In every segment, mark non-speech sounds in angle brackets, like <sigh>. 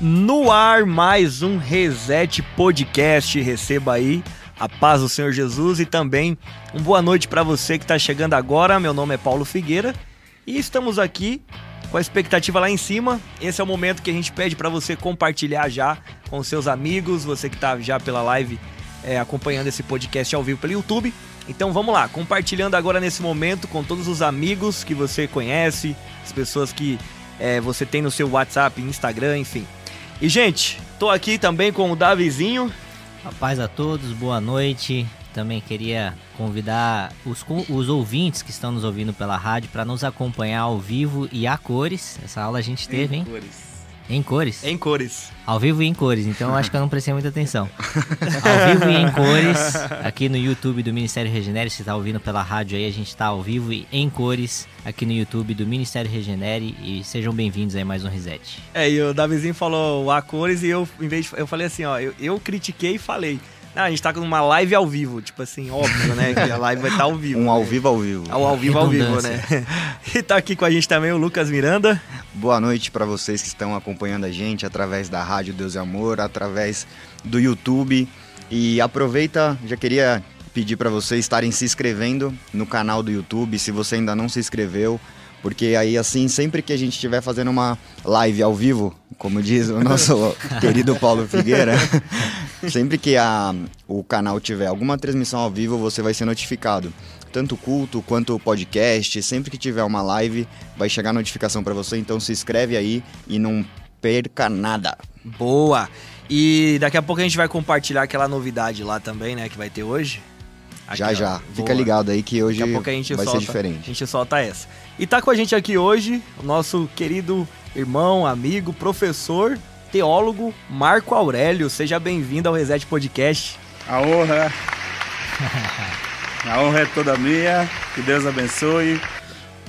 No ar, mais um Reset Podcast. Receba aí a paz do Senhor Jesus e também uma boa noite para você que está chegando agora. Meu nome é Paulo Figueira e estamos aqui com a expectativa lá em cima. Esse é o momento que a gente pede para você compartilhar já com seus amigos, você que está já pela live é, acompanhando esse podcast ao vivo pelo YouTube. Então vamos lá, compartilhando agora nesse momento com todos os amigos que você conhece, as pessoas que é, você tem no seu WhatsApp, Instagram, enfim. E gente, tô aqui também com o Davizinho. A paz a todos, boa noite. Também queria convidar os, os ouvintes que estão nos ouvindo pela rádio para nos acompanhar ao vivo e a cores. Essa aula a gente teve, hein? Cores. Em cores? Em cores. Ao vivo e em cores, então acho que eu não prestei muita atenção. ao vivo e em cores, aqui no YouTube do Ministério Regenere, se está ouvindo pela rádio aí, a gente está ao vivo e em cores aqui no YouTube do Ministério Regenere e sejam bem-vindos aí mais um Reset. É, e o Davizinho falou a cores e eu, em vez de, eu falei assim, ó, eu, eu critiquei e falei. Ah, a gente tá com uma live ao vivo, tipo assim, óbvio, né? Que a live vai estar tá ao vivo. <laughs> Um né? ao vivo ao vivo. Ao, ao vivo ao vivo, né? <laughs> E tá aqui com a gente também o Lucas Miranda. Boa noite para vocês que estão acompanhando a gente através da Rádio Deus e Amor, através do YouTube. E aproveita, já queria pedir para vocês estarem se inscrevendo no canal do YouTube, se você ainda não se inscreveu, porque aí assim, sempre que a gente estiver fazendo uma live ao vivo, como diz o nosso <laughs> querido Paulo Figueira, sempre que a, o canal tiver alguma transmissão ao vivo, você vai ser notificado. Tanto culto quanto podcast, sempre que tiver uma live, vai chegar notificação para você, então se inscreve aí e não perca nada. Boa! E daqui a pouco a gente vai compartilhar aquela novidade lá também, né, que vai ter hoje. Aqui, já, já. Ó, Fica ligado aí que hoje Daqui a pouco a gente vai solta, ser diferente. A gente solta essa. E tá com a gente aqui hoje o nosso querido irmão, amigo, professor, teólogo Marco Aurélio. Seja bem-vindo ao Reset Podcast. A honra. <laughs> a honra é toda minha. Que Deus abençoe.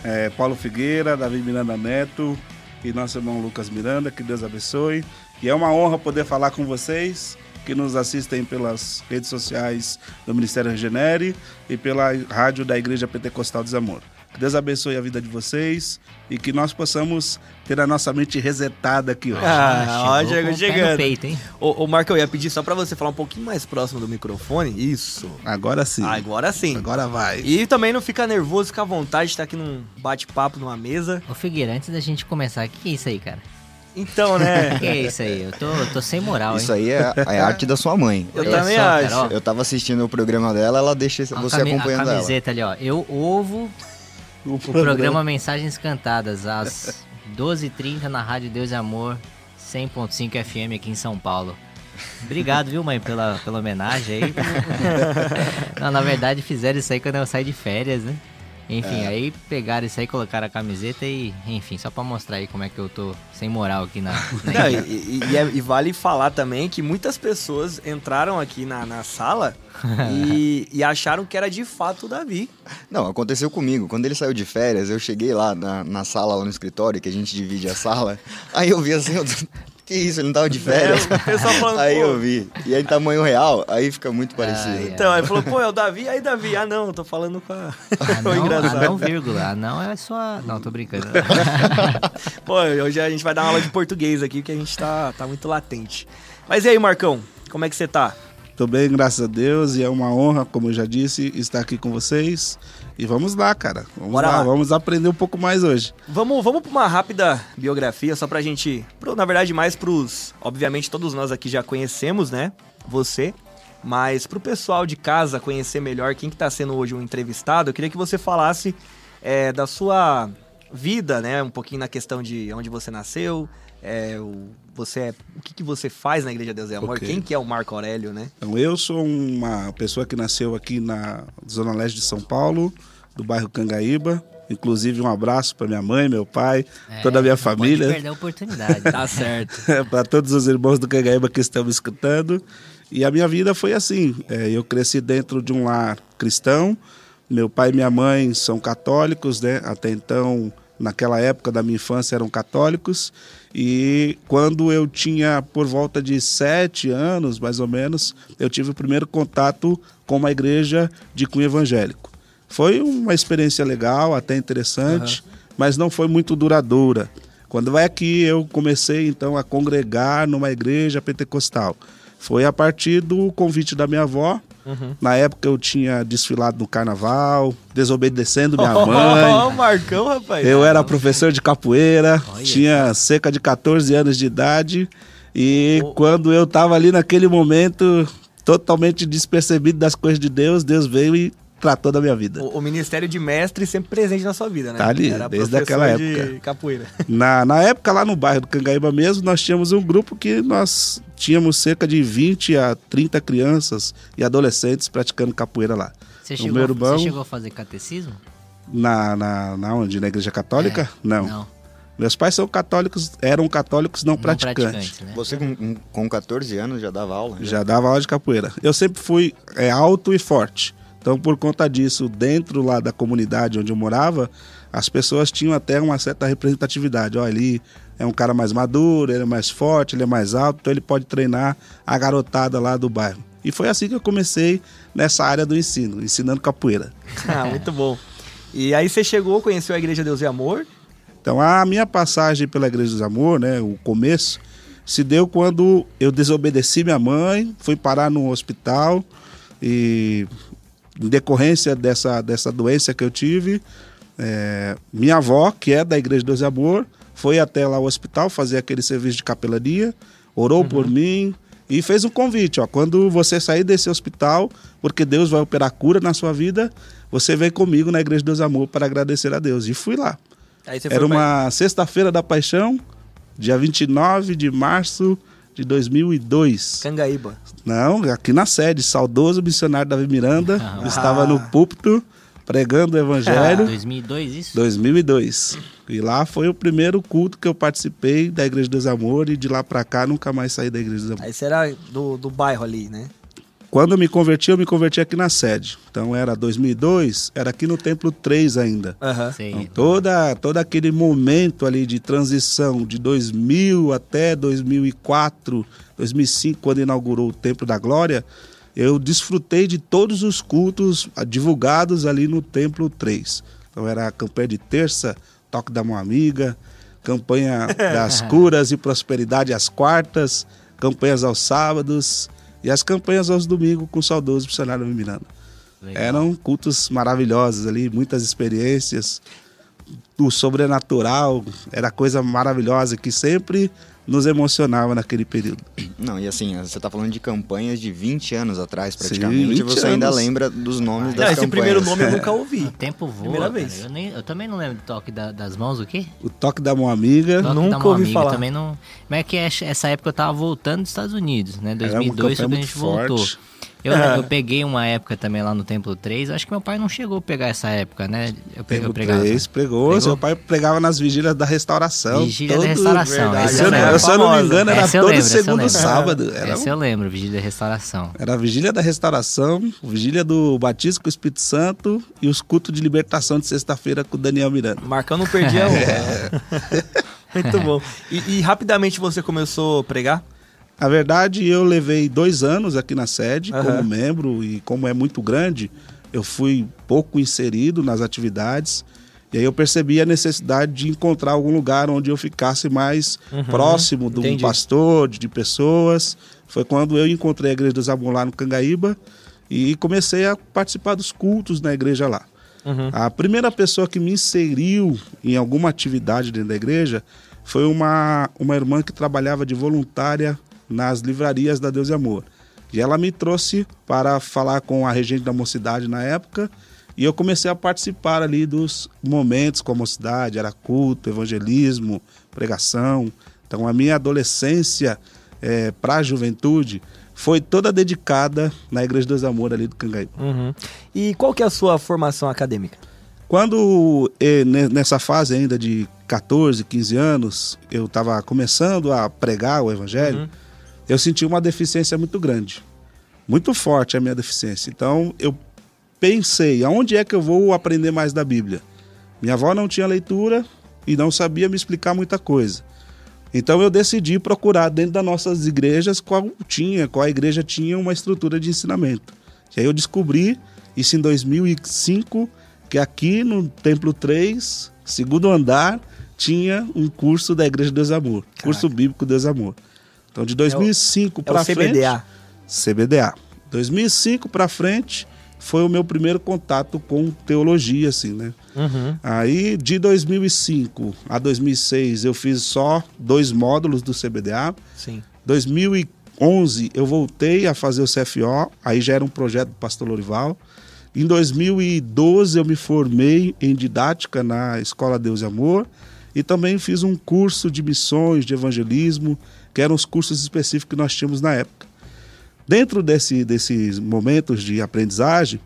É, Paulo Figueira, Davi Miranda Neto e nosso irmão Lucas Miranda. Que Deus abençoe. E é uma honra poder falar com vocês que nos assistem pelas redes sociais do Ministério Regenere e pela rádio da Igreja Pentecostal Amor. Que Deus abençoe a vida de vocês e que nós possamos ter a nossa mente resetada aqui hoje. Ah, ó, chegou chegando. Peito, hein? Ô, ô, Marco, eu ia pedir só pra você falar um pouquinho mais próximo do microfone. Isso. Agora sim. Agora sim. Agora vai. E também não fica nervoso, fica à vontade de estar aqui num bate-papo, numa mesa. Ô, Figueira, antes da gente começar, o que é isso aí, cara? Então, né? <laughs> que é isso aí? Eu tô, tô sem moral, Isso hein? aí é, é arte da sua mãe. Eu Olha também só, acho. cara. Eu tava assistindo o programa dela, ela deixa A você acompanhando a ela. camiseta ali, ó. Eu ovo O o programa Mensagens Cantadas às 12h30 na Rádio Deus e Amor 100.5 FM aqui em São Paulo. Obrigado, viu, mãe, pela, pela homenagem aí. <laughs> Não, na verdade, fizeram isso aí quando eu saí de férias, né? Enfim, aí pegaram isso aí, colocaram a camiseta e, enfim, só pra mostrar aí como é que eu tô sem moral aqui na. na <laughs> Não, e, e- e é- e vale falar também que muitas pessoas entraram aqui na, na sala <laughs> e, e acharam que era de fato o Davi. Não, aconteceu comigo. Quando ele saiu de férias, eu cheguei lá na, na sala, lá no escritório, que a gente divide a sala. <laughs> Aí eu vi assim, eu, que isso, ele não tava de férias. É, o pessoal falando, <laughs> aí eu vi. E aí, tamanho real, aí fica muito parecido. Ai. Então, aí falou, pô, é o Davi? Aí, Davi, ah não, eu tô falando com a. Ah, <laughs> Foi não, engraçado. ah, não, vírgula. Ah, não é só. Não, tô brincando. <laughs> Pô, hoje a gente vai dar uma aula de português aqui, porque a gente tá, tá muito latente. Mas e aí, Marcão, como é que você tá? Tô bem, graças a Deus, e é uma honra, como eu já disse, estar aqui com vocês. E vamos lá, cara. Vamos Bora lá, lá. vamos aprender um pouco mais hoje. Vamos, vamos pra uma rápida biografia, só pra gente. pro- na verdade, mais pros. Obviamente, todos nós aqui já conhecemos, né? Você. Mas pro pessoal de casa conhecer melhor quem que tá sendo hoje um entrevistado, eu queria que você falasse é, da sua vida, né? Um pouquinho na questão de onde você nasceu, é, o, você é, o que, que você faz na Igreja Deus e Amor, Ok. quem que é o Marco Aurélio, né? Então, eu sou uma pessoa que nasceu aqui na Zona Leste de São Paulo, do bairro Cangaíba. Inclusive, um abraço para minha mãe, meu pai, toda a minha É, não Pode família. perder a oportunidade. <laughs> Tá certo. <laughs> para todos os irmãos do Cangaíba que estão me escutando. E a minha vida foi assim. é, eu cresci dentro de um lar cristão. Meu pai e minha mãe são católicos, né? Até então, naquela época da minha infância, eram católicos. E quando eu tinha por volta de sete anos, mais ou menos, eu tive o primeiro contato com uma igreja de cunho evangélico. Foi uma experiência legal, até interessante, mas não foi muito duradoura. Quando vai aqui, eu comecei então a congregar numa igreja pentecostal. Foi a partir do convite da minha avó. Uhum. Na época eu tinha desfilado no carnaval, desobedecendo minha <laughs> Ó, mãe. Marcão, rapaz. Eu era professor de capoeira, Olha. tinha cerca de 14 anos de idade. E Oh. quando eu estava ali naquele momento, totalmente despercebido das coisas de Deus, Deus veio e tratou da minha vida. O, o ministério de mestre sempre presente na sua vida, né? Tá ali, Era desde aquela de época. capoeira. <laughs> Na, na época, lá no bairro do Cangaíba mesmo, nós tínhamos um grupo que nós tínhamos cerca de 20 a 30 crianças e adolescentes praticando capoeira lá. Você chegou, meu irmão- você chegou a fazer catecismo? Na, na, na onde? Na igreja católica? É, não. Não, Meus pais são católicos, eram católicos não, não praticantes. né? Você com, com 14 anos já dava aula? Já dava aula de capoeira. Eu sempre fui é, alto e forte. Então, por conta disso, dentro lá da comunidade onde eu morava, as pessoas tinham até uma certa representatividade. Ó, ele é um cara mais maduro, ele é mais forte, ele é mais alto, então ele pode treinar a garotada lá do bairro. E foi assim que eu comecei nessa área do ensino, ensinando capoeira. <laughs> ah, muito bom. E aí você chegou, conheceu a Igreja Deus e Amor. Então, a minha passagem pela Igreja dos Amor, né, o começo, se deu quando eu desobedeci minha mãe, fui parar no hospital e, em decorrência dessa, dessa doença que eu tive, é, minha avó, que é da Igreja dos Amor, foi até lá o hospital fazer aquele serviço de capelania, orou por mim e fez um convite, ó, quando você sair desse hospital, porque Deus vai operar cura na sua vida, você vem comigo na Igreja dos Amor para agradecer a Deus. E fui lá. Era foi pra- uma sexta-feira da paixão, dia 29 de março de 2002. Cangaíba. Não, aqui na sede, saudoso missionário Davi Miranda, Ah. estava no púlpito pregando o evangelho. 2002 isso? 2002. E lá foi o primeiro culto que eu participei da Igreja dos Amor e de lá pra cá nunca mais saí da Igreja dos Amor. Aí você era do, do bairro ali, né? Quando eu me converti, eu me converti aqui na sede. Então era 2002, era aqui no Templo 3 ainda. Aham. Sei. Então, toda, todo aquele momento ali de transição de 2000 até 2004, 2005, quando inaugurou o Templo da Glória, eu desfrutei de todos os cultos divulgados ali no Templo 3. Então era a campanha de terça, toque da mão amiga, campanha <laughs> das curas e prosperidade às quartas, campanhas aos sábados e as campanhas aos domingos com o saudoso missionário. Legal. Eram cultos maravilhosos ali, muitas experiências. O sobrenatural era coisa maravilhosa que sempre nos emocionava naquele período. Não, e assim, você tá falando de campanhas de 20 anos atrás, praticamente, Sim, 20 você ainda anos. lembra dos nomes Não, das esse campanhas. primeiro nome eu nunca ouvi. O tempo voa. Primeira cara. vez. Eu, nem- eu também não lembro do toque da- das mãos, o quê? O toque da mão amiga. Toque Nunca da mão ouvi amiga, falar. Também não... Mas é que essa época eu tava voltando dos Estados Unidos, né? Era uma 2002 foi quando a gente muito voltou. Eu, eu peguei uma época também lá no Templo 3. Acho que meu pai não chegou a pegar essa época, né? Eu peguei Templo eu pregava. 3 pregou, Pregou? seu pai pregava nas vigílias da restauração. Vigília da todo- restauração. verdade. essa Se eu, eu se eu não me engano, era todo lembro, segundo sábado. Era, Essa eu lembro, Vigília da Restauração. era a vigília da restauração, vigília do batismo com o Espírito Santo e os cultos de libertação de sexta-feira com o Daniel Miranda. Marcão não perdia um. <laughs> <laughs> Muito bom. E, e rapidamente você começou a pregar? Na verdade, eu levei dois anos aqui na sede Aham. como membro e como é muito grande, eu fui pouco inserido nas atividades. E aí eu percebi a necessidade de encontrar algum lugar onde eu ficasse mais próximo de um Uhum. entendi. pastor, de, pessoas. Foi quando eu encontrei a Igreja dos Amor lá no Cangaíba e comecei a participar dos cultos na igreja lá. Uhum. A primeira pessoa que me inseriu em alguma atividade dentro da igreja foi uma, uma irmã que trabalhava de voluntária nas livrarias da Deus e Amor. E ela me trouxe para falar com a regente da mocidade na época e eu comecei a participar ali dos momentos com a mocidade, era culto, evangelismo, pregação. Então a minha adolescência para a juventude foi toda dedicada na Igreja dos Amor ali do Cangaíba. Uhum. E qual que é a sua formação acadêmica? Quando ne- nessa fase ainda de 14, 15 anos, eu estava começando a pregar o evangelho, Uhum. Eu senti uma deficiência muito grande. Muito forte a minha deficiência. Então eu pensei, aonde é que eu vou aprender mais da Bíblia? Minha avó não tinha leitura e não sabia me explicar muita coisa. Então eu decidi procurar dentro das nossas igrejas qual tinha, qual a igreja tinha uma estrutura de ensinamento. E aí eu descobri isso em 2005 que aqui no Templo 3, segundo andar, tinha um curso da Igreja Deus Amor, curso bíblico Deus Amor. Então de 2005 É para o frente, CBDA. CBDA. 2005 para frente foi o meu primeiro contato com teologia, assim, né? Uhum. Aí de 2005 a 2006 eu fiz só dois módulos do CBDA. Sim. 2011 eu voltei a fazer o CFO, aí já era um projeto do pastor Lorival. Em 2012 eu me formei em didática na Escola Deus e Amor e também fiz um curso de missões, de evangelismo, que eram os cursos específicos que nós tínhamos na época. Dentro desse, desses momentos de aprendizagem,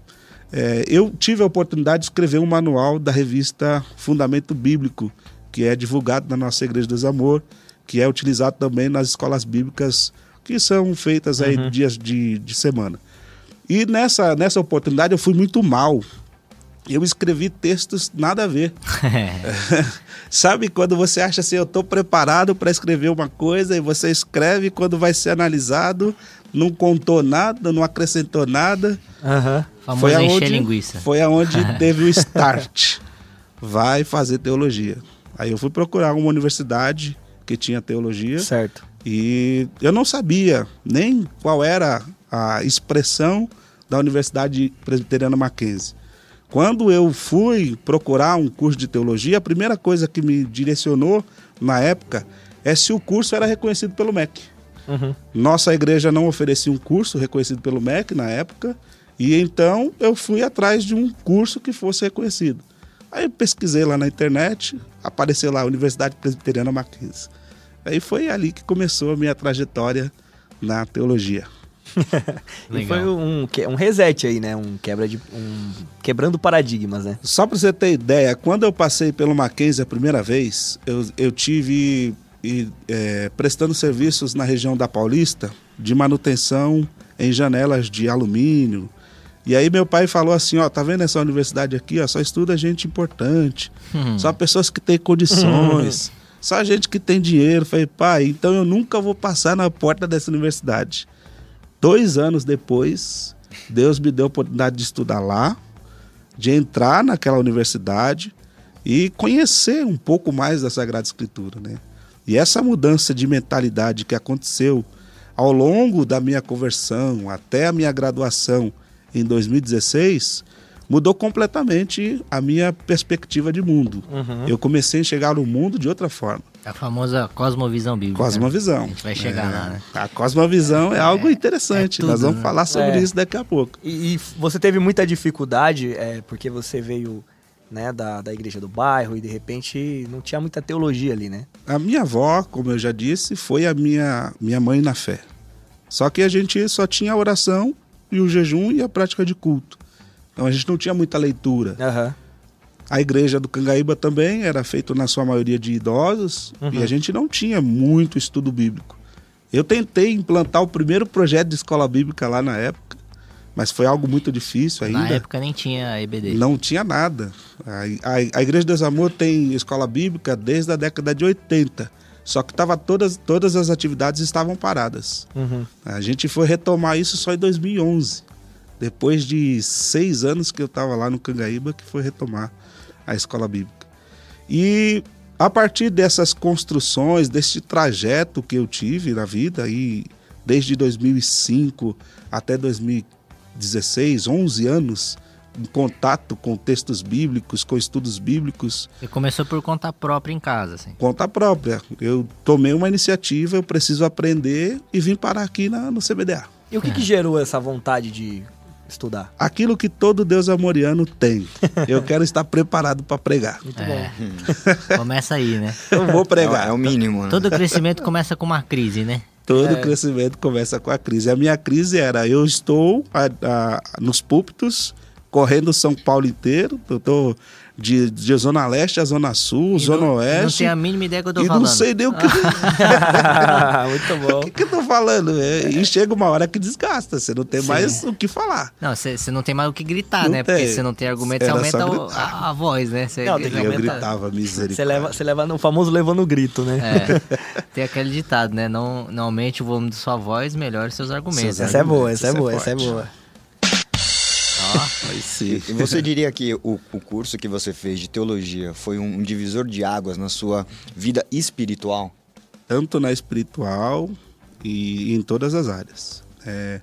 eh, eu tive a oportunidade de escrever um manual da revista Fundamento Bíblico, que é divulgado na nossa Igreja e Amor, que é utilizado também nas escolas bíblicas que são feitas aí dias de, de semana. E nessa, nessa oportunidade eu fui muito mal. Eu escrevi textos nada a ver. <laughs> <laughs> Sabe quando você acha assim, eu estou preparado para escrever uma coisa e você escreve quando vai ser analisado, não contou nada, não acrescentou nada. Aham. Famoso encher linguiça. Foi aonde <laughs> teve o start. Vai fazer teologia. Aí eu fui procurar uma universidade que tinha teologia Certo. e eu não sabia nem qual era a expressão da Universidade Presbiteriana Mackenzie. Quando eu fui procurar um curso de teologia, a primeira coisa que me direcionou na época é se o curso era reconhecido pelo MEC. Uhum. Nossa igreja não oferecia um curso reconhecido pelo MEC na época, e então eu fui atrás de um curso que fosse reconhecido. Aí eu pesquisei lá na internet, apareceu lá Universidade Presbiteriana Mackenzie. Aí foi ali que começou a minha trajetória na teologia. <laughs> E foi um, que- um reset aí, né? Um quebra de. Um, quebrando paradigmas, né? Só para você ter ideia, quando eu passei pelo Mackenzie a primeira vez, eu, eu tive e, é, prestando serviços na região da Paulista de manutenção em janelas de alumínio. E aí meu pai falou assim, ó, tá vendo essa universidade aqui, ó, só estuda gente importante, Hum. só pessoas que têm condições, <laughs> só gente que tem dinheiro. Eu Falei, pai, então eu nunca vou passar na porta dessa universidade. Dois anos depois, Deus me deu a oportunidade de estudar lá, de entrar naquela universidade e conhecer um pouco mais da Sagrada Escritura, né? E essa mudança de mentalidade que aconteceu ao longo da minha conversão até a minha graduação em 2016 mudou completamente a minha perspectiva de mundo. Uhum. Eu comecei a enxergar o mundo de outra forma. A famosa cosmovisão bíblica. Cosmovisão. A gente vai chegar lá, né? A cosmovisão é, algo interessante. é tudo, Nós vamos né? falar sobre É. isso daqui a pouco. E, e você teve muita dificuldade, é, porque você veio né, da, da igreja do bairro e de repente não tinha muita teologia ali, né? A minha avó, como eu já disse, foi a minha, minha mãe na fé. Só que a gente só tinha a oração e o jejum e a prática de culto. Então a gente não tinha muita leitura. Aham. A igreja do Cangaíba também era feita na sua maioria de idosos Uhum. e a gente não tinha muito estudo bíblico. Eu tentei implantar o primeiro projeto de escola bíblica lá na época, mas foi algo muito difícil ainda. Na época nem tinha EBD. Não tinha nada. A, a, a Igreja Deus Amor tem escola bíblica desde a década de 80. Só que tava todas, todas as atividades estavam paradas. Uhum. A gente foi retomar isso só em 2011. Depois de seis anos que eu estava lá no Cangaíba, que foi retomar a escola bíblica. E a partir dessas construções, desse trajeto que eu tive na vida, e desde 2005 até 2016, 11 anos em contato com textos bíblicos, com estudos bíblicos, Você começou por conta própria em casa, assim. conta própria. Eu tomei uma iniciativa, eu preciso aprender e vim parar aqui na, no CBDA. E o que, que gerou essa vontade de estudar? Aquilo que todo Deus amoriano tem. Eu <laughs> quero estar preparado para pregar. Muito É. bom. <laughs> Começa aí, né? Eu vou pregar. é o mínimo, né? Todo crescimento começa com uma crise, né? Todo É. crescimento começa com a crise. A minha crise era: eu estou a- a- nos púlpitos, correndo São Paulo inteiro. Eu estou de, de Zona Leste a Zona Sul, E Zona não, Oeste. Não tem a mínima ideia que eu tô e falando. não sei nem o que, <laughs> Muito <laughs> bom. o que eu tô falando. É, E chega uma hora que desgasta, você não tem Sim. mais o que falar. Não, você não tem mais o que gritar, Não né? Porque tem. você não tem argumento, você aumenta o- a, a voz, né? Você, Não, tem que E eu aumenta- gritava misericórdia. Você leva, você leva no famoso levando o grito, né? É, <laughs> tem aquele ditado, né? Não, não aumente o volume de sua voz, melhore seus argumentos. Seus? Essa é boa, essa é Essa é boa, essa é forte. <laughs> Aí sim. E você diria que o, o curso que você fez de teologia foi um, um divisor de águas na sua vida espiritual? tanto na espiritual e em todas as áreas. É,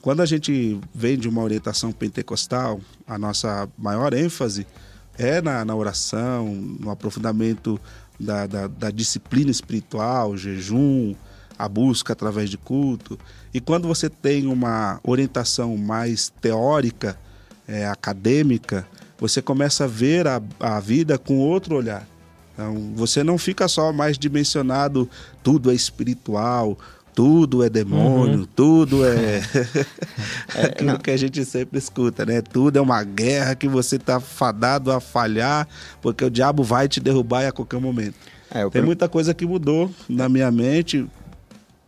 quando a gente vem de uma orientação pentecostal, a nossa maior ênfase é na, na oração, no aprofundamento da, da, da, disciplina espiritual, jejum, a busca através de culto. E quando você tem uma orientação mais teórica, é, acadêmica, você começa a ver a, a vida com outro olhar. Então, você não fica só mais dimensionado, tudo é espiritual, tudo é demônio, uhum. tudo é, <laughs> <laughs> é aquilo que a gente sempre escuta, né? Tudo é uma guerra que você está fadado a falhar, porque o diabo vai te derrubar a qualquer momento. É, Tem muita coisa que mudou na minha mente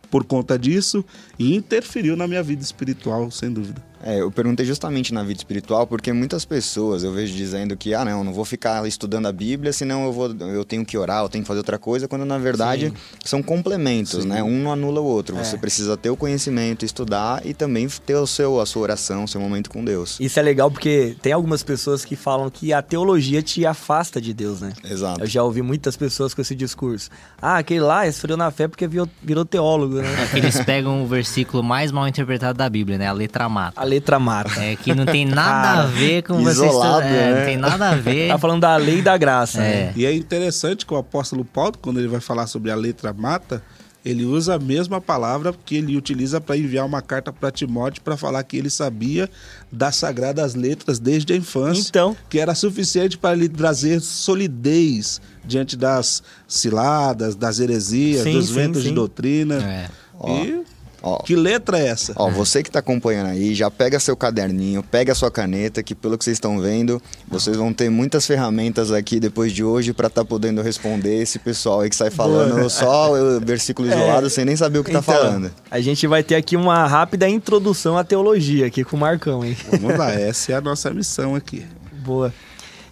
por conta disso e interferiu na minha vida espiritual, sem dúvida. É, eu perguntei justamente na vida espiritual porque muitas pessoas eu vejo dizendo que, ah, não, não vou ficar estudando a Bíblia, senão eu, vou, eu tenho que orar, eu tenho que fazer outra coisa, quando na verdade Sim. são complementos, Sim. né? Um não anula o outro. É. Você precisa ter o conhecimento, estudar e também ter o seu, a sua oração, o seu momento com Deus. Isso é legal porque tem algumas pessoas que falam que a teologia te afasta de Deus, né? Exato. Eu já ouvi muitas pessoas com esse discurso. Ah, aquele lá esfriou na fé porque virou, virou teólogo, né? É que eles <laughs> pegam o versículo mais mal interpretado da Bíblia, né? A letra mata. A letra mata. É, que não tem nada a ver com você estudar. É, né? Não tem nada a ver. Tá falando da lei e da graça. É. Né? E é interessante que o apóstolo Paulo, quando ele vai falar sobre a letra mata, ele usa a mesma palavra que ele utiliza para enviar uma carta para Timóteo para falar que ele sabia das sagradas letras desde a infância, então, que era suficiente para lhe trazer solidez diante das ciladas, das heresias, sim, dos sim, ventos sim. de doutrina. É. E Ó, que letra é essa? Ó, você que está acompanhando aí, já pega seu caderninho, pega sua caneta, que pelo que vocês estão vendo, vocês vão ter muitas ferramentas aqui depois de hoje para estar tá podendo responder esse pessoal aí que sai falando Boa. só o versículo é. isolado é. sem nem saber o que está então, falando. A gente vai ter aqui uma rápida introdução à teologia aqui com o Marcão, hein? Vamos lá, essa é a nossa missão aqui. Boa.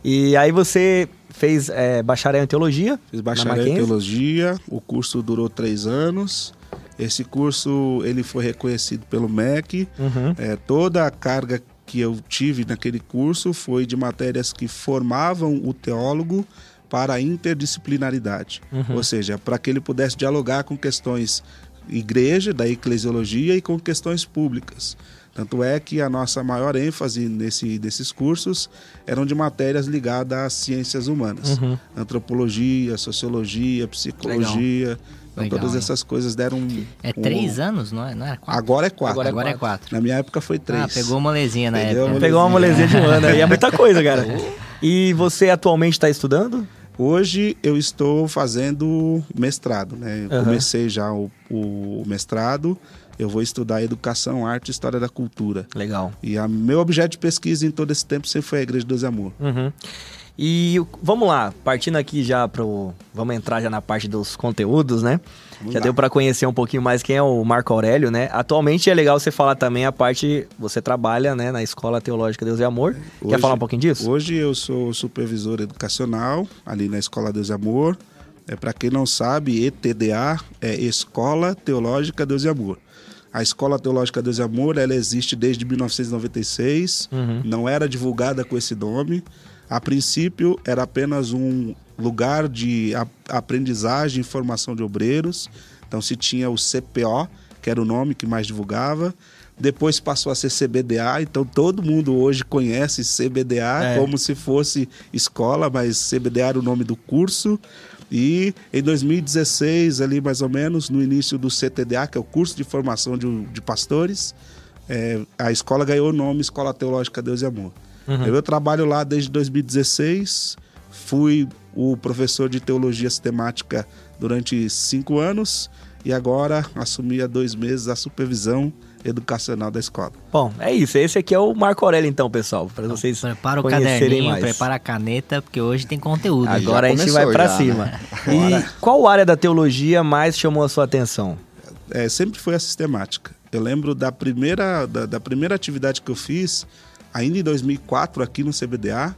E aí você fez é, bacharel em teologia? Fiz bacharel em teologia, o curso durou três anos. Esse curso ele foi reconhecido pelo MEC. Uhum. É, toda a carga que eu tive naquele curso foi de matérias que formavam o teólogo para a interdisciplinaridade, uhum. ou seja, para que ele pudesse dialogar com questões igreja, da eclesiologia e com questões públicas. Tanto é que a nossa maior ênfase nesse, nesses cursos eram de matérias ligadas às ciências humanas. Uhum. Antropologia, sociologia, psicologia. Legal. Então, Legal, todas essas coisas deram um, É três um... anos, não é? Não é quatro? Agora é quatro. Agora, Agora é, quatro. é, quatro. Na minha época foi três. Ah, pegou uma molezinha na Entendeu? época. Pegou uma molezinha de um ano aí. É muita coisa, cara. <laughs> e você atualmente está estudando? Hoje eu estou fazendo mestrado, né? Uhum. Comecei já o, o mestrado eu vou estudar educação, arte e história da cultura. Legal. E o meu objeto de pesquisa em todo esse tempo sempre foi a Igreja de Deus e Amor. Uhum. E vamos lá, partindo aqui já para o. Vamos entrar já na parte dos conteúdos, né? Vamos já lá. deu para conhecer um pouquinho mais quem é o Marco Aurélio, né? Atualmente é legal você falar também a parte. Você trabalha né, na Escola Teológica Deus e Amor. Hoje, Quer falar um pouquinho disso? Hoje eu sou supervisor educacional ali na Escola Deus e Amor. É, para quem não sabe, ETDA é Escola Teológica Deus e Amor. A Escola Teológica Deus e Amor ela existe desde 1996, uhum. não era divulgada com esse nome. A princípio, era apenas um lugar de aprendizagem e formação de obreiros. Então, se tinha o CPO, que era o nome que mais divulgava. Depois passou a ser CBDA, então todo mundo hoje conhece CBDA é. como se fosse escola, mas CBDA era o nome do curso. E em 2016, ali mais ou menos, no início do CTDA, que é o curso de formação de, de pastores, é, a escola ganhou o nome Escola Teológica Deus e Amor. Uhum. Eu trabalho lá desde 2016, fui o professor de teologia sistemática durante cinco anos e agora assumi há dois meses a supervisão educacional da escola. Bom, é isso. Esse aqui é o Marco Aurélio, então, pessoal, para então, vocês Prepara o caderninho, mais. prepara a caneta, porque hoje tem conteúdo. Agora a gente vai para cima. Né? E qual área da teologia mais chamou a sua atenção? É, sempre foi a sistemática. Eu lembro da primeira, da, da primeira atividade que eu fiz, ainda em 2004 aqui no CBDA,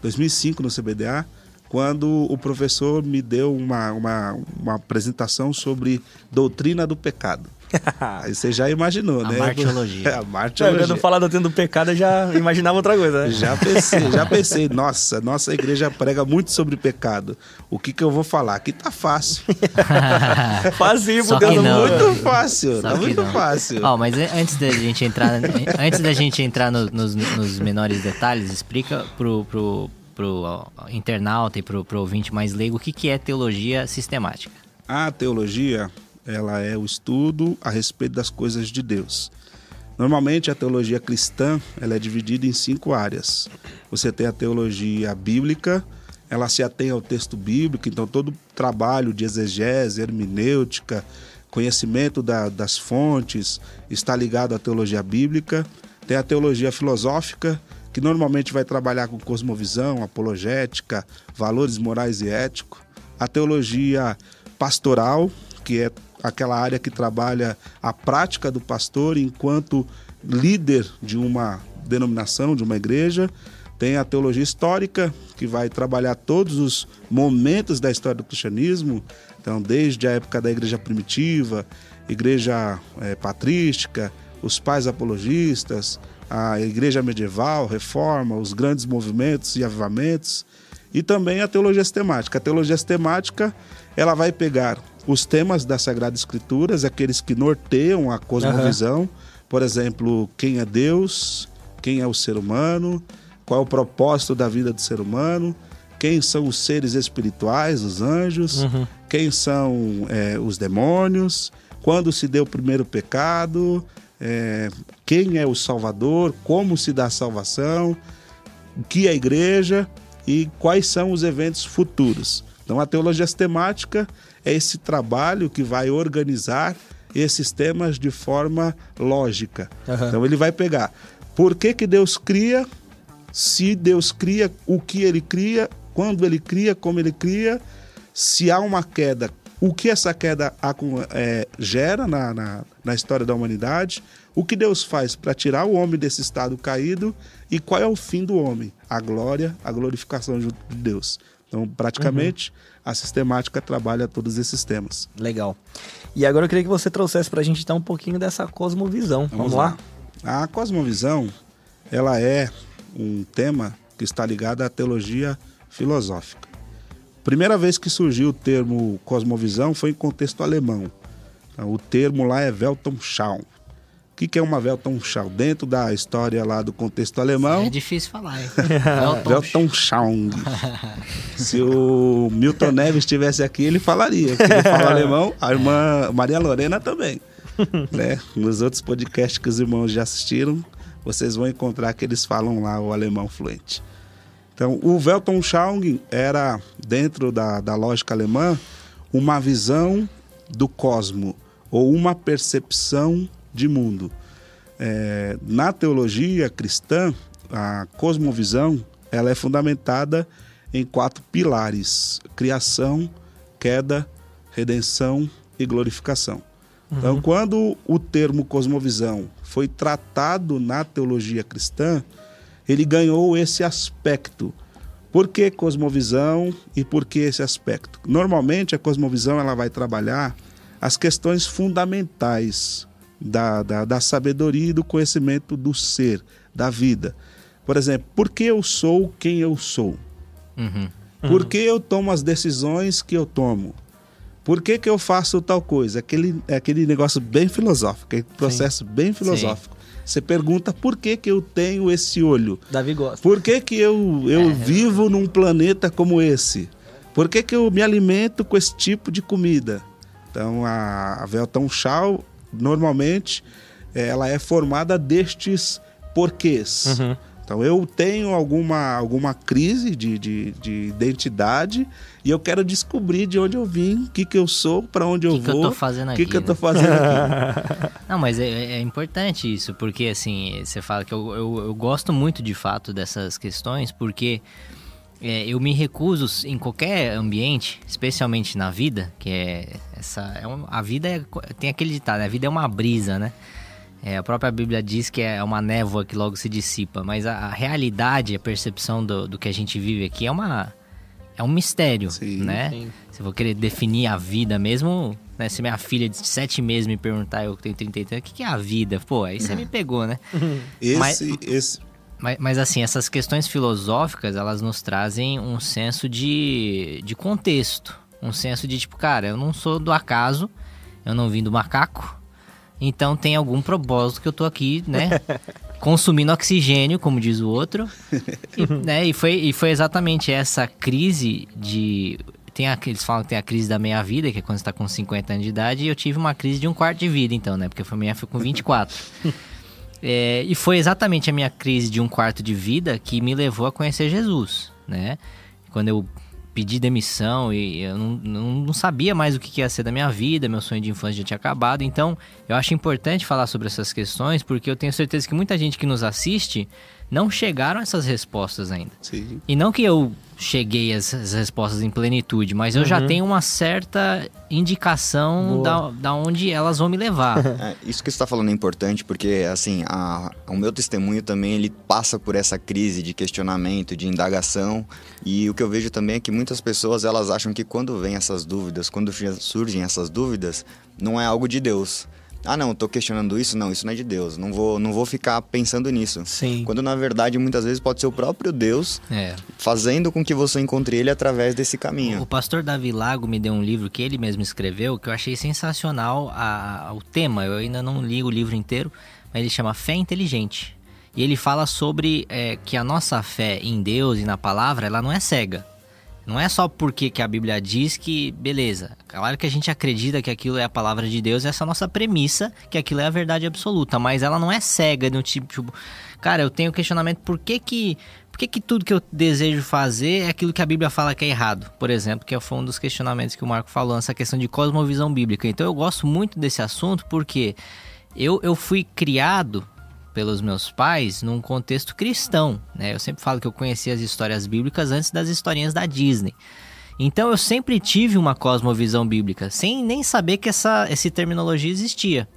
2005 no CBDA, quando o professor me deu uma, uma, uma apresentação sobre doutrina do pecado. <laughs> Aí você já imaginou, A né? martiologia. É, <laughs> a martiologia. quando falar do tendo pecado, eu já imaginava outra coisa, né? Já pensei, já <laughs> pensei, nossa, nossa igreja prega muito sobre pecado. O que que eu vou falar? Aqui tá fácil. É fácil, Só por Deus que do não. mundo. Muito fácil, Só tá que muito não. fácil. Ó, mas antes da gente entrar, antes da gente entrar no- nos, nos menores detalhes, explica pro, pro, pro internauta e pro, pro ouvinte mais leigo o que, que é teologia sistemática. A teologia, ela é o estudo a respeito das coisas de Deus. Normalmente a teologia cristã, ela é dividida em cinco áreas. Você tem a teologia bíblica, ela se atém ao texto bíblico, então todo trabalho de exegese, hermenêutica, conhecimento da- das fontes está ligado à teologia bíblica. Tem a teologia filosófica, que normalmente vai trabalhar com cosmovisão, apologética, valores morais e éticos. A teologia pastoral, que é aquela área que trabalha a prática do pastor enquanto líder de uma denominação, de uma igreja. Tem a teologia histórica, que vai trabalhar todos os momentos da história do cristianismo, então, desde a época da igreja primitiva, igreja eh, patrística, os pais apologistas, a igreja medieval, reforma, os grandes movimentos e avivamentos, e também a teologia sistemática. A teologia sistemática, ela vai pegar os temas das Sagradas Escrituras, aqueles que norteiam a cosmovisão, por exemplo, quem é Deus, quem é o ser humano, qual é o propósito da vida do ser humano, quem são os seres espirituais, os anjos, quem são é, os demônios, quando se deu o primeiro pecado, é, quem é o Salvador, como se dá a salvação, o que é a igreja? E quais são os eventos futuros. Então, a teologia sistemática é esse trabalho que vai organizar esses temas de forma lógica. Aham. Então, ele vai pegar por que, que Deus cria, se Deus cria, o que ele cria, quando ele cria, como ele cria, se há uma queda, o que essa queda é, gera na, na, na história da humanidade, o que Deus faz para tirar o homem desse estado caído e qual é o fim do homem, a glória, a glorificação junto de Deus. Então, praticamente, a sistemática trabalha todos esses temas. Legal. E agora eu queria que você trouxesse pra gente então um pouquinho dessa cosmovisão. Vamos, lá? A cosmovisão, ela é um tema que está ligado à teologia filosófica. Primeira vez que surgiu o termo cosmovisão foi em contexto alemão. Então, o termo lá é Weltanschauung. O que é uma Weltanschauung? Dentro da história lá do contexto alemão, É difícil falar, hein? <laughs> Weltanschauung. Se o Milton Neves estivesse aqui, ele falaria. Porque ele fala alemão, a irmã Maria Lorena também. né? Nos outros podcasts que os irmãos já assistiram, vocês vão encontrar que eles falam lá o alemão fluente. Então, o Weltanschauung era, dentro da, da lógica alemã, uma visão do cosmo, ou uma percepção de mundo. É, na teologia cristã, a cosmovisão ela é fundamentada em quatro pilares: criação, queda, redenção e glorificação. Então, quando o termo cosmovisão foi tratado na teologia cristã, ele ganhou esse aspecto. Por que cosmovisão e por que esse aspecto? Normalmente a cosmovisão ela vai trabalhar as questões fundamentais da, da, da sabedoria e do conhecimento do ser, da vida. Por exemplo, por que eu sou quem eu sou? Uhum. Por que eu tomo as decisões que eu tomo? Por que, que eu faço tal coisa? Aquele, é aquele negócio bem filosófico, aquele processo bem filosófico. Você pergunta por que, que eu tenho esse olho? Davi gosta. Por que, que eu, eu vivo num planeta como esse? Por que, que eu me alimento com esse tipo de comida? Então, a, a Weltanschauung, normalmente, eh, ela é formada destes porquês. Uhum. Então, eu tenho alguma, alguma crise de, de, de identidade e eu quero descobrir de onde eu vim, o que, que eu sou, para onde eu que eu vou. tô fazendo O que, aqui, que eu tô né? fazendo aqui? <laughs> Não, mas é, é importante isso, porque assim, você fala que eu, eu, eu gosto muito de fato dessas questões, porque é, eu me recuso em qualquer ambiente, especialmente na vida, que é essa. É um- a vida é, tem aquele ditado, né? a vida é uma brisa, né? É, a própria Bíblia diz que é uma névoa que logo se dissipa, mas a, a realidade, a percepção do, do que a gente vive aqui é uma, é um mistério, Sim. né? Sim. Se eu vou querer definir a vida mesmo, né? Se minha filha de sete meses me perguntar, eu tenho 33, o que, que é a vida? Pô, aí você me pegou, né? Esse, Mas- esse, Mas, mas assim, essas questões filosóficas, elas nos trazem um senso de, de contexto. Um senso de tipo, cara, eu não sou do acaso, eu não vim do macaco, então tem algum propósito que eu tô aqui, né? <laughs> consumindo oxigênio, como diz o outro. E, <laughs> né, e, foi, e foi exatamente essa crise de. Tem a, eles falam que tem a crise da meia-vida, que é quando você tá com 50 anos de idade, e eu tive uma crise de um quarto de vida, então, né? Porque a minha foi com 24. <laughs> É, e foi exatamente a minha crise de um quarto de vida que me levou a conhecer Jesus, né? Quando eu pedi demissão e eu não, não, não sabia mais o que ia ser da minha vida, meu sonho de infância já tinha acabado. Então, eu acho importante falar sobre essas questões porque eu tenho certeza que muita gente que nos assiste não chegaram a essas respostas ainda. sim. E não que eu cheguei essas respostas em plenitude, mas eu já tenho uma certa indicação da, da onde elas vão me levar. <laughs> É, isso que você está falando é importante porque, assim, a- o meu testemunho também ele passa por essa crise de questionamento, de indagação. E o que eu vejo também é que muitas pessoas elas acham que quando vem essas dúvidas, quando surgem essas dúvidas, não é algo de Deus. Ah, não, tô questionando isso, não, isso não é de Deus. Não vou, não vou ficar pensando nisso. Sim. Quando na verdade muitas vezes pode ser o próprio Deus É. fazendo com que você encontre ele através desse caminho. O pastor Davi Lago me deu um livro que ele mesmo escreveu, que eu achei sensacional a, a- o tema. Eu ainda não li o livro inteiro, mas ele chama Fé Inteligente. E ele fala sobre é, que a nossa fé em Deus e na palavra, ela não é cega. Não é só porque que a Bíblia diz que, beleza, claro que a gente acredita que aquilo é a palavra de Deus, essa é a nossa premissa, que aquilo é a verdade absoluta, mas ela não é cega no tipo, tipo, cara, eu tenho questionamento por que que, por que que tudo que eu desejo fazer é aquilo que a Bíblia fala que é errado, por exemplo, que foi um dos questionamentos que o Marco falou, essa questão de cosmovisão bíblica. Então eu gosto muito desse assunto porque eu, eu fui criado pelos meus pais num contexto cristão, né? Eu sempre falo que eu conheci as histórias bíblicas antes das historinhas da Disney. Então eu sempre tive uma cosmovisão bíblica, sem nem saber que essa, essa terminologia existia.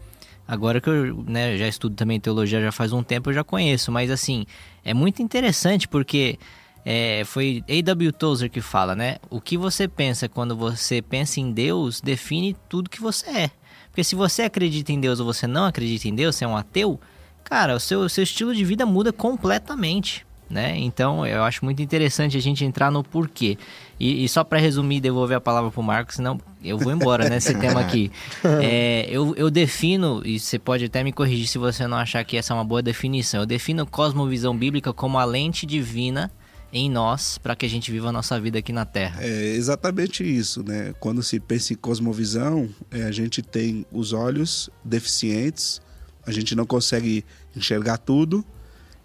Agora que eu né, já estudo também teologia já faz um tempo, eu já conheço, mas assim, é muito interessante porque é, foi A.W. Tozer que fala, né? O que você pensa quando você pensa em Deus define tudo que você é. Porque se você acredita em Deus ou você não acredita em Deus, você é um ateu, cara, o seu, o seu estilo de vida muda completamente. Né? Então eu acho muito interessante a gente entrar no porquê. E, e só para resumir, devolver a palavra pro Marcos, senão eu vou embora nesse tema aqui. <laughs> É, eu, eu defino, e você pode até me corrigir se você não achar que essa é uma boa definição. Eu defino cosmovisão bíblica como a lente divina em nós para que a gente viva a nossa vida aqui na Terra. É exatamente isso, né? Quando se pensa em cosmovisão, é, a gente tem os olhos deficientes, a gente não consegue enxergar tudo,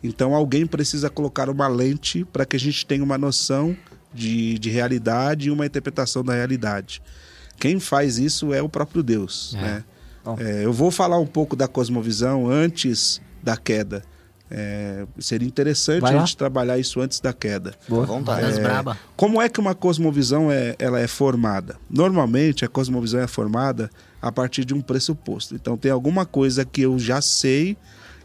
então alguém precisa colocar uma lente para que a gente tenha uma noção de, de realidade e uma interpretação da realidade. Quem faz isso é o próprio Deus, É. né? É, eu vou falar um pouco da cosmovisão antes da queda. É, seria interessante a gente trabalhar isso antes da queda. À vontade. Braba. Como é que uma cosmovisão é, ela é formada? Normalmente a cosmovisão é formada a partir de um pressuposto. Então tem alguma coisa que eu já sei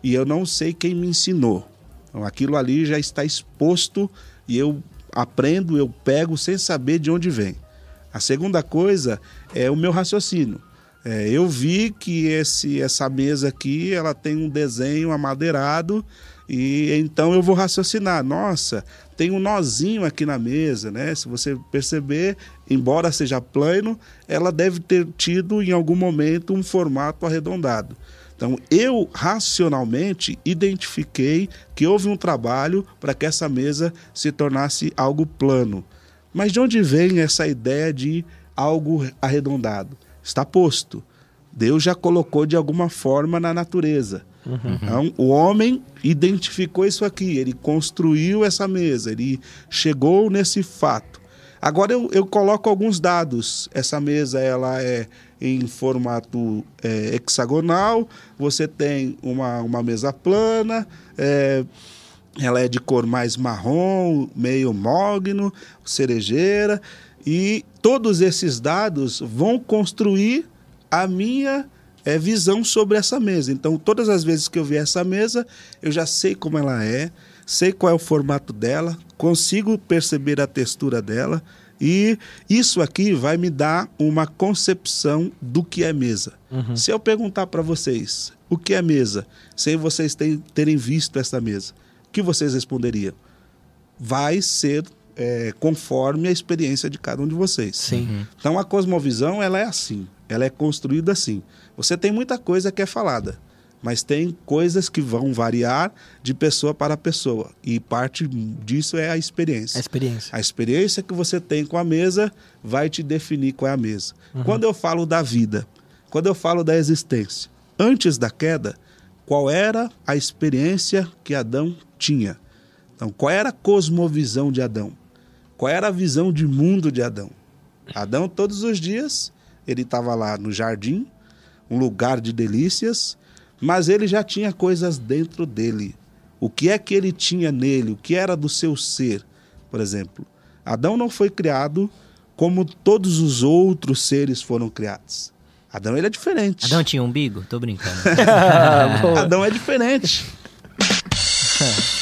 e eu não sei quem me ensinou. Então aquilo ali já está exposto e eu aprendo, eu pego sem saber de onde vem. A segunda coisa é o meu raciocínio. É, eu vi que esse, essa mesa aqui ela tem um desenho amadeirado e então eu vou raciocinar. Nossa, tem um nozinho aqui na mesa, né? Se você perceber, embora seja plano, ela deve ter tido em algum momento um formato arredondado. Então eu racionalmente identifiquei que houve um trabalho para que essa mesa se tornasse algo plano. Mas de onde vem essa ideia de algo arredondado? Está posto. Deus já colocou de alguma forma na natureza. Então, o homem identificou isso aqui, ele construiu essa mesa, ele chegou nesse fato. Agora eu, eu coloco alguns dados. Essa mesa ela é em formato é, hexagonal, você tem uma, uma mesa plana, é, ela é de cor mais marrom, meio mogno, cerejeira, e todos esses dados vão construir a minha é, visão sobre essa mesa. Então, todas as vezes que eu ver essa mesa, eu já sei como ela é, sei qual é o formato dela, consigo perceber a textura dela e isso aqui vai me dar uma concepção do que é mesa. Uhum. Se eu perguntar para vocês o que é mesa, sem vocês terem, visto essa mesa, o que vocês responderiam? Vai ser é, conforme a experiência de cada um de vocês. Sim. Então a cosmovisão ela é assim, ela é construída assim. Você tem muita coisa que é falada, mas tem coisas que vão variar de pessoa para pessoa e parte disso é a experiência. A experiência. A experiência que você tem com a mesa vai te definir qual é a mesa. Quando eu falo da vida, quando eu falo da existência, antes da queda, qual era a experiência que Adão tinha? Então, qual era a cosmovisão de Adão? Qual era a visão de mundo de Adão? Adão, todos os dias, ele estava lá no jardim, um lugar de delícias, mas ele já tinha coisas dentro dele. O que é que ele tinha nele? O que era do seu ser? Por exemplo, Adão não foi criado como todos os outros seres foram criados. Adão ele é diferente. Adão tinha umbigo? Tô brincando. <laughs> Adão é diferente.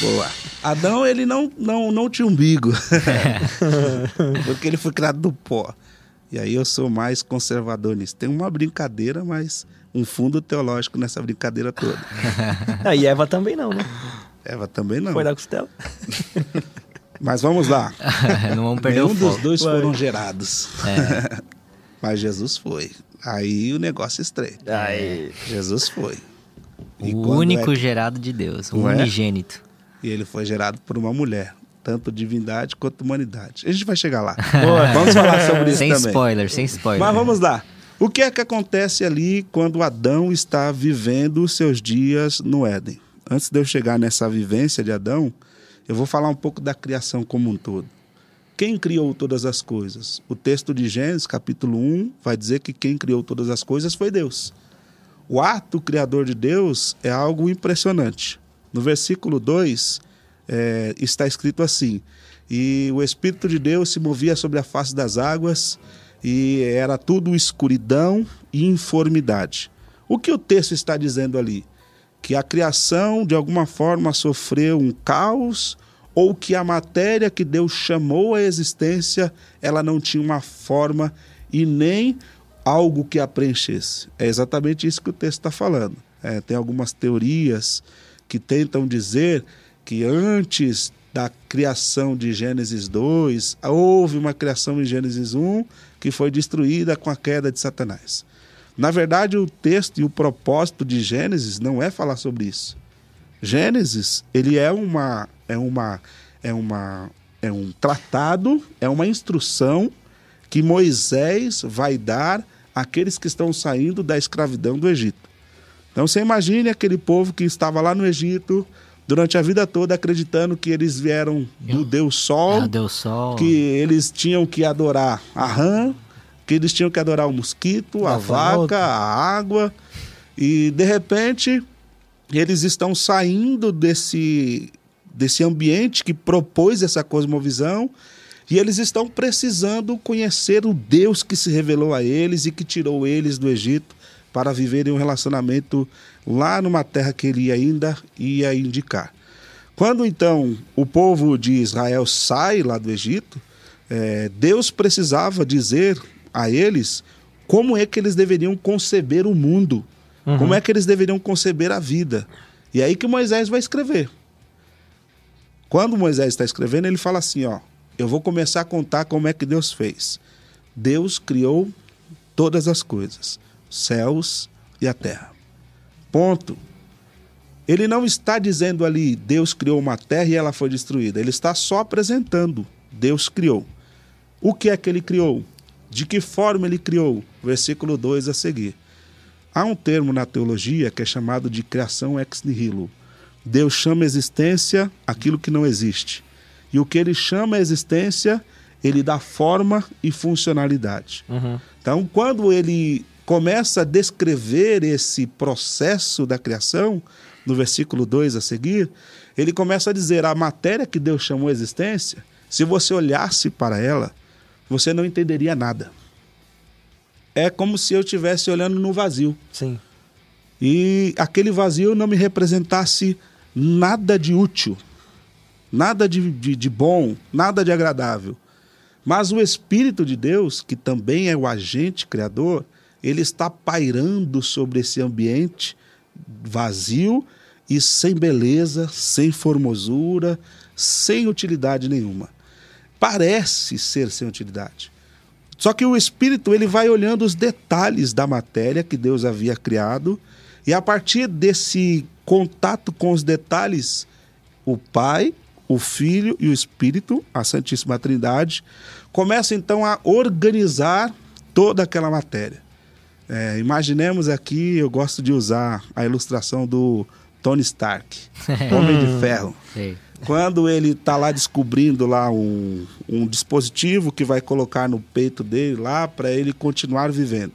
Boa. Adão, ele não, não, não tinha umbigo. <laughs> Porque ele foi criado do pó. E aí eu sou mais conservador nisso. Tem uma brincadeira, mas um fundo teológico nessa brincadeira toda. <laughs> Ah, e Eva também não, né? Eva também não. Foi da costela. <laughs> Mas vamos lá. <laughs> não vamos perder Nenhum o dos dois foram gerados. É. Mas Jesus foi. Aí o negócio estreita. Aí. Jesus foi. E O único é- gerado de Deus, o é? unigênito. E ele foi gerado por uma mulher. Tanto divindade quanto humanidade. A gente vai chegar lá. Boa. Vamos falar sobre isso Sem também. spoiler, sem spoiler. Mas vamos lá. O que é que acontece ali quando Adão está vivendo os seus dias no Éden? Antes de eu chegar nessa vivência de Adão, eu vou falar um pouco da criação como um todo. Quem criou todas as coisas? O texto de Gênesis, capítulo 1, vai dizer que quem criou todas as coisas foi Deus. O ato criador de Deus é algo impressionante. No versículo 2, é, está escrito assim: E o Espírito de Deus se movia sobre a face das águas, e era tudo escuridão e informidade. O que o texto está dizendo ali? Que a criação, de alguma forma, sofreu um caos, ou que a matéria que Deus chamou à existência, ela não tinha uma forma e nem algo que a preenchesse. É exatamente isso que o texto está falando. É, tem algumas teorias que tentam dizer que antes da criação de Gênesis 2, houve uma criação em Gênesis 1 que foi destruída com a queda de Satanás. Na verdade, o texto e o propósito de Gênesis não é falar sobre isso. Gênesis, ele é uma é uma é uma é um tratado, é uma instrução que Moisés vai dar àqueles que estão saindo da escravidão do Egito. Então você imagine aquele povo que estava lá no Egito durante a vida toda acreditando que eles vieram do Deus Sol, Ah, deu sol. que eles tinham que adorar a rã, que eles tinham que adorar o mosquito, a A volta. vaca, a água, e de repente eles estão saindo desse, desse ambiente que propôs essa cosmovisão e eles estão precisando conhecer o Deus que se revelou a eles e que tirou eles do Egito para viverem um relacionamento lá numa terra que ele ainda ia indicar. Quando então o povo de Israel sai lá do Egito, eh, Deus precisava dizer a eles como é que eles deveriam conceber o mundo, como é que eles deveriam conceber a vida. E é aí que Moisés vai escrever. Quando Moisés está escrevendo, ele fala assim: ó, eu vou começar a contar como é que Deus fez. Deus criou todas as coisas, céus e a terra. Ponto. Ele não está dizendo ali, Deus criou uma terra e ela foi destruída. Ele está só apresentando, Deus criou. O que é que ele criou? De que forma ele criou? Versículo 2 a seguir. Há um termo na teologia que é chamado de criação ex nihilo. Deus chama a existência aquilo que não existe. E o que ele chama a existência, ele dá forma e funcionalidade. Então, quando ele começa a descrever esse processo da criação, no versículo 2 a seguir, ele começa a dizer: a matéria que Deus chamou a existência, se você olhasse para ela, você não entenderia nada. É como se eu estivesse olhando no vazio Sim. e aquele vazio não me representasse nada de útil. nada de, de, de bom, nada de agradável. Mas o Espírito de Deus, que também é o agente criador, ele está pairando sobre esse ambiente vazio e sem beleza, sem formosura, sem utilidade nenhuma. Parece ser sem utilidade. Só que o espírito ele vai olhando os detalhes da matéria que Deus havia criado e a partir desse contato com os detalhes, o Pai, o Filho e o Espírito, a Santíssima Trindade, começa então a organizar toda aquela matéria. É, imaginemos aqui, eu gosto de usar a ilustração do Tony Stark, <laughs> Homem de Ferro. Sei. Quando ele está lá descobrindo lá um, um dispositivo que vai colocar no peito dele lá para ele continuar vivendo.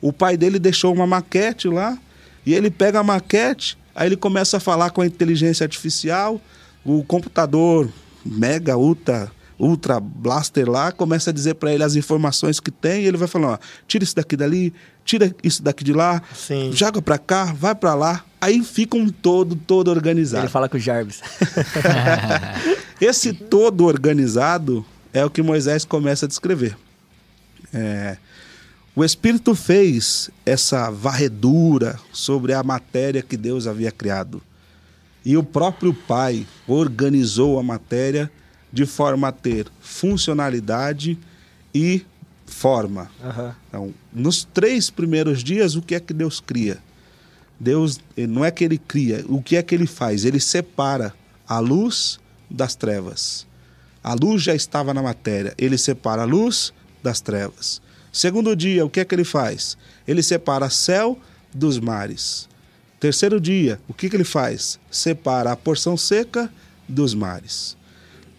O pai dele deixou uma maquete lá e ele pega a maquete, aí ele começa a falar com a inteligência artificial, o computador mega ultra ultra blaster lá começa a dizer para ele as informações que tem e ele vai falando, ó, tira isso daqui dali, tira isso daqui de lá, Sim. joga para cá, vai para lá, aí fica um todo todo organizado. Ele fala com o Jarvis. <laughs> Esse todo organizado é o que Moisés começa a descrever. É, o Espírito fez essa varredura sobre a matéria que Deus havia criado. E o próprio Pai organizou a matéria de forma a ter funcionalidade e forma. Aham. Então, nos três primeiros dias, o que é que Deus cria? Deus eh, não é que ele cria, o que é que ele faz? Ele separa a luz das trevas. A luz já estava na matéria, ele separa a luz das trevas. Segundo dia, o que é que ele faz? Ele separa céu dos mares. Terceiro dia, o que, que ele faz? Separa a porção seca dos mares.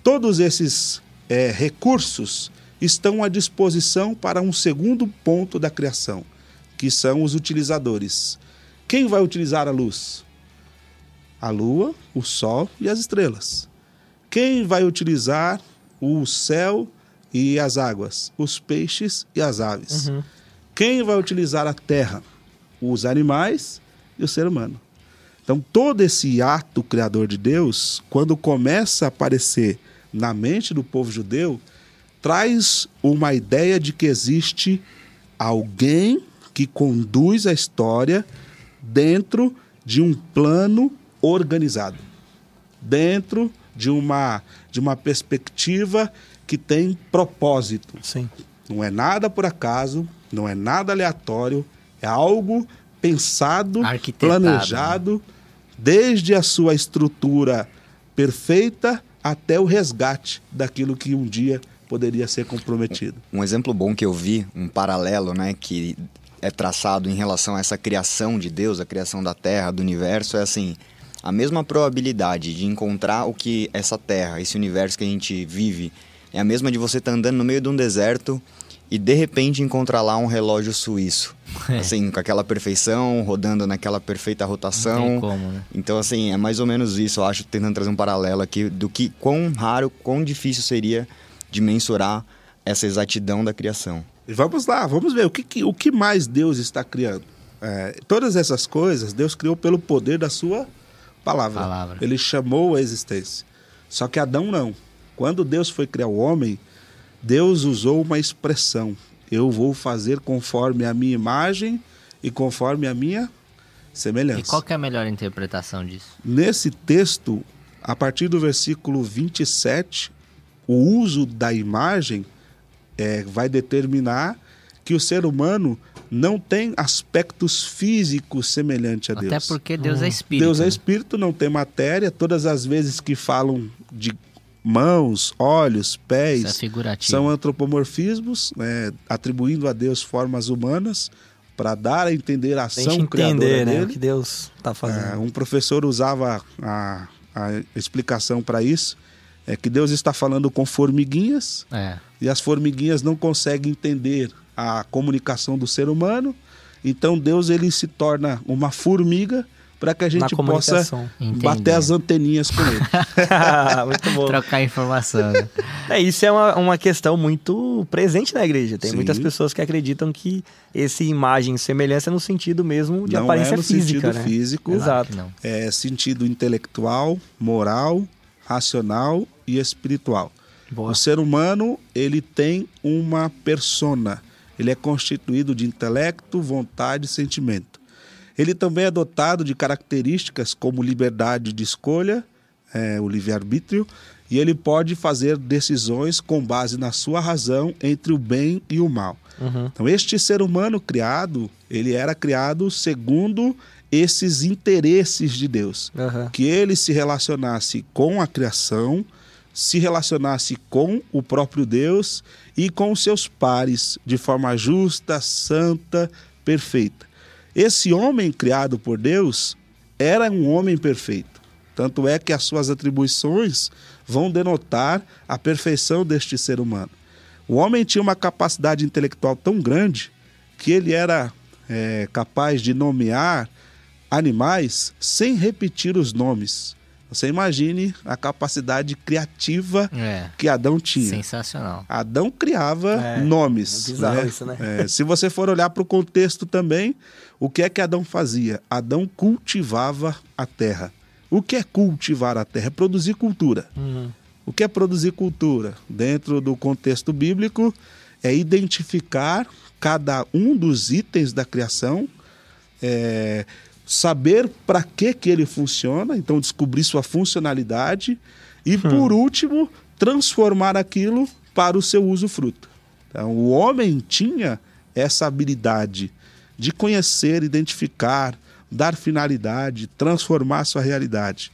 Todos esses eh, recursos estão à disposição para um segundo ponto da criação, que são os utilizadores. Quem vai utilizar a luz? A lua, o sol e as estrelas. Quem vai utilizar o céu e as águas? Os peixes e as aves. Quem vai utilizar a terra? Os animais e o ser humano. Então, todo esse ato criador de Deus, quando começa a aparecer na mente do povo judeu, traz uma ideia de que existe alguém que conduz a história dentro de um plano organizado, dentro de uma, de uma perspectiva que tem propósito. Sim. Não é nada por acaso, não é nada aleatório, é algo pensado, planejado, desde a sua estrutura perfeita até o resgate daquilo que um dia poderia ser comprometido. Um exemplo bom que eu vi, um paralelo, né, que é traçado em relação a essa criação de Deus, a criação da Terra, do universo, é assim, a mesma probabilidade de encontrar o que essa Terra, esse universo que a gente vive, é a mesma de você estar andando no meio de um deserto e de repente encontrar lá um relógio suíço. <laughs> Assim, com aquela perfeição, rodando naquela perfeita rotação. Não tem como, né? Então, assim, é mais ou menos isso, eu acho, tentando trazer um paralelo aqui do que quão raro, quão difícil seria de mensurar essa exatidão da criação. E Vamos lá, vamos ver o que, que- o que mais Deus está criando. É, todas essas coisas Deus criou pelo poder da sua palavra. Palavra. Ele chamou a existência. Só que Adão não. Quando Deus foi criar o homem, Deus usou uma expressão: Eu vou fazer conforme a minha imagem e conforme a minha semelhança. E qual que é a melhor interpretação disso? Nesse texto, a partir do versículo 27, o uso da imagem é, vai determinar que o ser humano não tem aspectos físicos semelhantes a Deus. Até porque Deus é espírito. Deus é né? espírito, não tem matéria. Todas as vezes que falam de mãos, olhos, pés, é são antropomorfismos, é, atribuindo a Deus formas humanas para dar a entender a ação gente criadora entender, né, dele. o que Deus tá É, fazendo. um professor usava a, a explicação para isso, é que Deus está falando com formiguinhas É. e as formiguinhas não conseguem entender a comunicação do ser humano, então Deus ele se torna uma formiga para que a gente possa. Entender. bater as anteninhas com ele. <laughs> Muito bom. Trocar informação. né? <laughs> É, isso é uma, uma questão muito presente na igreja. Tem Sim. muitas pessoas que acreditam que esse imagem e semelhança é no sentido mesmo de não aparência é no física, sentido né? físico, Exato. Não. é sentido intelectual, moral, racional e espiritual. Boa. O ser humano, ele tem uma persona. Ele é constituído de intelecto, vontade e sentimento. Ele também é dotado de características como liberdade de escolha, é, o livre-arbítrio, e ele pode fazer decisões com base na sua razão entre o bem e o mal. Uhum. Então, este ser humano criado, ele era criado segundo esses interesses de Deus. Uhum. Que ele se relacionasse com a criação, se relacionasse com o próprio Deus e com os seus pares de forma justa, santa, perfeita. Esse homem criado por Deus era um homem perfeito. Tanto é que as suas atribuições vão denotar a perfeição deste ser humano. O homem tinha uma capacidade intelectual tão grande que ele era é, capaz de nomear animais sem repetir os nomes. Você imagine a capacidade criativa É. que Adão tinha. Sensacional. Adão criava É, nomes. é bizarro né? isso, né? É, se você for olhar para o contexto também, o que é que Adão fazia? Adão cultivava a terra. O que é cultivar a terra? É produzir cultura. Uhum. O que é produzir cultura? Dentro do contexto bíblico, é identificar cada um dos itens da criação, é, saber para que, que ele funciona, então descobrir sua funcionalidade e, por último, transformar aquilo para o seu uso fruto. Então, o homem tinha essa habilidade de conhecer, identificar, dar finalidade, transformar sua realidade.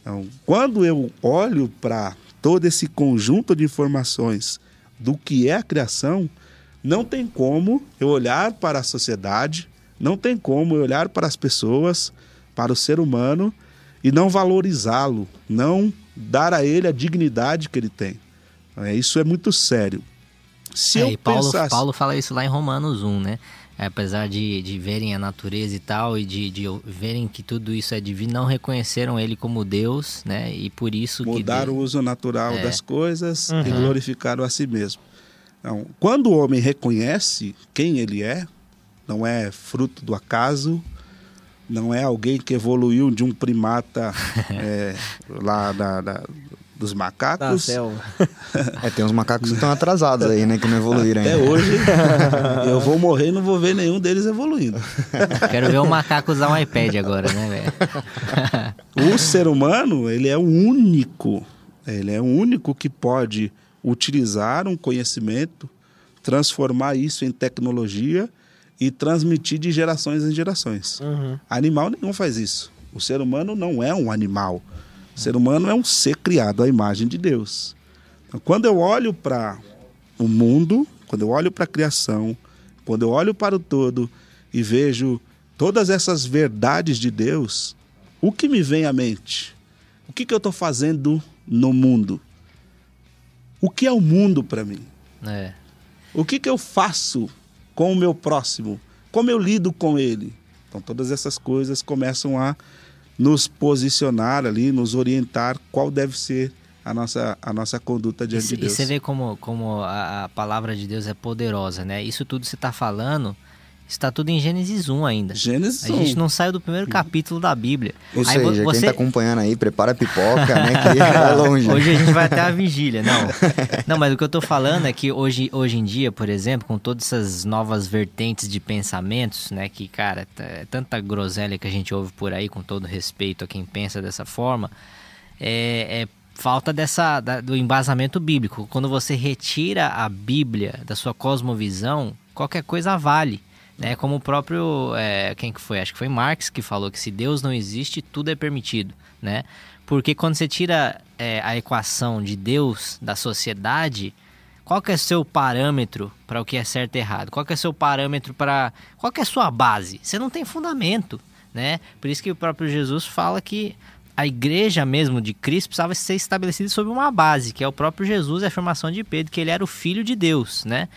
Então, quando eu olho para todo esse conjunto de informações do que é a criação, não tem como eu olhar para a sociedade, não tem como olhar para as pessoas, para o ser humano e não valorizá-lo, não dar a ele a dignidade que ele tem. É, isso é muito sério. Se É, eu e Paulo, pensasse... Paulo fala isso lá em Romanos 1, né? Apesar de, de verem a natureza e tal, e de, de verem que tudo isso é divino, não reconheceram ele como Deus, né? E por isso mudar que. o uso natural É. das coisas e Uhum. glorificar a si mesmo. Então, quando o homem reconhece quem ele é, não é fruto do acaso, não é alguém que evoluiu de um primata <laughs> é, lá da, da- dos macacos. É, tem uns macacos que estão atrasados aí, né? Que não evoluíram Até ainda. hoje, <laughs> eu vou morrer e não vou ver nenhum deles evoluindo. <laughs> Quero ver o macaco usar um iPad agora, né, velho? O ser humano, ele é o único, ele é o único que pode utilizar um conhecimento, transformar isso em tecnologia e transmitir de gerações em gerações. Uhum. Animal nenhum faz isso. O ser humano não é um animal. O ser humano é um ser criado à imagem de Deus. Então, quando eu olho para o mundo, quando eu olho para a criação, quando eu olho para o todo e vejo todas essas verdades de Deus, o que me vem à mente? O que, que eu estou fazendo no mundo? O que é o mundo para mim? É. O que, que eu faço com o meu próximo? Como eu lido com ele? Então, todas essas coisas começam a nos posicionar ali, nos orientar qual deve ser a nossa, a nossa conduta E, diante de e Deus. você vê como, como a, a palavra de Deus é poderosa, né? Isso tudo você está falando está tudo em Gênesis 1 ainda. Gênesis A gente 1. não saiu do primeiro capítulo da Bíblia. Ou Aí seja, você... quem tá acompanhando aí, prepara a pipoca, né? Que vai <laughs> longe. Hoje a gente vai até a vigília, não. Não, mas o que eu tô falando é que hoje, hoje em dia, por exemplo, com todas essas novas vertentes de pensamentos, né, que, cara, t- é tanta groselha que a gente ouve por aí, com todo respeito a quem pensa dessa forma, é, é falta dessa, da- do embasamento bíblico. Quando você retira a Bíblia da sua cosmovisão, qualquer coisa vale. Né? Como o próprio, é, quem que foi? Acho que foi Marx que falou que se Deus não existe, tudo é permitido, né? Porque quando você tira é, a equação de Deus da sociedade, qual que é seu parâmetro para o que é certo e errado? Qual que é seu parâmetro para... Qual que é sua base? Você não tem fundamento, né? Por isso que o próprio Jesus fala que a igreja mesmo de Cristo precisava ser estabelecida sobre uma base, que é o próprio Jesus e a afirmação de Pedro, que ele era o filho de Deus, né?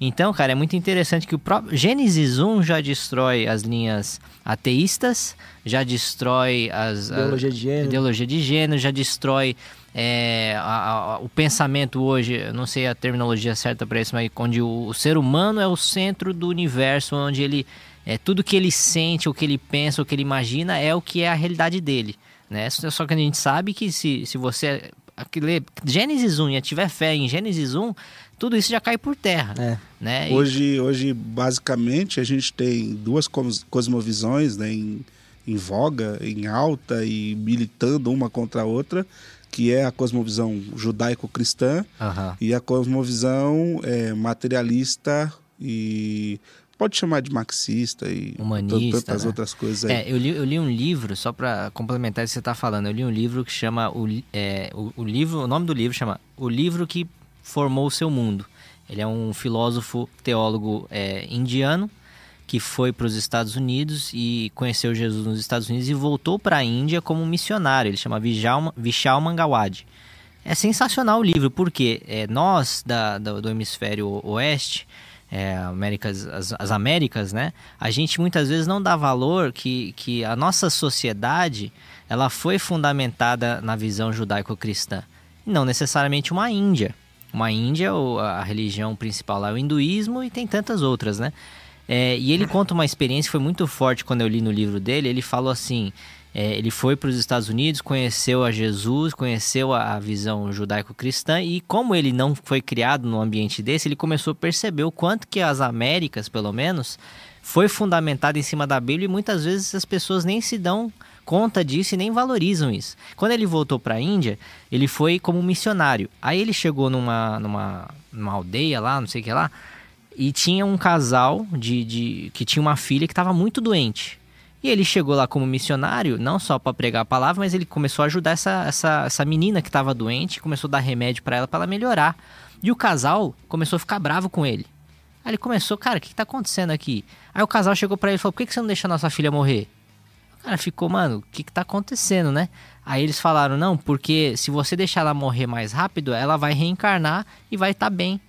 Então, cara, é muito interessante que o próprio Gênesis 1 já destrói as linhas ateístas, já destrói as, a- Ideologia de gênero. ideologia de gênero, já destrói é, a- a- o pensamento hoje, não sei a terminologia certa para isso, mas onde o, o ser humano é o centro do universo, onde ele é tudo que ele sente, o que ele pensa, o que ele imagina é o que é a realidade dele. Né? Só que a gente sabe que se, se você ler Gênesis 1 e tiver fé em Gênesis 1, tudo isso já cai por terra. É. Né? Hoje, hoje, basicamente, a gente tem duas cosmovisões né, em, em voga, em alta e militando uma contra a outra, que é a cosmovisão judaico-cristã uhum. e a cosmovisão é, materialista e pode chamar de marxista e Humanista, tantas né? outras coisas aí. É, eu li, eu li um livro, só para complementar o que você está falando, eu li um livro que chama, o, é, o, o, livro, o nome do livro chama O Livro que Formou o Seu Mundo. Ele é um filósofo teólogo é, indiano que foi para os Estados Unidos e conheceu Jesus nos Estados Unidos e voltou para a Índia como missionário. Ele chama Vishal, Vishal Mangawadi. É sensacional o livro, porque é, nós da, do, do hemisfério oeste é, Américas, as, as, Américas, né? A gente muitas vezes não dá valor que, que a nossa sociedade ela foi fundamentada na visão judaico-cristã. Não necessariamente uma Índia. Uma Índia, a religião principal lá é o hinduísmo e tem tantas outras, né? É, e ele conta uma experiência que foi muito forte quando eu li no livro dele. Ele falou assim: é, ele foi para os Estados Unidos, conheceu a Jesus, conheceu a, a visão judaico-cristã e como ele não foi criado num ambiente desse, ele começou a perceber o quanto que as Américas, pelo menos, foi fundamentado em cima da Bíblia e muitas vezes as pessoas nem se dão conta disso e nem valorizam isso. Quando ele voltou para a Índia, ele foi como missionário. Aí ele chegou numa, numa, numa aldeia lá, não sei o que lá, e tinha um casal de, de que tinha uma filha que estava muito doente. E ele chegou lá como missionário, não só para pregar a palavra, mas ele começou a ajudar essa, essa, essa menina que estava doente, começou a dar remédio para ela, para ela melhorar. E o casal começou a ficar bravo com ele. Aí ele começou, cara, o que, que tá acontecendo aqui? Aí o casal chegou para ele e falou: por que, que você não deixa a nossa filha morrer? Cara ficou, mano, o que, que tá acontecendo, né? Aí eles falaram: não, porque se você deixar ela morrer mais rápido, ela vai reencarnar e vai estar tá bem,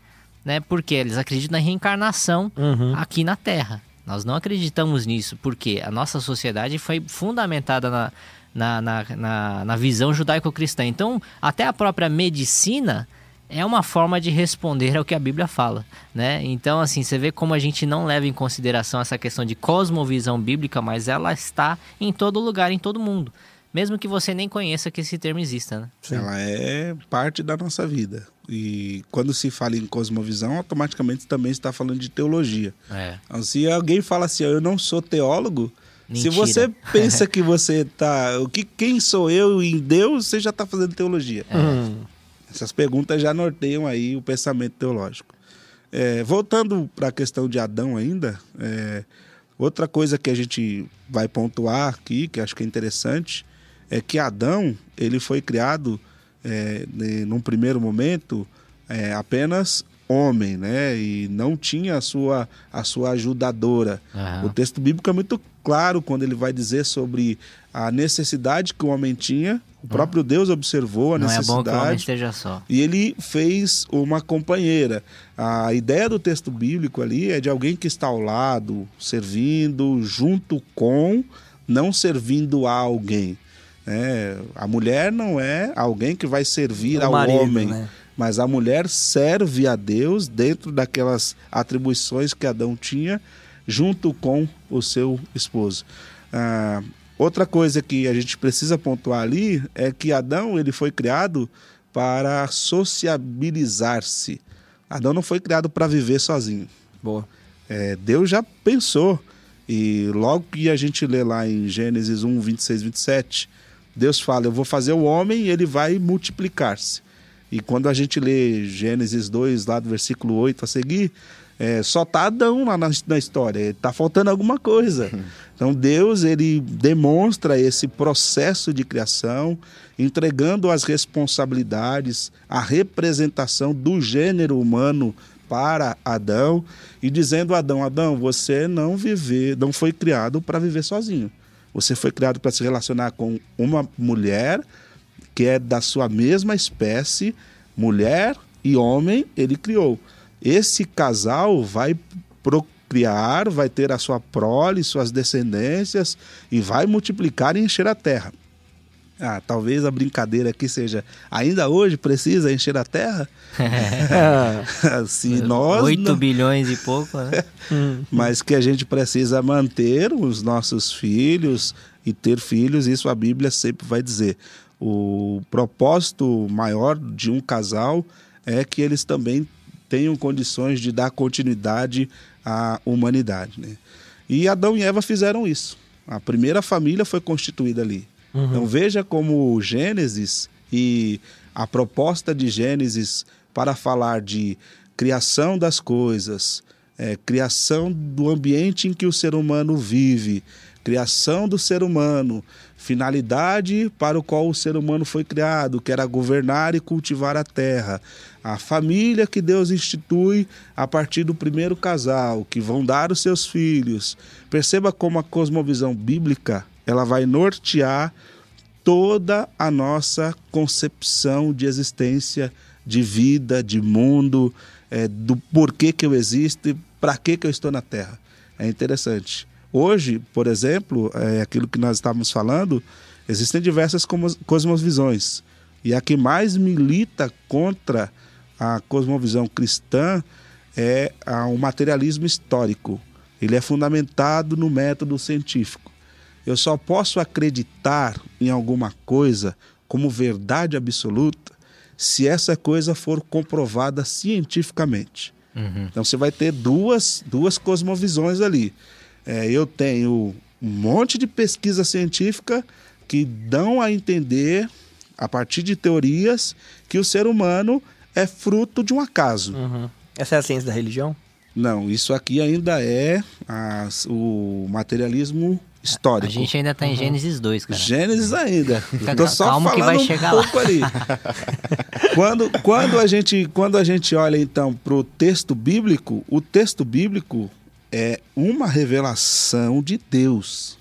né? Porque eles acreditam na reencarnação uhum. aqui na Terra. Nós não acreditamos nisso, porque a nossa sociedade foi fundamentada na, na, na, na, na visão judaico-cristã. Então, até a própria medicina é uma forma de responder ao que a Bíblia fala, né? Então, assim, você vê como a gente não leva em consideração essa questão de cosmovisão bíblica, mas ela está em todo lugar, em todo mundo. Mesmo que você nem conheça que esse termo exista, né? Ela é parte da nossa vida. E quando se fala em cosmovisão, automaticamente também está falando de teologia. É. Então, se alguém fala assim, eu não sou teólogo, Mentira. se você <laughs> pensa que você está, o que quem sou eu em Deus, você já está fazendo teologia. É. Hum. Essas perguntas já norteiam aí o pensamento teológico. É, voltando para a questão de Adão ainda, é, outra coisa que a gente vai pontuar aqui, que acho que é interessante, é que Adão ele foi criado é, num primeiro momento, é, apenas homem, né? E não tinha a sua, a sua ajudadora. Uhum. O texto bíblico é muito claro quando ele vai dizer sobre a necessidade que o homem tinha. O próprio Deus observou a não necessidade. É bom que o homem esteja só. E ele fez uma companheira. A ideia do texto bíblico ali é de alguém que está ao lado, servindo, junto com, não servindo a alguém. É, a mulher não é alguém que vai servir o ao marido, homem, né? mas a mulher serve a Deus dentro daquelas atribuições que Adão tinha, junto com o seu esposo. Ah, outra coisa que a gente precisa pontuar ali é que Adão ele foi criado para sociabilizar-se. Adão não foi criado para viver sozinho. Boa. É, Deus já pensou. E logo que a gente lê lá em Gênesis 1, 26, 27, Deus fala: Eu vou fazer o homem e ele vai multiplicar-se. E quando a gente lê Gênesis 2, lá do versículo 8 a seguir, é, só tá Adão lá na, na história, está faltando alguma coisa. <laughs> Então Deus ele demonstra esse processo de criação, entregando as responsabilidades, a representação do gênero humano para Adão e dizendo a Adão, Adão, você não viver, não foi criado para viver sozinho. Você foi criado para se relacionar com uma mulher que é da sua mesma espécie, mulher e homem, ele criou. Esse casal vai procriar, vai ter a sua prole, suas descendências e vai multiplicar e encher a terra. Ah, talvez a brincadeira aqui seja, ainda hoje precisa encher a terra? Se <laughs> <laughs> nós 8 não- bilhões e pouco, né? <laughs> mas que a gente precisa manter os nossos filhos e ter filhos, isso a Bíblia sempre vai dizer. O propósito maior de um casal é que eles também tenham condições de dar continuidade à humanidade. Né? E Adão e Eva fizeram isso. A primeira família foi constituída ali. Então veja como Gênesis e a proposta de Gênesis para falar de criação das coisas, é, criação do ambiente em que o ser humano vive, criação do ser humano, finalidade para o qual o ser humano foi criado, que era governar e cultivar a terra, a família que Deus institui a partir do primeiro casal, que vão dar os seus filhos. Perceba como a cosmovisão bíblica ela vai nortear toda a nossa concepção de existência, de vida, de mundo, é, do porquê que eu existo e para que, que eu estou na Terra. É interessante. Hoje, por exemplo, é aquilo que nós estávamos falando, existem diversas cosmovisões. E a que mais milita contra a cosmovisão cristã é o materialismo histórico. Ele é fundamentado no método científico. Eu só posso acreditar em alguma coisa como verdade absoluta se essa coisa for comprovada cientificamente. Então você vai ter duas, duas cosmovisões ali. É, eu tenho um monte de pesquisa científica que dão a entender, a partir de teorias, que o ser humano é fruto de um acaso. Uhum. Essa é a ciência da religião? Não, isso aqui ainda é as- o materialismo histórico. A gente ainda tá em Gênesis 2, cara. Gênesis ainda. Tô só calmo que falando vai um chegar lá. pouco ali. <laughs> quando, quando, a gente, quando a gente olha então para o texto bíblico, o texto bíblico é uma revelação de Deus.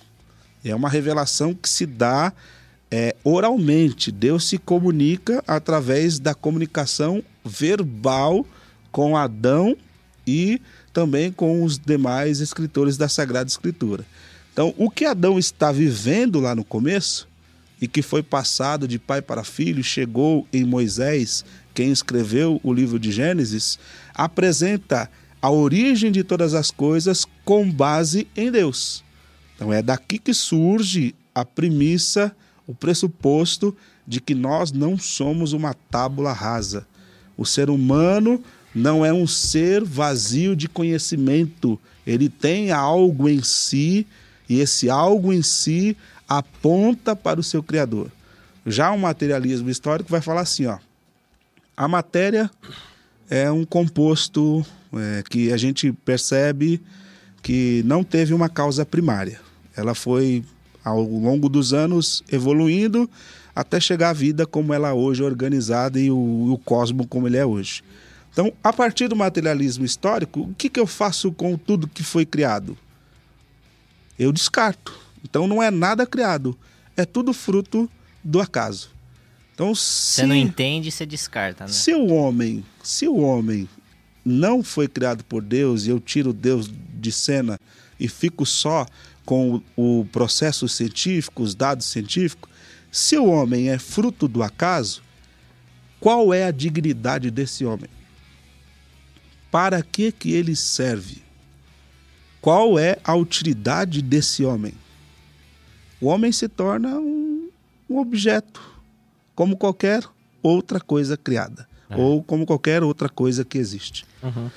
É uma revelação que se dá oralmente. Deus se comunica através da comunicação verbal com Adão e também com os demais escritores da Sagrada Escritura. Então, o que Adão está vivendo lá no começo e que foi passado de pai para filho, chegou em Moisés, quem escreveu o livro de Gênesis, apresenta a origem de todas as coisas com base em Deus. Então é daqui que surge a premissa, o pressuposto de que nós não somos uma tábula rasa. O ser humano não é um ser vazio de conhecimento. Ele tem algo em si e esse algo em si aponta para o seu criador. Já o materialismo histórico vai falar assim, ó: a matéria é um composto é, que a gente percebe que não teve uma causa primária. Ela foi, ao longo dos anos, evoluindo até chegar à vida como ela hoje é organizada e o, o cosmo como ele é hoje. Então, a partir do materialismo histórico, o que, que eu faço com tudo que foi criado? Eu descarto. Então, não é nada criado. É tudo fruto do acaso. Então, se... Você não entende, você descarta, né? Se o homem, se o homem não foi criado por Deus e eu tiro Deus de cena e fico só com o, o processo científico, os dados científicos, se o homem é fruto do acaso, qual é a dignidade desse homem? Para que que ele serve? Qual é a utilidade desse homem? O homem se torna um, um objeto, como qualquer outra coisa criada, ou como qualquer outra coisa que existe. Uhum.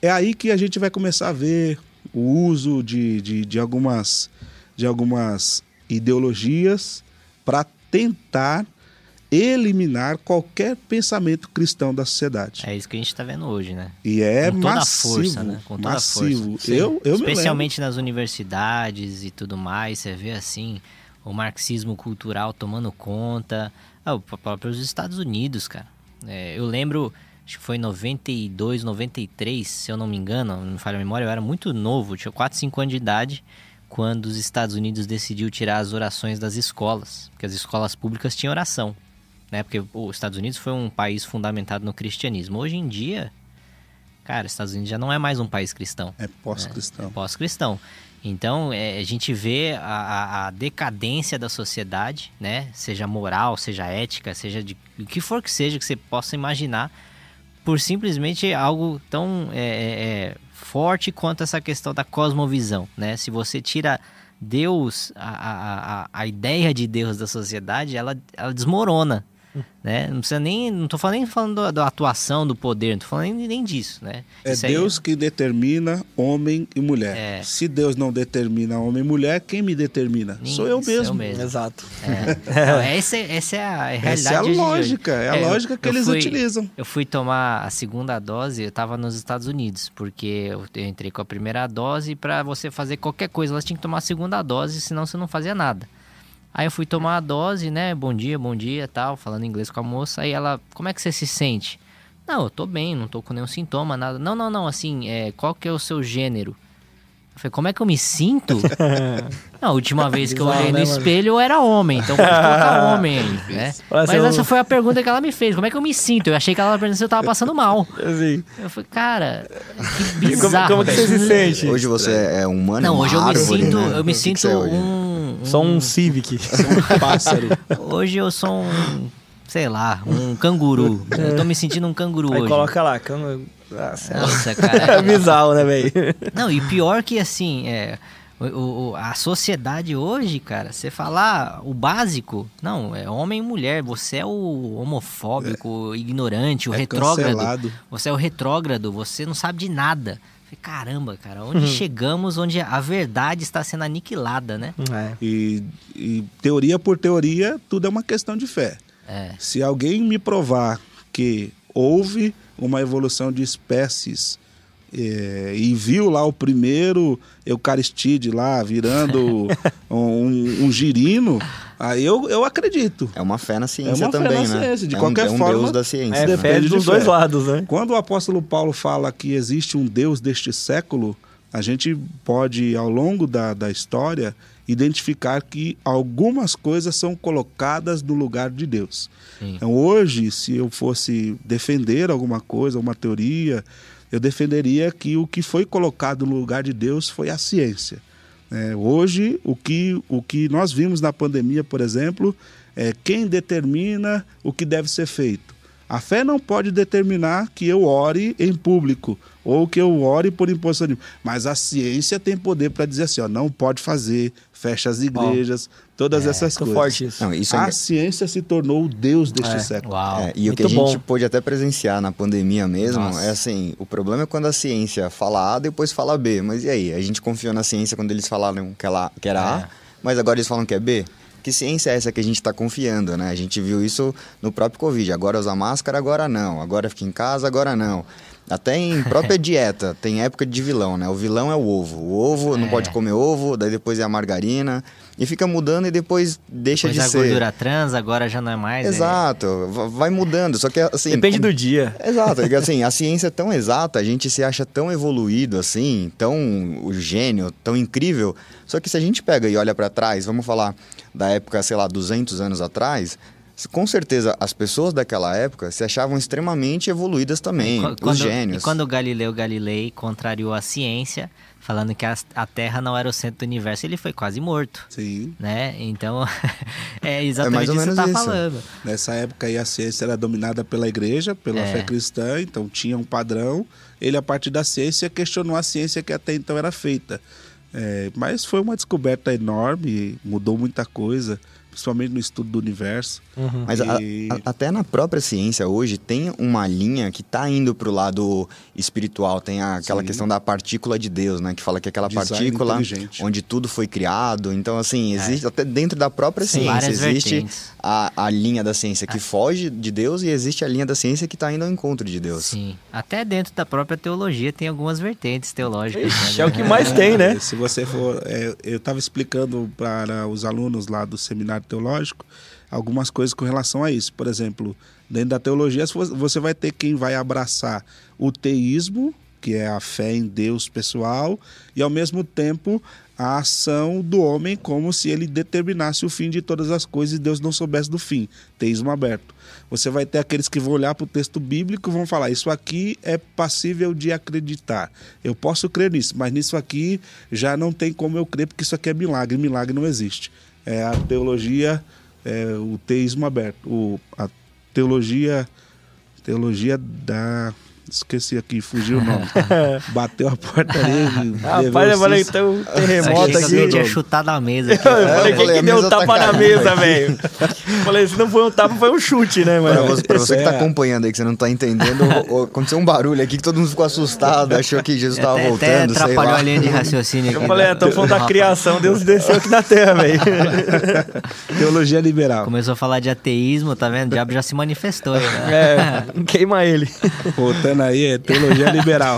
É aí que a gente vai começar a ver o uso de, de, de algumas, de algumas ideologias para tentar eliminar qualquer pensamento cristão da sociedade. É isso que a gente tá vendo hoje, né? E é Com toda a massivo, força, né? Com toda a massivo. força. Eu, eu. Especialmente nas universidades e tudo mais, você vê assim, o marxismo cultural tomando conta. Ah, os Estados Unidos, cara. É, eu lembro, acho que foi em 92, 93, se eu não me engano, não me falha a memória, eu era muito novo, tinha 4, 5 anos de idade, quando os Estados Unidos decidiu tirar as orações das escolas, porque as escolas públicas tinham oração. Né? Porque os Estados Unidos foi um país fundamentado no cristianismo. Hoje em dia, cara, os Estados Unidos já não é mais um país cristão É pós-cristão. é pós-cristão. Então, é, a gente vê a, a, a decadência da sociedade, né? Seja moral, seja ética, seja de o que for que seja que você possa imaginar, por simplesmente algo tão é, é, é forte quanto essa questão da cosmovisão, né? Se você tira Deus, a, a, a ideia de Deus da sociedade, ela, ela desmorona, né? Não precisa nem, não tô falando nem falando da, atuação, do poder, não tô falando nem, nem disso, né? É Isso Deus aí, que determina homem e mulher. É. Se Deus não determina homem e mulher, quem me determina? Nem- Sou eu sou mesmo. mesmo. Exato. É. <laughs> Não, essa, essa é a realidade Essa é a lógica, é a É, eu- lógica que eu eles fui- utilizam. Eu fui tomar a segunda dose, eu tava nos Estados Unidos, porque eu, eu entrei com a primeira dose e para você fazer qualquer coisa, você tinha que tomar a segunda dose, senão você não fazia nada. Aí eu fui tomar a dose, né? Bom dia, bom dia, tal, falando inglês com a moça. Aí ela, como é que você se sente? Não, eu tô bem, não tô com nenhum sintoma, nada. Não, não, não, assim, é, qual que é o seu gênero? Eu falei, como é que eu me sinto? <laughs> não, a última vez que eu Bizarro, olhei no né, espelho eu era homem, então pode colocar <laughs> homem aí, né? Mas seu- essa foi a pergunta que ela me fez. Como é que eu me sinto? Eu achei que ela perguntou se eu tava passando mal. Assim. Eu falei, cara, que E como, bizarro. como que você se sente? Hoje você é humano, Não, hoje eu me sinto, né? eu me sinto é um, Só um Civic. Um pássaro. Hoje eu sou um, sei lá, um canguru. <laughs> Eu tô me sentindo um canguru Aí hoje. coloca lá. Cama... Nossa, Nossa, <laughs> é cara. bizarro, né, velho? <laughs> Não, e pior que assim, é, o, o- a sociedade hoje, cara, você falar o básico, não, é homem e mulher, você é o homofóbico, o ignorante, o É retrógrado. cancelado. Você é o retrógrado, você não sabe de nada. Falei, Caramba, cara, onde chegamos, onde a verdade está sendo aniquilada, né? É. E, e teoria por teoria, tudo é uma questão de fé. É. Se alguém me provar que houve uma evolução de espécies eh, e viu lá o primeiro Eucaristide lá virando <laughs> um, um girino, aí eu, eu acredito. É uma fé na ciência É uma fé também, na né? ciência, de é qualquer um, é um forma, deus da ciência. É Depende fé de dos fé. dois lados, né? Quando o apóstolo Paulo fala que existe um Deus deste século, a gente pode, ao longo da, da história, identificar que algumas coisas são colocadas no lugar de Deus. Sim. Então, hoje, se eu fosse defender alguma coisa, uma teoria, eu defenderia que o que foi colocado no lugar de Deus foi a ciência. É, hoje, o que, o que nós vimos na pandemia, por exemplo, é quem determina o que deve ser feito. A fé não pode determinar que eu ore em público ou que eu ore por imposição de... Mas a ciência tem poder para dizer assim, ó, não pode fazer, fecha as igrejas, todas essas Ficou coisas. forte isso. Não, isso A é, ciência se tornou o Deus deste É. século. Uau. É, e o que a gente bom. pôde até presenciar na pandemia mesmo Nossa. é assim, o problema é quando a ciência fala A, depois fala B. Mas e aí? A gente confiou na ciência quando eles falaram que, ela, que era É. A, mas agora eles falam que é B? Que ciência é essa que a gente está confiando, né? A gente viu isso no próprio Covid. Agora usa máscara, agora não. Agora fica em casa, agora não. Até em <laughs> própria dieta, tem época de vilão, né? O vilão é o ovo. O ovo não É. pode comer ovo, daí depois é a margarina. E fica mudando e depois deixa Depois de a ser. gordura trans, agora já não é mais. é- Exato, va- vai mudando. Só que assim. Depende como- do dia. Exato, é <laughs> assim, a ciência é tão exata, a gente se acha tão evoluído assim, tão o gênio, tão incrível. Só que se a gente pega e olha pra trás, vamos falar da época, sei lá, 200 anos atrás, com certeza as pessoas daquela época se achavam extremamente evoluídas também, os quando, gênios. E quando Galileu Galilei contrariou a ciência, falando que a, a Terra não era o centro do universo, ele foi quase morto. Sim. Né? Então, <laughs> é mais exatamente ou isso que você tá isso. falando. Nessa época aí a ciência era dominada pela igreja, pela É. fé cristã, então tinha um padrão. Ele, a partir da ciência, questionou a ciência que até então era feita. É, mas foi uma descoberta enorme, mudou muita coisa, principalmente no estudo do universo. Mas a- E- a- até na própria ciência hoje tem uma linha que está indo para o lado espiritual. Tem a- aquela Sim. questão da partícula de Deus, né? Que fala que é aquela Design partícula onde tudo foi criado. Então, assim, existe até dentro da própria Sim, ciência. Existe a, a linha da ciência que foge de Deus e existe a linha da ciência que está indo ao encontro de Deus. Sim. Até dentro da própria teologia tem algumas vertentes teológicas. Ixi, né? é o que mais tem, né? É, Se você for. é, eu estava explicando para os alunos lá do seminário teológico algumas coisas com relação a isso. Por exemplo, dentro da teologia, você vai ter quem vai abraçar o teísmo, que é a fé em Deus pessoal, e ao mesmo tempo a ação do homem como se ele determinasse o fim de todas as coisas e Deus não soubesse do fim. Teísmo aberto. Você vai ter aqueles que vão olhar para o texto bíblico e vão falar: Isso aqui é passível de acreditar. Eu posso crer nisso, mas nisso aqui já não tem como eu crer, porque isso aqui é milagre. Milagre não existe. É a teologia, é o teísmo aberto. O, a teologia, teologia da Esqueci aqui, fugiu o nome. <laughs> Bateu a porta ali. <laughs> Rapaz, eu falei, um terremoto aqui. que você tinha chutado na mesa. <laughs> Aqui. Eu falei, eu quem falei, que a deu um tá tapa na caindo mesa, velho? Falei, se não foi um tapa, foi um chute, né, Pra mano? você, pra você que tá É. acompanhando aí, que você não tá entendendo, aconteceu um barulho aqui que todo mundo ficou assustado, achou que Jesus tava até, voltando, até sei atrapalhou lá. a linha de raciocínio aqui. Eu falei, é, da- tô falando da criação, Deus desceu aqui na terra, velho. Teologia liberal. Começou a falar de ateísmo, tá vendo? O diabo já se manifestou aí, né? É, queima ele. Voltando aí, é teologia liberal.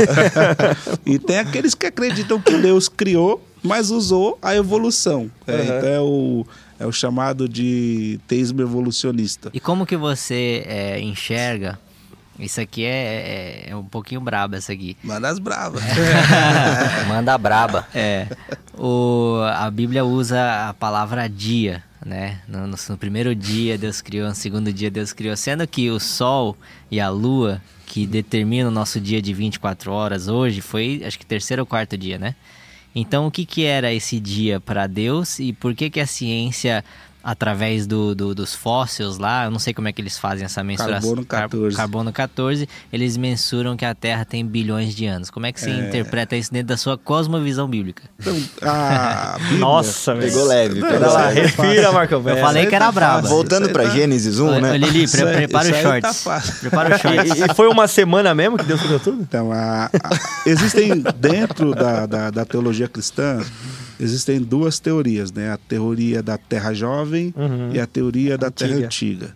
<laughs> e tem aqueles que acreditam que Deus criou, mas usou a evolução. É, Uhum. Então é o, é o chamado de teísmo evolucionista. E como que você é, enxerga? Isso aqui é, é, é um pouquinho brabo, essa aqui. Manda as bravas. <laughs> Manda braba. É. O, a Bíblia usa a palavra dia, né? No, no- no primeiro dia Deus criou, no segundo dia Deus criou. Sendo que o Sol e a Lua, que determinam o nosso dia de 24 horas hoje, foi acho que terceiro ou quarto dia, né? Então o que, que era esse dia para Deus e por que, que a ciência, através do, do- dos fósseis lá, eu não sei como é que eles fazem essa mensuração. Carbono 14. carbono 14, eles mensuram que a Terra tem bilhões de anos. Como é que você interpreta isso dentro da sua cosmovisão bíblica? Então, a <laughs> Bíblia, Nossa, velho. Pegou leve, Pera pegou lá, leve. respira, Marcão. Eu falei que era braba. Voltando pra tá- Gênesis 1, Ô, né? Lili, pre prepara os aí shorts. tá prepara os <laughs> shorts. E, e foi uma semana mesmo que Deus criou tudo? Então, a- a- existem dentro da, da, da teologia cristã, existem duas teorias, né? A teoria da Terra Jovem Uhum. e a teoria da Antiga. Terra Antiga.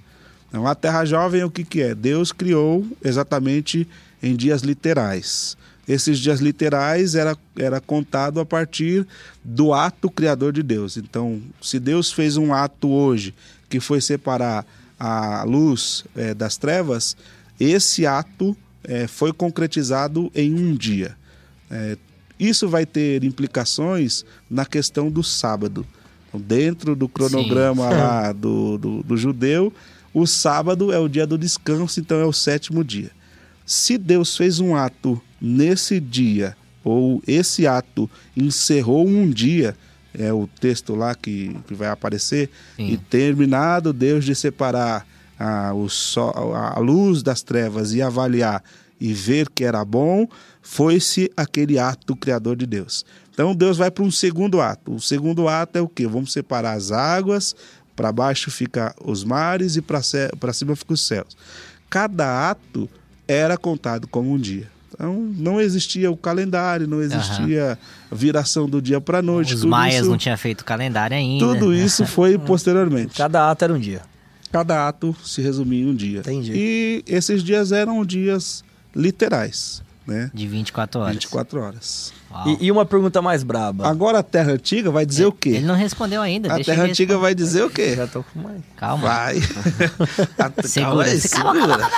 Então, a Terra Jovem, o que, que é? Deus criou exatamente em dias literais. Esses dias literais era, era contado a partir do ato criador de Deus. Então, se Deus fez um ato hoje que foi separar a luz eh, das trevas, esse ato eh, foi concretizado em um dia. Eh, isso vai ter implicações na questão do sábado. Então, dentro do cronograma lá do, do, do judeu, o sábado é o dia do descanso, então é o sétimo dia. Se Deus fez um ato nesse dia, ou esse ato encerrou um dia, é o texto lá que, que vai aparecer, Sim. e terminado Deus de separar a, o sol, a luz das trevas e avaliar e ver que era bom, foi-se aquele ato criador de Deus. Então Deus vai para um segundo ato. O segundo ato é o quê? Vamos separar as águas, para baixo fica os mares e para cima fica os céus. Cada ato era contado como um dia. Então não existia o calendário, não existia viração do dia para noite. Os maias isso, não tinham feito calendário ainda. Tudo isso foi <laughs> posteriormente. Cada ato era um dia. Cada ato se resumia em um dia. Entendi. E esses dias eram dias literais, né? De 24 horas. 24 horas. E, e uma pergunta mais braba. Agora a Terra Antiga vai dizer o quê? Ele não respondeu ainda. A deixa Terra Antiga vai dizer o quê? Já tô com mais. Calma. Vai. A, Segura, calma.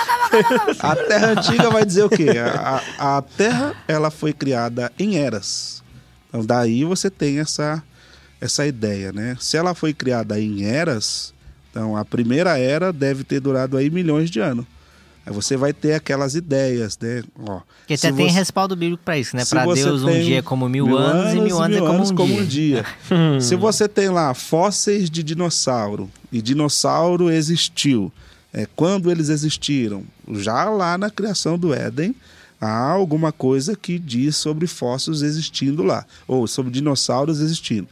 A Terra Antiga vai dizer o quê? A, a- a Terra ela foi criada em eras. Então daí você tem essa, essa ideia, né? Se ela foi criada em eras, então a primeira era deve ter durado aí milhões de anos. Aí você vai ter aquelas ideias, né? Ó, Porque se até tem você- respaldo bíblico pra isso, né? você Deus um dia é como mil, anos, e mil anos, é como um dia. <laughs> Se você tem lá fósseis de dinossauro e dinossauro existiu, é, quando eles existiram, já lá na criação do Éden, há alguma coisa que diz sobre fósseis existindo lá, ou sobre dinossauros existindo.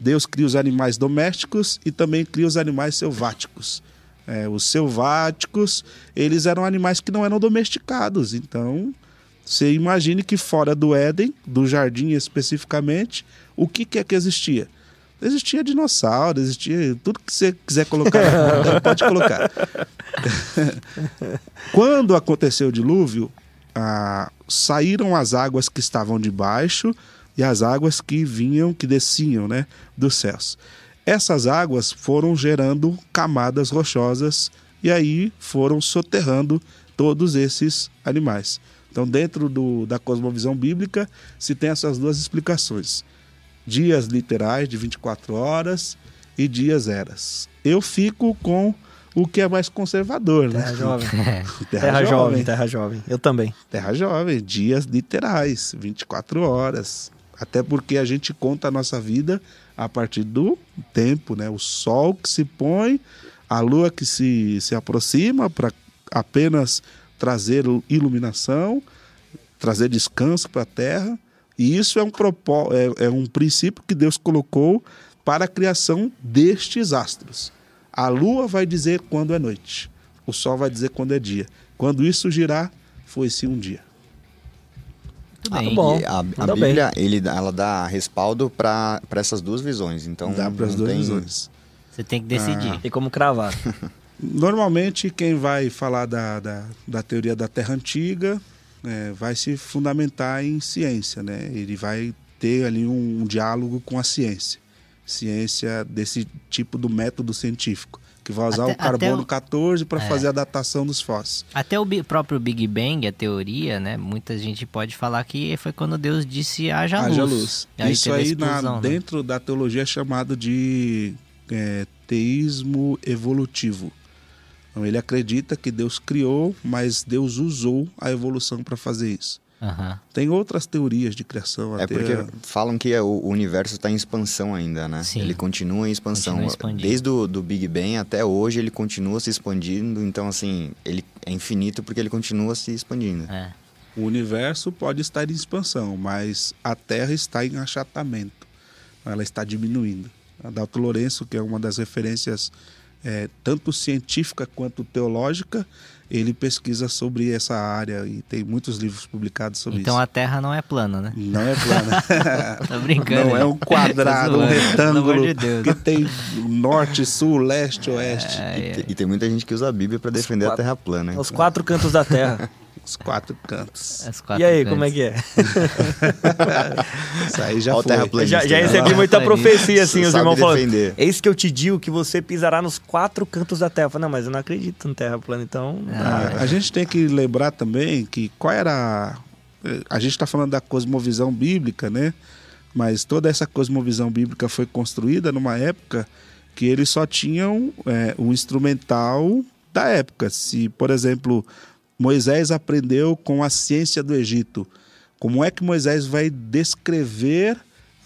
Deus cria os animais domésticos e também cria os animais selváticos. É, os selváticos, eles eram animais que não eram domesticados. Então, você imagine que fora do Éden, do jardim especificamente, o que, que é que existia? Existia dinossauro, existia tudo que você quiser colocar, conta, pode colocar. <laughs> Quando aconteceu o dilúvio, ah, saíram as águas que estavam debaixo e as águas que vinham, que desciam, né, dos céus. Essas águas foram gerando camadas rochosas e aí foram soterrando todos esses animais. Então, dentro do, da cosmovisão bíblica, se tem essas duas explicações. dias literais de 24 horas e dias eras. Eu fico com o que é mais conservador, né? Terra jovem. <laughs> Terra, Terra jovem, terra jovem. Eu também. Terra jovem, dias literais, 24 horas. Até porque a gente conta a nossa vida a partir do tempo, né? O sol que se põe, a lua que se, se aproxima para apenas trazer iluminação, trazer descanso para a terra. E isso é um, propó é, é um princípio que Deus colocou para a criação destes astros. A lua vai dizer quando é noite, o sol vai dizer quando é dia. Quando isso girar, foi-se um dia. Muito Ah, bem. bom. E a, a Bíblia, ele, dá- ela dá respaldo para essas duas visões. Então, Dá para as duas tem- visões. Você tem que decidir. Tem como cravar. <laughs> Normalmente, quem vai falar da, da, da teoria da Terra Antiga é, vai se fundamentar em ciência, né? Ele vai ter ali um, um diálogo com a ciência. Ciência desse tipo do método científico, que vai usar Até- o carbono o- 14 para É. fazer a datação dos fósseis. Até o próprio Big Bang, a teoria, né? Muita gente pode falar que foi quando Deus disse haja, Haja luz. luz. Aí Isso aí, na- explosão, né? dentro da teologia, é chamado de é, teísmo evolutivo. Então, ele acredita que Deus criou, mas Deus usou a evolução para fazer isso. Aham. Tem outras teorias de criação. É até porque falam que o o universo está em expansão ainda, né? Sim. Ele continua em expansão. Continua. Desde o do Big Bang até hoje ele continua se expandindo. Então, assim, ele é infinito porque ele continua se expandindo. É. o universo pode estar em expansão, mas a Terra está em achatamento. Ela está diminuindo. Adalto Lourenço, que é uma das referências é, tanto científica quanto teológica, ele pesquisa sobre essa área e tem muitos livros publicados sobre Então isso. a Terra não é plana, né? Não é plana. <laughs> Tô brincando. Não é um quadrado, Tô um retângulo de Deus. que tem norte, sul, leste, oeste. É, E, te- e tem muita gente que usa a Bíblia para defender a quatro- Terra plana. hein? Os quatro cantos da terra. <laughs> Os quatro cantos. As quatro e aí, cantos. como é que é? Isso aí já Ó o foi. Já, já recebi muita profecia assim, os irmãos falando. defender. Eis que eu te digo que você pisará nos quatro cantos da terra. Eu falei, não, mas eu não acredito no terra plana, então. Ah, a gente tem que lembrar também que qual era. a- A gente está falando da cosmovisão bíblica, né? Mas toda essa cosmovisão bíblica foi construída numa época que eles só tinham é, um instrumental da época. Se, por exemplo, Moisés aprendeu com a ciência do Egito, como é que Moisés vai descrever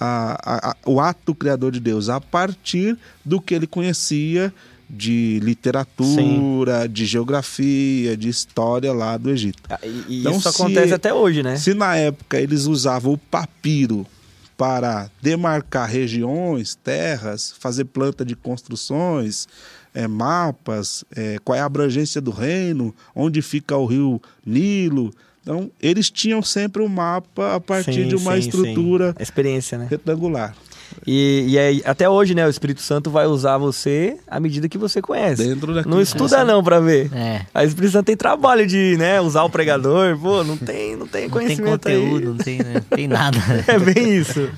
a- a- a- o ato criador de Deus? A partir do que ele conhecia de literatura, de geografia, de história lá do Egito. Ah, E, e Então, isso se- acontece até hoje, né? Se na época eles usavam o papiro para demarcar regiões, terras, fazer planta de construções, eh, mapas, eh, qual é a abrangência do reino, onde fica o rio Nilo. Então, eles tinham sempre um mapa a partir Sim, de uma sim, estrutura sim. Experiência, né? retangular. E, e aí, até hoje, né? O Espírito Santo vai usar você à medida que você conhece. Dentro daquilo Não que estuda você- não pra ver. É. A Espírito Santo tem trabalho de, né, usar o pregador. Pô, não tem, não tem Não tem conhecimento conteúdo, aí. não tem, né? não tem nada. <laughs> É bem isso.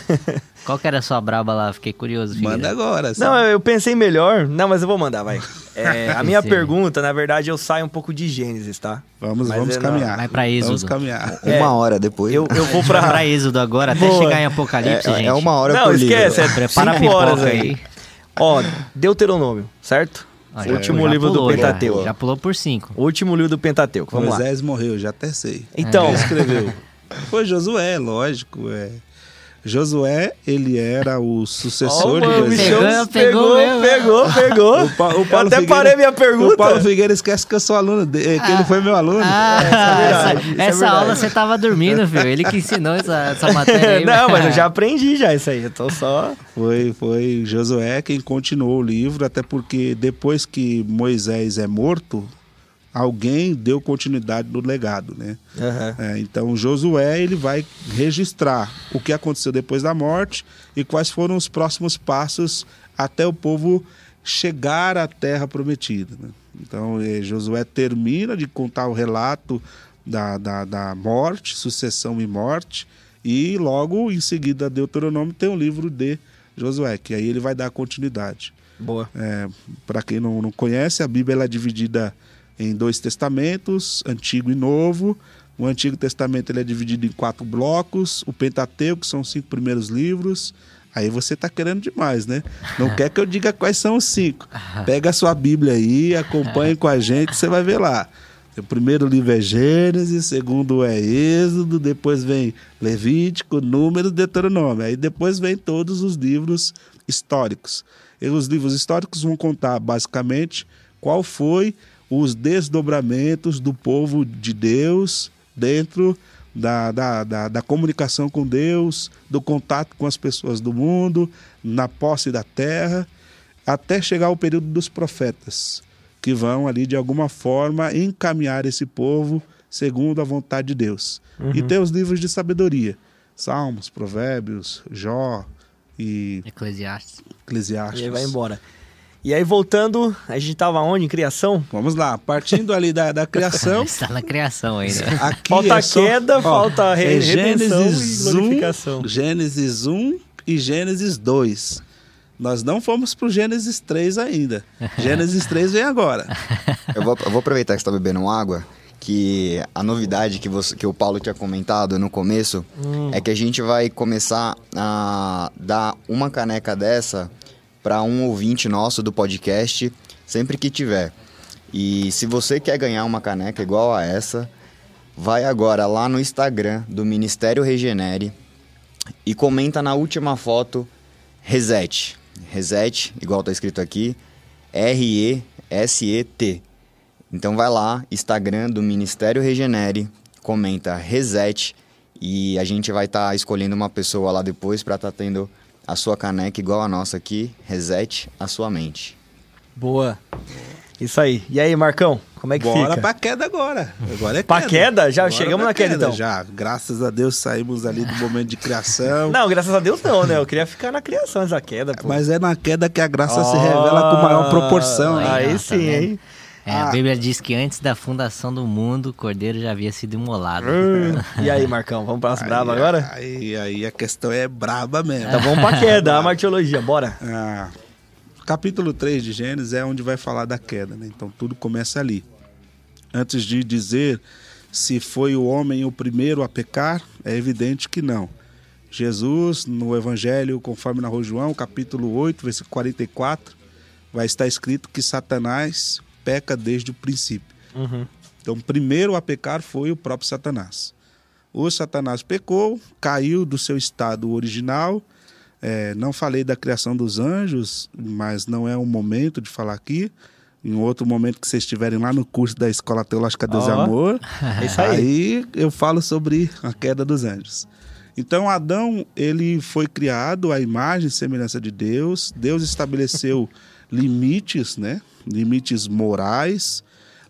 <laughs> Qual que era a sua braba lá? Fiquei curioso. Figueiredo. Manda agora. Não, eu pensei melhor. Não, mas eu vou mandar, vai. <laughs> É, a minha Sim. pergunta, na verdade, eu saio um pouco de Gênesis, tá? Vamos, Mas vamos é, caminhar. Vai pra Êxodo. Vamos caminhar. É. Uma hora depois. Eu, eu vou Pra, pra. Êxodo agora, até Boa. chegar em Apocalipse, é, gente. é uma hora Não, por esquece. livro. É Prepara a cinco horas aí. aí. Ó, Deuteronômio, certo? O último já livro do pulou, já. Pentateuco. Já pulou por cinco. Último livro do Pentateuco. Vamos lá. Moisés morreu, já até sei. Então, Quem escreveu? <laughs> Foi Josué, lógico. É. Josué, ele era o sucessor Ó, de mano, Moisés. Pegou, pegou, pegou pegou. O Pa- o Eu Paulo até Figueira- parei minha O pergunta. Paulo Figueira esquece que eu sou aluno dele, que ele foi meu aluno. Ah, é verdade, isso essa, é essa verdade. aula você tava dormindo, filho. Ele que ensinou essa, essa matéria aí. <laughs> Não, mas eu já aprendi já isso aí. Eu tô só. Foi, foi Josué quem continuou o livro, até porque depois que Moisés é morto, alguém deu continuidade no legado, né? É, então Josué ele vai registrar o que aconteceu depois da morte e quais foram os próximos passos até o povo chegar à terra prometida. né? Então eh, Josué termina de contar o relato da, da, da morte, sucessão e morte, e logo em seguida Deuteronômio tem o livro de Josué, que aí ele vai dar continuidade. Boa. É, Para quem não, não conhece, a Bíblia ela é dividida em dois testamentos, Antigo e Novo. O Antigo Testamento ele é dividido em quatro blocos. O Pentateuco, que são os cinco primeiros livros. Aí você está querendo demais, né? Não quer que eu diga quais são os cinco. <laughs> Pega a sua Bíblia aí, acompanhe com a gente, você vai ver lá. O primeiro livro é Gênesis, o segundo é Êxodo, depois vem Levítico, Número, Deuteronômio. Aí depois vem todos os livros históricos. E os livros históricos vão contar basicamente qual foi os desdobramentos do povo de Deus dentro da, da, da, da, comunicação com Deus, do contato com as pessoas do mundo, na posse da terra, até chegar ao período dos profetas, que vão ali de alguma forma encaminhar esse povo segundo a vontade de Deus. Uhum. E tem os livros de sabedoria, Salmos, Provérbios, Jó e Eclesiastes. Eclesiastes. E aí vai embora. E aí, voltando, a gente estava onde? Em criação? Vamos lá, partindo ali da, da criação. <laughs> Está na criação ainda. Aqui falta é só, queda, ó, falta re é Gênesis e glorificação. 1, Gênesis 1 e Gênesis 2. Nós não fomos pro Gênesis 3 ainda. <laughs> Gênesis 3 vem agora. Eu vou, eu vou aproveitar que você está bebendo água que a novidade que, você, que o Paulo tinha comentado no começo hum. é que a gente vai começar a dar uma caneca dessa para um ouvinte nosso do podcast sempre que tiver. E se você quer ganhar uma caneca igual a essa, vai agora lá no Instagram do Ministério Regenere e comenta na última foto Reset. Reset, igual tá escrito aqui, R-E-S-E-T. Então vai lá, Instagram do Ministério Regenere, comenta Reset e a gente vai estar tá escolhendo uma pessoa lá depois para estar tá tendo a sua caneca igual a nossa aqui, resete a sua mente. Boa. Isso aí. E aí, Marcão, como é que Bora fica? Bora pra queda agora. Agora é queda. Pra queda? Já Bora chegamos na queda, queda, então. Já, graças a Deus saímos ali do momento de criação. <laughs> não, graças a Deus não, né? Eu queria ficar na criação essa queda, pô. Mas é na queda que a graça oh, se revela com maior proporção. Aí, aí tá sim, hein? É, ah. A Bíblia diz que antes da fundação do mundo, o cordeiro já havia sido imolado. Hum. e aí, Marcão, vamos para as bravas agora? Aí, aí a questão é braba mesmo. Então vamos para queda, a <laughs> martiologia, bora. Ah, capítulo 3 de Gênesis é onde vai falar da queda, né? Então tudo começa ali. Antes de dizer se foi o homem o primeiro a pecar, é evidente que não. Jesus, no Evangelho, conforme narrou João, capítulo 8, versículo 44, vai estar escrito que Satanás peca desde o princípio. Uhum. Então, primeiro a pecar foi o próprio Satanás. O Satanás pecou, caiu do seu estado original. É, não falei da criação dos anjos, mas não é o momento de falar aqui. Em outro momento que vocês estiverem lá no curso da Escola Teológica Deus oh. e Amor, <laughs> Isso aí. aí eu falo sobre a queda dos anjos. Então Adão ele foi criado à imagem e semelhança de Deus. Deus estabeleceu <laughs> limites, né? Limites morais,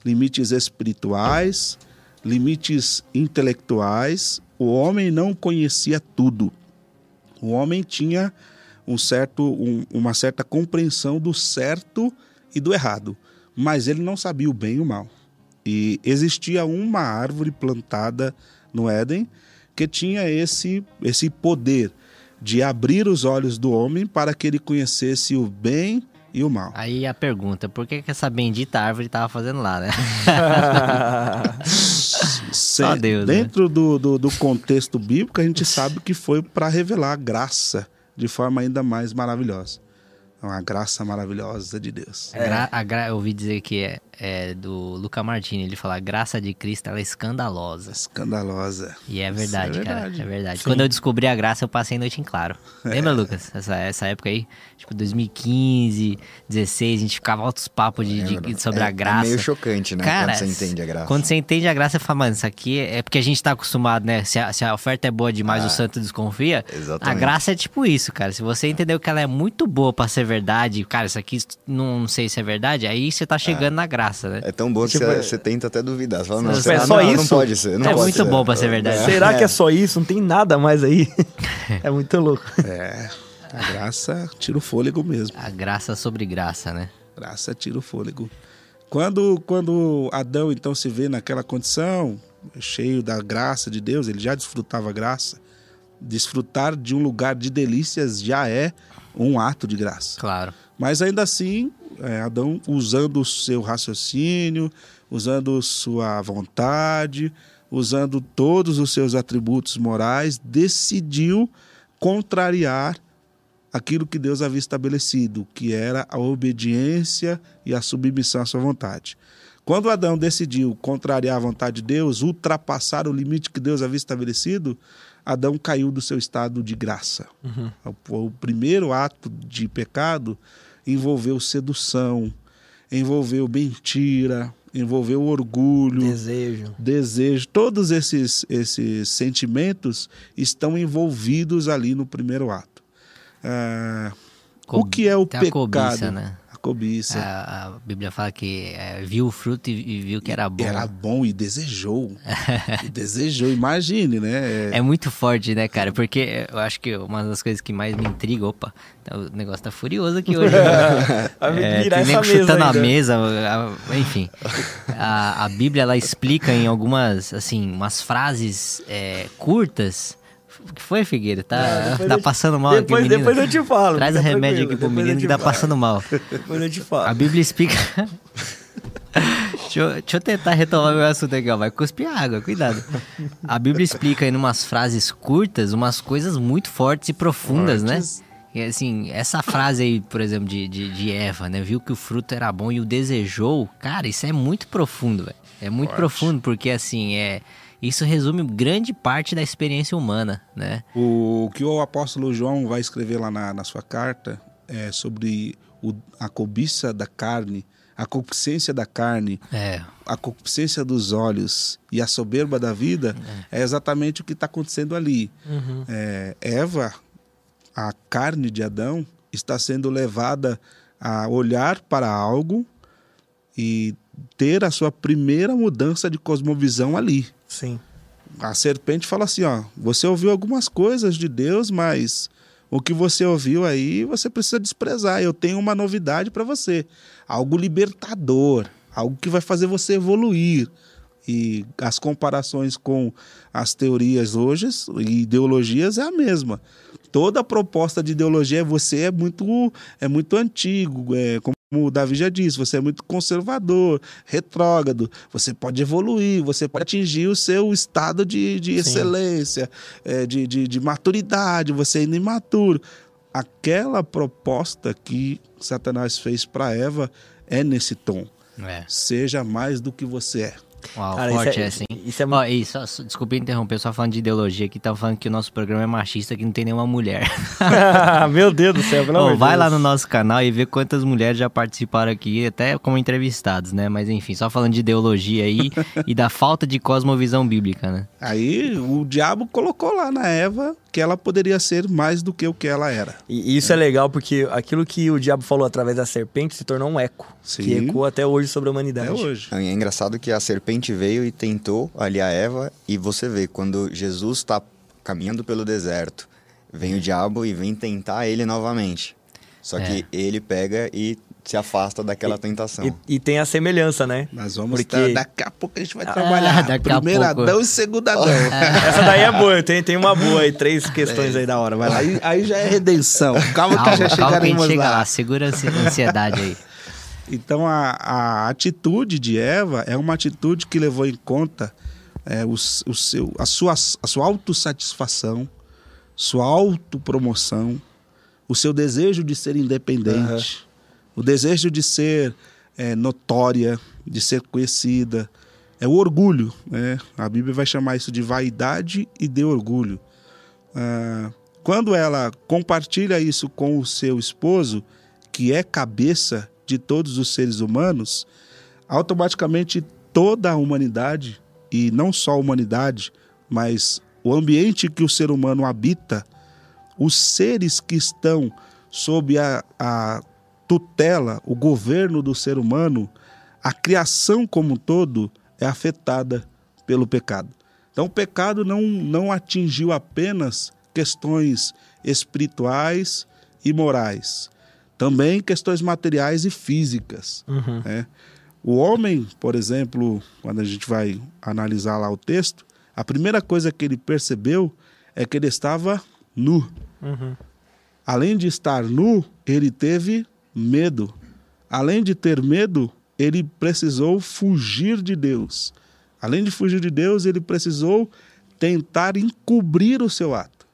limites espirituais, limites intelectuais. O homem não conhecia tudo. O homem tinha um certo, um, uma certa compreensão do certo e do errado, mas ele não sabia o bem e o mal. E existia uma árvore plantada no Éden que tinha esse, esse poder de abrir os olhos do homem para que ele conhecesse o bem e o mal. Aí a pergunta, por que, que essa bendita árvore estava fazendo lá, né? <laughs> Só Deus, né? Dentro né? do, do, do contexto bíblico, a gente sabe que foi para revelar a graça de forma ainda mais maravilhosa. É uma graça maravilhosa de Deus. É. Gra, a gra, eu ouvi dizer que é, é, do Luca Martini, ele fala: a graça de Cristo ela é escandalosa. Escandalosa. E é verdade, é verdade. cara. É verdade. Sim. Quando eu descobri a graça, eu passei noite em claro. É. <laughs> Lembra, Lucas? Essa, essa época aí? Tipo, 2015, 16, a gente ficava altos papos de, de, sobre é, a graça. É meio chocante, né? Cara, quando você entende a graça. Quando você entende a graça, você fala, mano, isso aqui é porque a gente tá acostumado, né? Se a, se a oferta é boa demais, ah, o santo desconfia. Exatamente. A graça é tipo isso, cara. Se você entendeu que ela é muito boa para ser verdade, cara, isso aqui não, não, sei se é verdade, aí você tá chegando ah, na graça, né? É tão bom que tipo, você, você, tenta até duvidar. Você fala, não, é só não, isso? Não pode ser. Não é pode muito ser. bom pra ser verdade. Será que é só isso? Não tem nada mais aí? <laughs> é muito louco. É. A graça tira o fôlego mesmo. A graça sobre graça, né? Graça tira o fôlego. Quando, quando Adão então se vê naquela condição, cheio da graça de Deus, ele já desfrutava a graça. Desfrutar de um lugar de delícias já é um ato de graça. Claro. Mas ainda assim, é, Adão usando o seu raciocínio, usando sua vontade, usando todos os seus atributos morais, decidiu contrariar aquilo que Deus havia estabelecido, que era a obediência e a submissão à sua vontade. Quando Adão decidiu contrariar a vontade de Deus, ultrapassar o limite que Deus havia estabelecido, Adão caiu do seu estado de graça. Uhum. O, o primeiro ato de pecado envolveu sedução, envolveu mentira, envolveu orgulho, desejo. Desejo, todos esses esses sentimentos estão envolvidos ali no primeiro ato. Ah, o que é o pecado? Cobiça, né? Cobiça. A, a Bíblia fala que é, viu o fruto e, e, viu que era bom. Era bom e desejou. e desejou, imagine, né? É... é... muito forte, né, cara? Porque eu acho que uma das coisas que mais me intriga, opa, o negócio tá furioso aqui hoje. Né? <laughs> é, virar tem mesa chutando ainda. a mesa, a, enfim. A, a Bíblia, ela explica em algumas, assim, umas frases é, curtas o que foi, Figueira? Tá, não, tá passando mal depois, aqui, Depois eu te falo. Traz remédio aqui pro menino que tá passando mal. Depois eu te falo. A Bíblia explica... deixa, eu, deixa, eu, tentar retomar meu assunto aqui, ó. Vai cuspir água, cuidado. A Bíblia explica em umas frases curtas umas coisas muito fortes e profundas, né? fortes. né? E, assim, essa frase aí, por exemplo, de, de, de, Eva, né? Viu que o fruto era bom e o desejou. Cara, isso é muito profundo, velho. É muito Forte. profundo, porque assim, é isso resume grande parte da experiência humana, né? O que o apóstolo João vai escrever lá na, na sua carta é sobre o, a cobiça da carne, a concupiscência da carne, é. a concupiscência dos olhos e a soberba da vida é, é exatamente o que está acontecendo ali. Uhum. É, Eva, a carne de Adão, está sendo levada a olhar para algo e ter a sua primeira mudança de cosmovisão ali. Sim. A serpente fala assim, ó, você ouviu algumas coisas de Deus, mas o que você ouviu aí, você precisa desprezar. Eu tenho uma novidade para você, algo libertador, algo que vai fazer você evoluir. E as comparações com as teorias hoje e ideologias é a mesma. Toda a proposta de ideologia é você é muito é muito antigo, é como como o Davi já disse, você é muito conservador, retrógrado, você pode evoluir, você pode atingir o seu estado de, de excelência, é, de, de, de maturidade, você ainda imaturo. Aquela proposta que Satanás fez para Eva é nesse tom. É. Seja mais do que você é. Uau, Cara, forte isso é, é assim. Isso é... Ó, e só, desculpa interromper, só falando de ideologia aqui, tava falando que o nosso programa é machista, que não tem nenhuma mulher. <laughs> <laughs> Meu Deus do céu, pelo amor Vai Deus. lá no nosso canal e vê quantas mulheres já participaram aqui, até como entrevistados, né? Mas enfim, só falando de ideologia aí <laughs> e da falta de cosmovisão bíblica, né? Aí o diabo colocou lá na Eva que ela poderia ser mais do que o que ela era. E isso é, é legal porque aquilo que o diabo falou através da serpente se tornou um eco, Sim. que ecoa até hoje sobre a humanidade. Até hoje. É engraçado que a serpente veio e tentou ali a Eva e você vê quando Jesus está caminhando pelo deserto, vem o diabo e vem tentar ele novamente. Só é. que ele pega e se afasta daquela e, tentação. E, e, tem a semelhança, né? Mas vamos Porque... Tá, daqui a pouco a gente vai ah, trabalhar. Ah, Primeiro Adão e segundo Adão. <laughs> Essa daí é boa, tem, tem uma boa aí, três <laughs> questões aí da hora, vai lá. Aí, aí já é redenção. Calma, calma que já chegaremos chega lá. lá. Segura a ansiedade aí. <laughs> Então a, a atitude de Eva é uma atitude que levou em conta é, o, o seu, a, sua, a sua autossatisfação, sua autopromoção, o seu desejo de ser independente, o desejo de ser é, notória, de ser conhecida. É o orgulho. Né? A Bíblia vai chamar isso de vaidade e de orgulho. Ah, quando ela compartilha isso com o seu esposo, que é cabeça de todos os seres humanos, automaticamente toda a humanidade, e não só a humanidade, mas o ambiente que o ser humano habita, os seres que estão sob a, a tutela, o governo do ser humano, a criação como um todo é afetada pelo pecado. Então, o pecado não, não atingiu apenas questões espirituais e morais, também questões materiais e físicas. Uhum. Né? O homem, por exemplo, quando a gente vai analisar lá o texto, a primeira coisa que ele percebeu é que ele estava nu. Uhum. Além de estar nu, ele teve medo. Além de ter medo, ele precisou fugir de Deus. Além de fugir de Deus, ele precisou tentar encobrir o seu ato.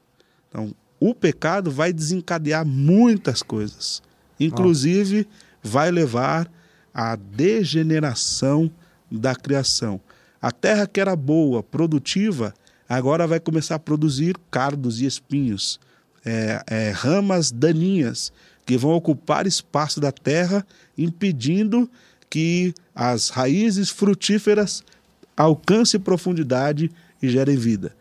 Então, o pecado vai desencadear muitas coisas. Inclusive, vai levar à degeneração da criação. A terra que era boa, produtiva, agora vai começar a produzir cardos e espinhos, é, é, ramas daninhas que vão ocupar espaço da terra, impedindo que as raízes frutíferas alcancem profundidade e gerem vida.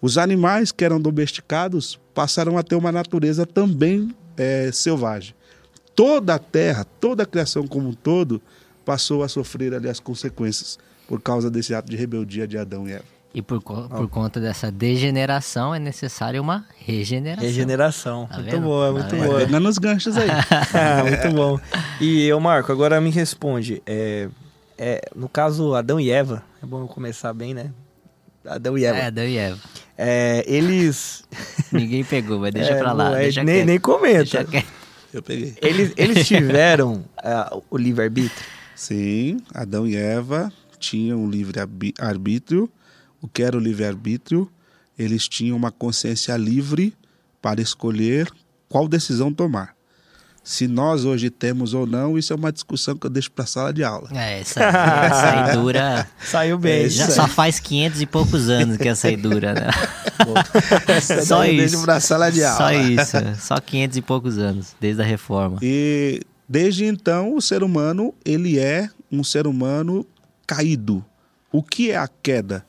Os animais que eram domesticados passaram a ter uma natureza também é, selvagem. Toda a terra, toda a criação como um todo, passou a sofrer ali as consequências por causa desse ato de rebeldia de Adão e Eva. E por, co- por conta dessa degeneração é necessária uma regeneração. Regeneração. Tá muito boa, Tá muito vendo? boa. Pegando os ganchos aí. <laughs> Ah, muito bom. E eu, Marco, agora me responde. É, é, no caso, Adão e Eva, é bom eu começar bem, né? Adão e Eva. É, Adão e Eva. É, eles. <laughs> Ninguém pegou, mas deixa É, pra lá. é, deixa nem, quieto, nem comenta. deixa quieto. Eu peguei. Eles, eles <laughs> tiveram ah, o livre-arbítrio. Sim, Adão e Eva tinham um livre arbi- arbítrio. O que era o livre arbítrio? Eles tinham uma consciência livre para escolher qual decisão tomar. Se nós hoje temos ou não, isso é uma discussão que eu deixo para a sala de aula. É, essa, essa aí dura. <laughs> Saiu bem. Já isso só faz 500 e poucos anos que essa aí dura, né? <laughs> Essa Só isso. deixo para a sala de aula. Só isso. Só 500 e poucos anos, desde a reforma. E desde então o ser humano ele é um ser humano caído. O que é a queda?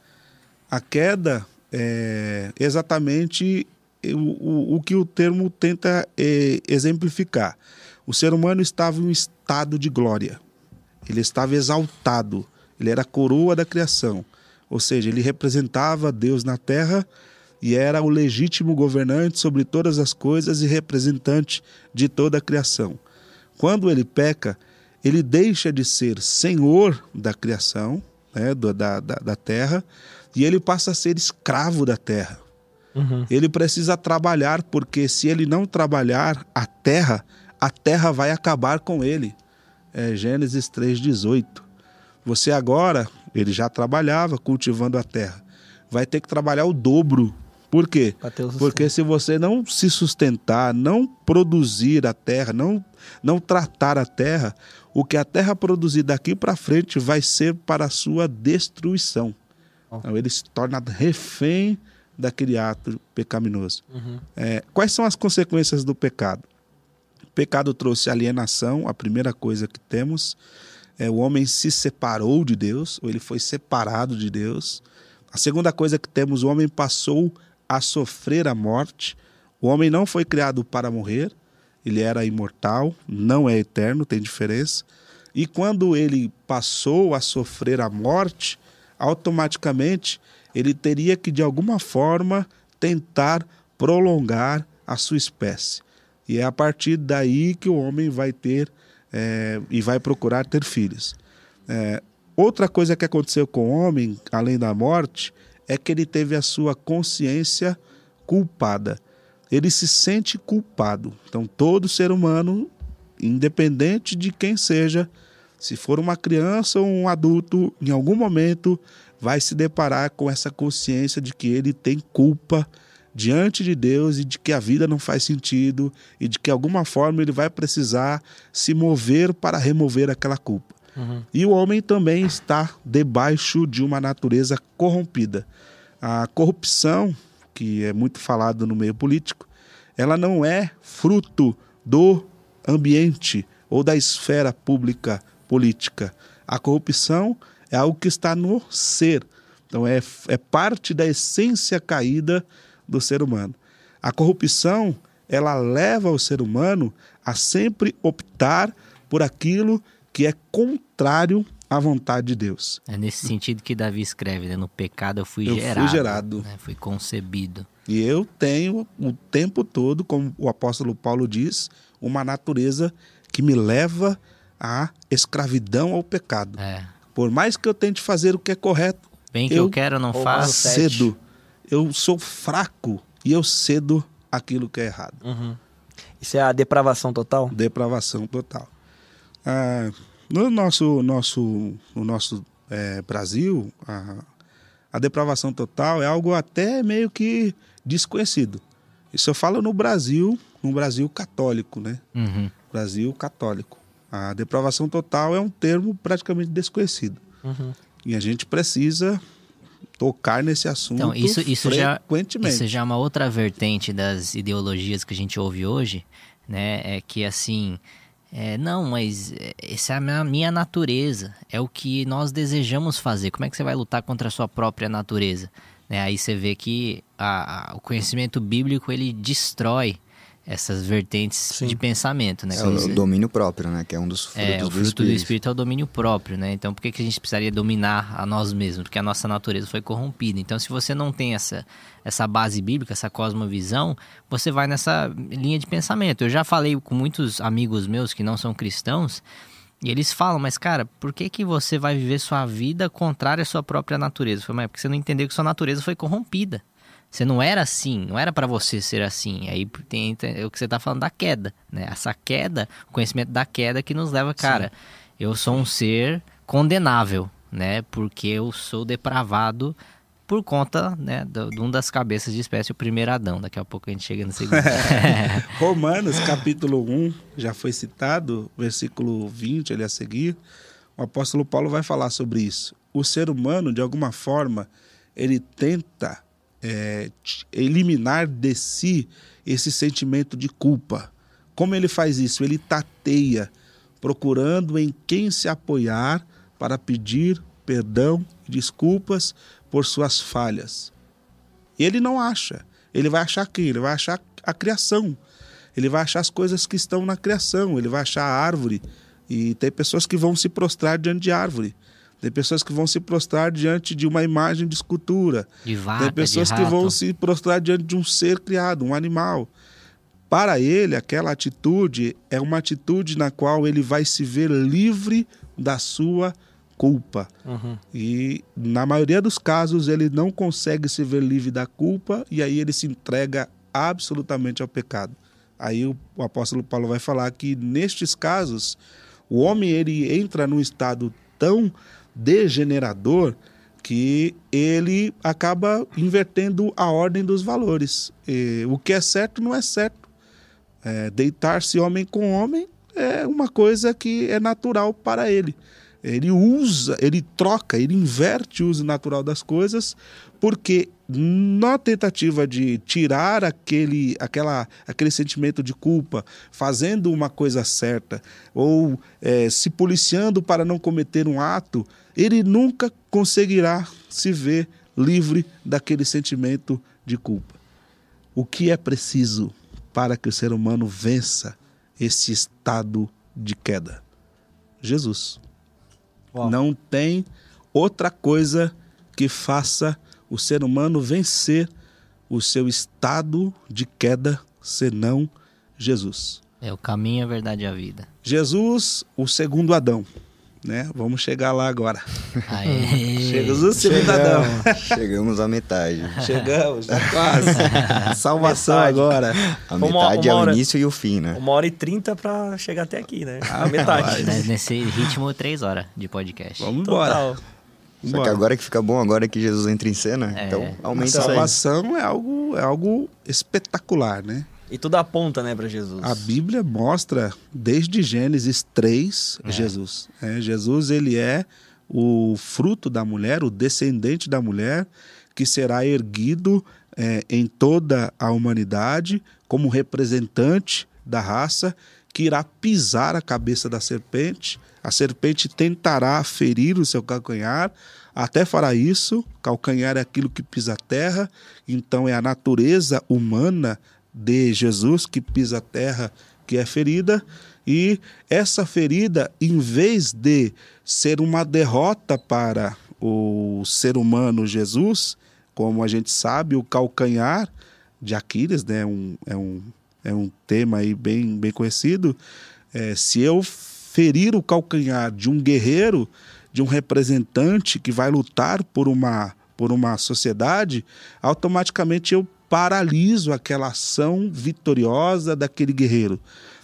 A queda é exatamente o, o, que o termo tenta eh, exemplificar. O ser humano estava em um estado de glória. Ele estava exaltado. Ele era a coroa da criação. Ou seja, ele representava Deus na terra e era o legítimo governante sobre todas as coisas e representante de toda a criação. Quando ele peca, ele deixa de ser senhor da criação, né, da, da, da terra, e ele passa a ser escravo da terra. Uhum. Ele precisa trabalhar, porque se ele não trabalhar a terra, a terra vai acabar com ele. É Gênesis 3,18. Você agora, ele já trabalhava cultivando a terra, vai ter que trabalhar o dobro. Por quê? Porque se você não se sustentar, não produzir a terra, não, não tratar a terra, o que a terra produzir daqui para frente vai ser para a sua destruição. Então ele se torna refém daquele ato pecaminoso. Uhum. É, quais são as consequências do pecado? O pecado trouxe alienação, a primeira coisa que temos. É, o homem se separou de Deus, ou ele foi separado de Deus. A segunda coisa que temos, o homem passou a sofrer a morte. O homem não foi criado para morrer, ele era imortal, não é eterno, tem diferença. E quando ele passou a sofrer a morte, automaticamente ele teria que de alguma forma tentar prolongar a sua espécie. E é a partir daí que o homem vai ter é, e vai procurar ter filhos. É, outra coisa que aconteceu com o homem, além da morte, é que ele teve a sua consciência culpada. Ele se sente culpado. Então, todo ser humano, independente de quem seja, se for uma criança ou um adulto, em algum momento vai se deparar com essa consciência de que ele tem culpa diante de Deus e de que a vida não faz sentido e de que de alguma forma ele vai precisar se mover para remover aquela culpa. Uhum. E o homem também está debaixo de uma natureza corrompida. A corrupção, que é muito falado no meio político, ela não é fruto do ambiente ou da esfera pública política. A corrupção é algo que está no ser. Então é, é parte da essência caída do ser humano. A corrupção, ela leva o ser humano a sempre optar por aquilo que é contrário à vontade de Deus. É nesse sentido que Davi escreve, né? No pecado eu fui Eu fui gerado. gerado. né? Fui concebido. E eu tenho o tempo todo, como o apóstolo Paulo diz, uma natureza que me leva à escravidão ao pecado. É. Por mais que eu tente fazer o que é correto, Bem que Eu- eu, quero, não faço. cedo. Eu sou fraco e eu cedo aquilo que é errado. Uhum. Isso é a depravação total? Depravação total. Ah, no nosso, nosso, no nosso é, Brasil, a, a depravação total é algo até meio que desconhecido. Isso eu falo no Brasil, no Brasil católico, né? Uhum. Brasil católico. A depravação total é um termo praticamente desconhecido. Uhum. E a gente precisa tocar nesse assunto Então, isso, isso, já, frequentemente. isso já é uma outra vertente das ideologias que a gente ouve hoje, né? É que assim, é, não, mas essa é a minha, minha natureza, é o que nós desejamos fazer. Como é que você vai lutar contra a sua própria natureza? Né? Aí você vê que a- a- o conhecimento bíblico ele destrói essas vertentes Sim. de pensamento, né? É o você- domínio próprio, né? Que é um dos frutos é, o do fruto Espírito. do Espírito é o domínio próprio, né? Então por que, que a gente precisaria dominar a nós mesmos? Porque a nossa natureza foi corrompida. Então se você não tem essa, essa base bíblica, essa cosmovisão, você vai nessa linha de pensamento. Eu já falei com muitos amigos meus que não são cristãos, e eles falam, mas cara, por que, que você vai viver sua vida contrária à sua própria natureza? Falei, mas é porque você não entendeu que sua natureza foi corrompida. Você não era assim, não era para você ser assim. Aí tem, tem o que você tá falando da queda, né? Essa queda, o conhecimento da queda que nos leva, cara, eu sou um ser condenável, né? Porque eu sou depravado por conta, né, de um das cabeças de espécie, o primeiro Adão. Daqui a pouco a gente chega no segundo. <laughs> <laughs> Romanos, capítulo 1, já foi citado, versículo 20 ali a seguir. O apóstolo Paulo vai falar sobre isso. O ser humano, de alguma forma, ele tenta é, eliminar de si esse sentimento de culpa. Como ele faz isso? Ele tateia, procurando em quem se apoiar para pedir perdão e desculpas por suas falhas. Ele não acha. Ele vai achar quem? Ele vai achar a criação. Ele vai achar as coisas que estão na criação. Ele vai achar a árvore. E tem pessoas que vão se prostrar diante de árvore. Tem pessoas que vão se prostrar diante de uma imagem de escultura. De vaca, Tem pessoas que vão se prostrar diante de um ser criado, um animal. Para ele, aquela atitude é uma atitude na qual ele vai se ver livre da sua culpa. Uhum. E na maioria dos casos ele não consegue se ver livre da culpa e aí ele se entrega absolutamente ao pecado. Aí o, o apóstolo Paulo vai falar que nestes casos o homem ele entra num estado tão degenerador que ele acaba invertendo a ordem dos valores. E o que é certo não é certo. É, Deitar-se homem com homem é uma coisa que é natural para ele. Ele usa, ele troca, ele inverte o uso natural das coisas, porque na tentativa de tirar aquele, aquela, aquele sentimento de culpa, fazendo uma coisa certa, ou eh, se policiando para não cometer um ato, ele nunca conseguirá se ver livre daquele sentimento de culpa. O que é preciso para que o ser humano vença esse estado de queda? Jesus. Uau. Não tem outra coisa que faça o ser humano vencer o seu estado de queda senão Jesus. É o caminho, a verdade e a vida. Jesus, o segundo Adão. Né? Vamos chegar lá agora. Aê. Jesus, o segundo Adão. Chegamos à metade. Chegamos, tá quase. <laughs> Salvação Metade. agora. A Uma- metade uma é o hora- início e o fim, né? Uma hora e trinta pra chegar até aqui, né? Ah, A metade. Né, <laughs> Nesse ritmo, três horas de podcast. Vamos embora. Só que agora que fica bom, agora que Jesus entra em cena, É. então A aumenta aí. salvação é algo, é algo espetacular, né? E tudo aponta, né, pra Jesus. A Bíblia mostra desde Gênesis 3 Jesus. É, Jesus ele é o fruto da mulher, o descendente da mulher, que será erguido é, em toda a humanidade como representante da raça, que irá pisar a cabeça da serpente. A serpente tentará ferir o seu calcanhar, até fará isso. Calcanhar é aquilo que pisa a terra, então é a natureza humana de Jesus que pisa a terra que é ferida e essa ferida em vez de ser uma derrota para o ser humano Jesus como a gente sabe o calcanhar de Aquiles né é um, é um, é um tema aí bem, bem conhecido É, se eu ferir o calcanhar de um guerreiro de um representante que vai lutar por uma por uma sociedade automaticamente eu paraliso aquela ação vitoriosa daquele guerreiro.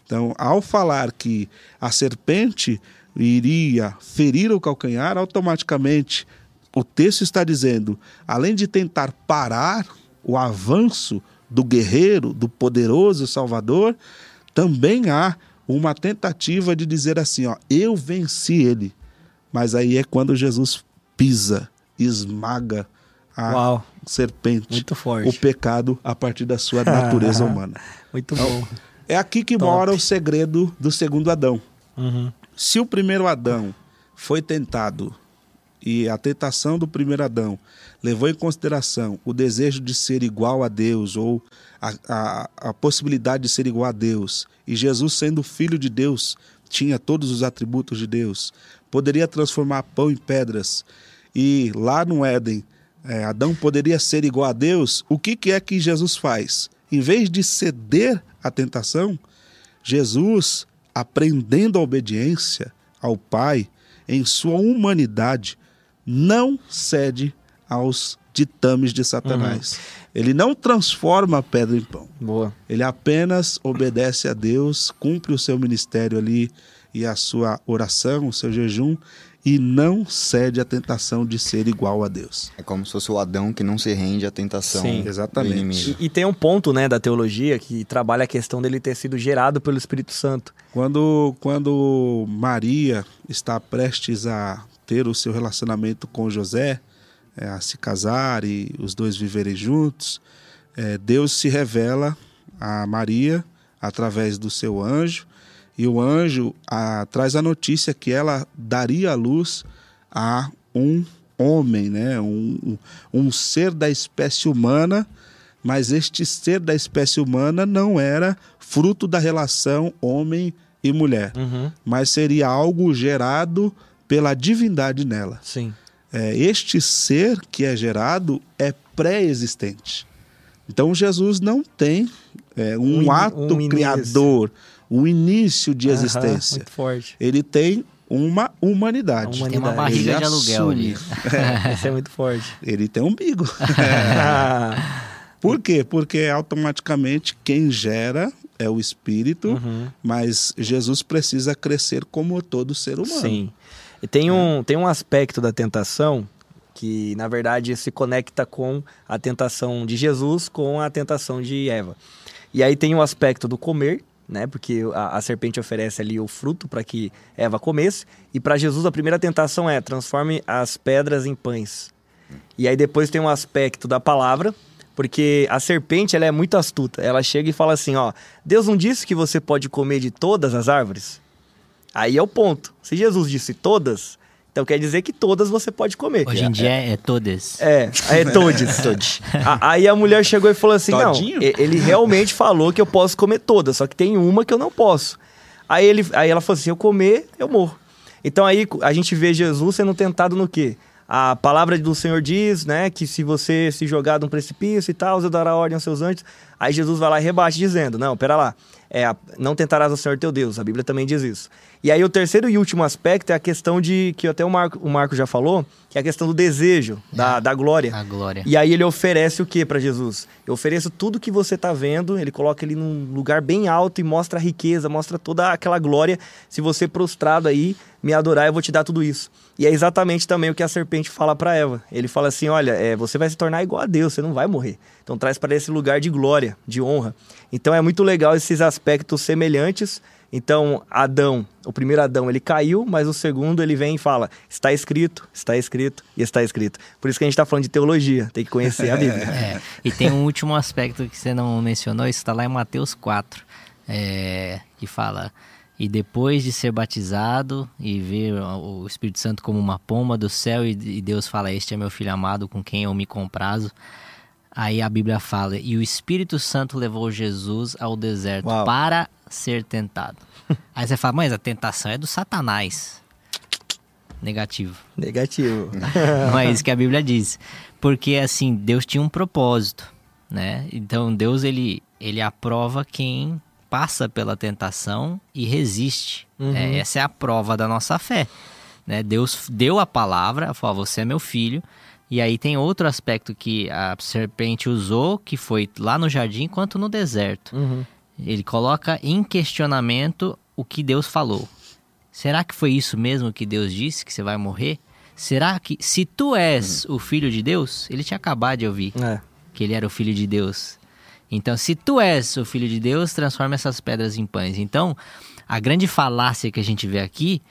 Então, ao falar que a serpente iria ferir o calcanhar, automaticamente o texto está dizendo, além de tentar parar o avanço do guerreiro, do poderoso Salvador, também há uma tentativa de dizer assim, ó, eu venci ele. Mas aí é quando Jesus pisa, esmaga a. serpente, Muito forte. o pecado a partir da sua <laughs> natureza humana. Muito bom. É aqui que Top. mora o segredo do segundo Adão. Uhum. Se o primeiro Adão foi tentado e a tentação do primeiro Adão levou em consideração o desejo de ser igual a Deus ou a, a, a possibilidade de ser igual a Deus, e Jesus, sendo filho de Deus, tinha todos os atributos de Deus, poderia transformar pão em pedras, e lá no Éden, eh, Adão poderia ser igual a Deus, o que, que é que Jesus faz? Em vez de ceder à tentação, Jesus, aprendendo a obediência ao Pai em sua humanidade, não cede aos ditames de Satanás. Ele não transforma a pedra em pão. Boa. Ele apenas obedece a Deus, cumpre o seu ministério ali e a sua oração, o seu jejum, e não cede à tentação de ser igual a Deus. É como se fosse o Adão que não se rende à tentação Sim, exatamente. E, e tem um ponto, né, da teologia que trabalha a questão dele ter sido gerado pelo Espírito Santo. Quando, quando Maria está prestes a ter o seu relacionamento com José, é, a se casar e os dois viverem juntos, é, Deus se revela a Maria através do seu anjo, e o anjo a, traz a notícia que ela daria à luz a um homem, né? um, um, um ser da espécie humana, mas este ser da espécie humana não era fruto da relação homem e mulher, Uhum. mas seria algo gerado pela divindade nela. Sim. É, este ser que é gerado é pré-existente. Então Jesus não tem é, um, Um ato um criador, um início de existência. muito forte. Ele tem uma humanidade. Uma Tem uma barriga Ele de aluguel ali. assume. Isso é muito forte. <laughs> Ele tem um umbigo. <laughs> Por quê? Porque automaticamente quem gera é o espírito, Uhum. mas Jesus precisa crescer como todo ser humano. Sim. E tem um, tem um aspecto da tentação que, na verdade, se conecta com a tentação de Jesus com a tentação de Eva. E aí tem o aspecto do comer, né? Porque a, a serpente oferece ali o fruto para que Eva comesse. E para Jesus a primeira tentação é transforme as pedras em pães. E aí depois tem um aspecto da palavra, porque a serpente ela é muito astuta. Ela chega e fala assim, ó, Deus não disse que você pode comer de todas as árvores? Aí é o ponto. Se Jesus disse todas, então quer dizer que todas você pode comer. Hoje em dia é, é todas. É, <laughs> é todes. todes. A- Aí a mulher chegou e falou assim: Todinho? não, ele realmente falou que eu posso comer todas, só que tem uma que eu não posso. Aí, ele, aí ela falou assim: eu comer, eu morro. Então aí a gente vê Jesus sendo tentado no quê? A palavra do Senhor diz, né, que se você se jogar de um precipício e tal, eu dará ordem aos seus anjos. Aí Jesus vai lá e rebate dizendo: Não, pera lá, é, não tentarás o Senhor teu Deus. A Bíblia também diz isso. E aí o terceiro e último aspecto é a questão de, que até o Marco, o Marco já falou, que é a questão do desejo, da, da glória. A glória. E aí ele oferece o que para Jesus? Eu ofereço tudo que você tá vendo, ele coloca ele num lugar bem alto e mostra a riqueza, mostra toda aquela glória. Se você prostrado aí me adorar, eu vou te dar tudo isso. E é exatamente também o que a serpente fala para Eva. Ele fala assim: olha, é, você vai se tornar igual a Deus, você não vai morrer. Então traz para esse lugar de glória, de honra. Então é muito legal esses aspectos semelhantes. Então, Adão, o primeiro Adão, ele caiu, mas o segundo ele vem e fala: está escrito, está escrito e está escrito. Por isso que a gente está falando de teologia, tem que conhecer a Bíblia. <laughs> É, e tem um último aspecto que você não mencionou, isso está lá em Mateus 4, é, que fala: E depois de ser batizado e ver o Espírito Santo como uma pomba do céu, e Deus fala: Este é meu filho amado com quem eu me comprazo. Aí a Bíblia fala: E o Espírito Santo levou Jesus ao deserto Uau. para ser tentado. <laughs> Aí você fala: Mas a tentação é do Satanás. Negativo. Negativo. <laughs> Não é isso que a Bíblia diz. Porque assim, Deus tinha um propósito, né? Então Deus ele ele aprova quem passa pela tentação e resiste. Uhum. É, essa é a prova da nossa fé, né? Deus deu a palavra, falou: "Você é meu filho". E aí tem outro aspecto que a serpente usou, que foi lá no jardim quanto no deserto. Uhum. Ele coloca em questionamento o que Deus falou. Será que foi isso mesmo que Deus disse que você vai morrer? Será que se tu és o filho de Deus, ele tinha acabado de ouvir É. que ele era o filho de Deus. Então, se tu és o filho de Deus, transforma essas pedras em pães. Então, a grande falácia que a gente vê aqui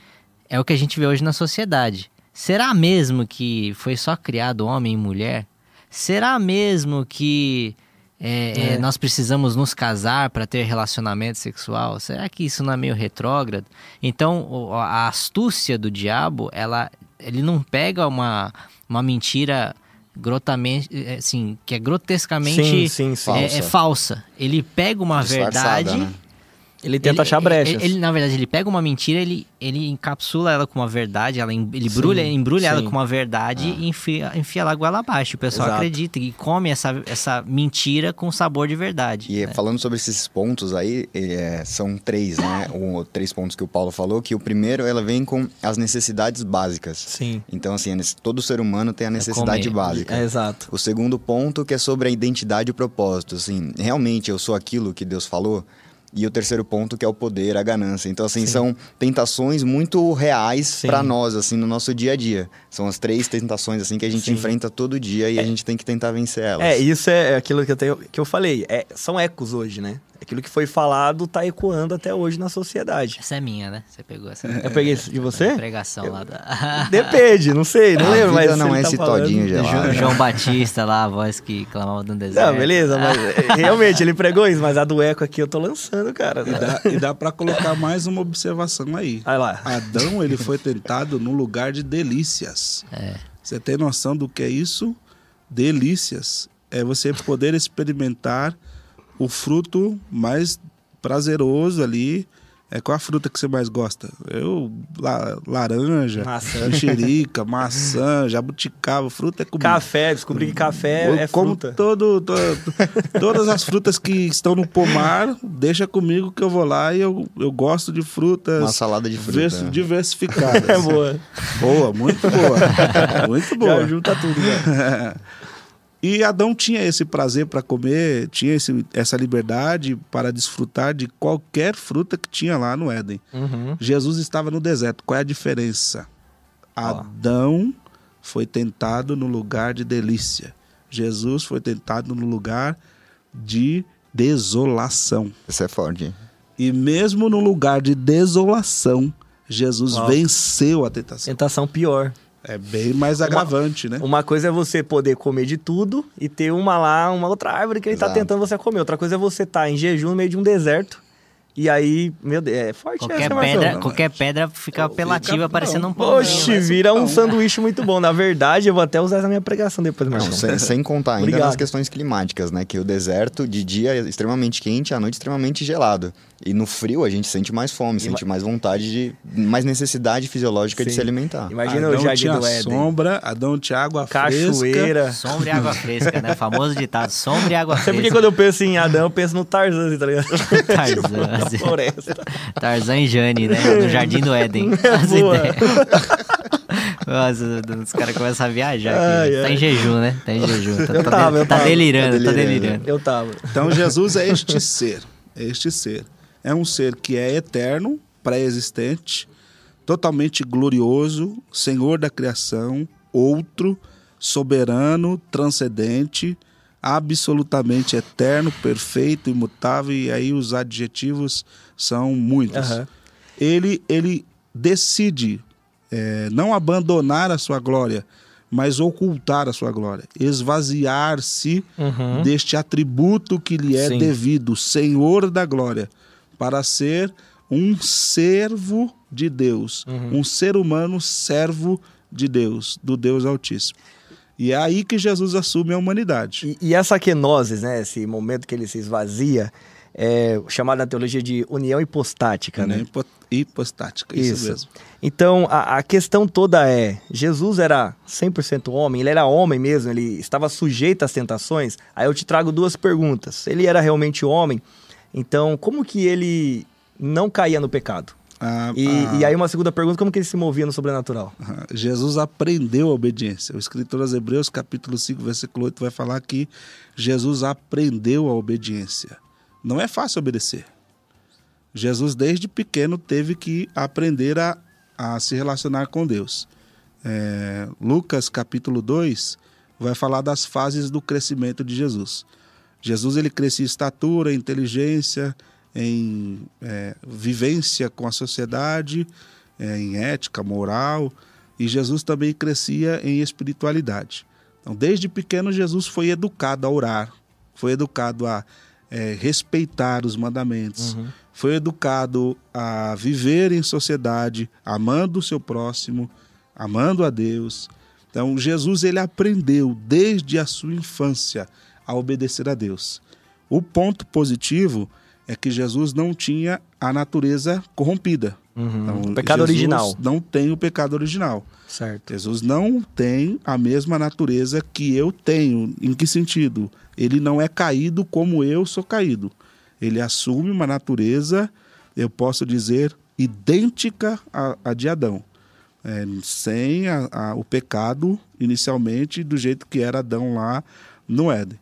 é o que a gente vê hoje na sociedade. Será mesmo que foi só criado homem e mulher? Será mesmo que é, é, nós precisamos nos casar para ter relacionamento sexual? Será que isso não é meio retrógrado? Então, a astúcia do diabo, ela, ele não pega uma, uma mentira grotamente, é, assim, que é grotescamente Sim, sim, sim. é, é Falsa. falsa. Ele pega uma Disfarçada, verdade. né? Ele tenta ele- achar brechas. Ele, ele, na verdade, ele pega uma mentira, ele, ele encapsula ela com uma verdade, ela, ele embrulha, embrulha ela sim. com uma verdade e enfia, enfia ela goela abaixo. O pessoal Exato. acredita e come essa, essa mentira com sabor de verdade. E né? falando sobre esses pontos aí, é, são três, né? <coughs> Um, três pontos que o Paulo falou, que o primeiro, ela vem com as necessidades básicas. Sim. Então, assim, todo ser humano tem a necessidade comer. básica. É, exato. O segundo ponto que é sobre a identidade e o propósito, assim, realmente eu sou aquilo que Deus falou. E o terceiro ponto que é o poder, a ganância. Então, assim, são tentações muito reais Sim. para nós, assim, no nosso dia a dia. São as três tentações, assim, que a gente Sim. enfrenta todo dia e a gente tem que tentar vencer elas. É, isso é aquilo que eu, tenho, que eu falei. É, são ecos hoje, né? Aquilo que foi falado tá ecoando até hoje na sociedade. Essa é minha, né? Você pegou essa Eu peguei isso de você? pregação lá da. <laughs> Depende, não sei, não A lembro, mas não é tá esse falando- todinho gelado. Jo- João Batista lá, a voz que clamava no deserto. Não, beleza, mas é, <laughs> realmente ele pregou isso, mas a do eco aqui eu tô lançando, cara. E dá, e dá para colocar mais uma observação aí. Vai lá. Adão, ele foi tentado num lugar de delícias. É. Você tem noção do que é isso? Delícias. É você poder experimentar o fruto mais prazeroso ali. É qual a fruta que você mais gosta? Eu, la- laranja, Maçã. mexerica, maçã, jabuticaba, fruta é comigo. Café, descobri que café Eu é como fruta. todo, to- todas as frutas que estão no pomar, deixa comigo que eu vou lá e eu, eu gosto de frutas Uma salada de fruta. vers- diversificadas. <laughs> É boa. Boa, muito boa. <laughs> Muito boa. Já junta tudo, né? <laughs> E Adão tinha esse prazer para comer, tinha esse- essa liberdade para desfrutar de qualquer fruta que tinha lá no Éden. Uhum. Jesus estava no deserto. Qual é a diferença? Adão foi tentado no lugar de delícia. Jesus foi tentado no lugar de desolação. Isso é forte. E mesmo no lugar de desolação, Jesus Uau. venceu a tentação. Tentação pior. É bem mais agravante, né? Uma coisa é você poder comer de tudo e ter uma lá, uma outra árvore que ele tá Exato. tentando você comer. Outra coisa é você estar em jejum no meio de um deserto. E aí, meu Deus, é forte Qualquer essa, pedra, qualquer pedra fica apelativa, fica- parecendo não. um pão. Oxe, Não, vira um não. sanduíche muito bom. Na verdade, eu vou até usar essa minha pregação depois, Não, sem, sem contar ainda Obrigado. nas questões climáticas, né? Que o deserto de dia é extremamente quente, à noite extremamente gelado. E no frio a gente sente mais fome, sente mais vontade de. mais necessidade fisiológica de Sim. se alimentar. Imagina Adão o jardim tinha do Éden. sombra, Adão tinha água fresca. Cachoeira. Sombra e água fresca, né? O famoso ditado, sombra e água Sabe por que fresca. quando eu penso em Adão, eu penso no Tarzan, assim, tá ligado? <laughs> Tarzan, floresta. Tarzan e Jane, né? No Jardim do Éden. <laughs> As ideias. Nossa, os caras começam a viajar aqui. Ai, Tá ai. em jejum, né? Tá em jejum. Tá, Eu tá tava, de- eu tá tava. delirando, Tá tá delirando. delirando. Eu tava. Então Jesus é este ser, é este ser. É um ser que é eterno, pré-existente, totalmente glorioso, Senhor da criação, outro, soberano, transcendente, absolutamente eterno, perfeito, imutável, e aí os adjetivos são muitos. Aham. Ele, ele decide é, não abandonar a sua glória, mas ocultar a sua glória, esvaziar-se Uhum. deste atributo que lhe é Sim. devido, Senhor da glória, para ser um servo de Deus, Uhum. um ser humano servo de Deus, do Deus Altíssimo. E é aí que Jesus assume a humanidade. E, e essa quenoses, né? Esse momento que ele se esvazia, é chamado na teologia de união hipostática, né? né? Hipo- Hipostática, isso, mesmo. Então, a, a questão toda é: Jesus era 100% homem, ele era homem mesmo, ele estava sujeito às tentações. Aí eu te trago duas perguntas. Ele era realmente homem, então como que ele não caía no pecado? Ah, E, ah, e aí uma segunda pergunta, como que ele se movia no sobrenatural? Jesus aprendeu a obediência. O escritor aos Hebreus, capítulo 5, versículo 8, vai falar que Jesus aprendeu a obediência. Não é fácil obedecer. Jesus, desde pequeno, teve que aprender a, a se relacionar com Deus. É, Lucas capítulo 2 vai falar das fases do crescimento de Jesus. Jesus ele crescia em estatura, em inteligência, em é, vivência com a sociedade, é, em ética, moral, e Jesus também crescia em espiritualidade. Então, desde pequeno, Jesus foi educado a orar, foi educado a é, respeitar os mandamentos, uhum. foi educado a viver em sociedade, amando o seu próximo, amando a Deus. Então, Jesus ele aprendeu desde a sua infância a obedecer a Deus. O ponto positivo é que Jesus não tinha a natureza corrompida. Uhum. Então, o pecado Jesus original. Não tem o pecado original. Certo. Jesus não tem a mesma natureza que eu tenho. Em que sentido? Ele não é caído como eu sou caído. Ele assume uma natureza, eu posso dizer, idêntica à, à de Adão. É, sem a, a, o pecado inicialmente do jeito que era Adão lá no Éden.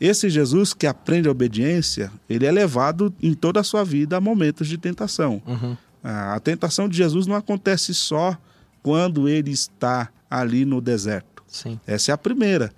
Esse Jesus que aprende a obediência, ele é levado em toda a sua vida a momentos de tentação. Uhum. A tentação de Jesus não acontece só quando ele está ali no deserto. Sim. Essa é a primeira.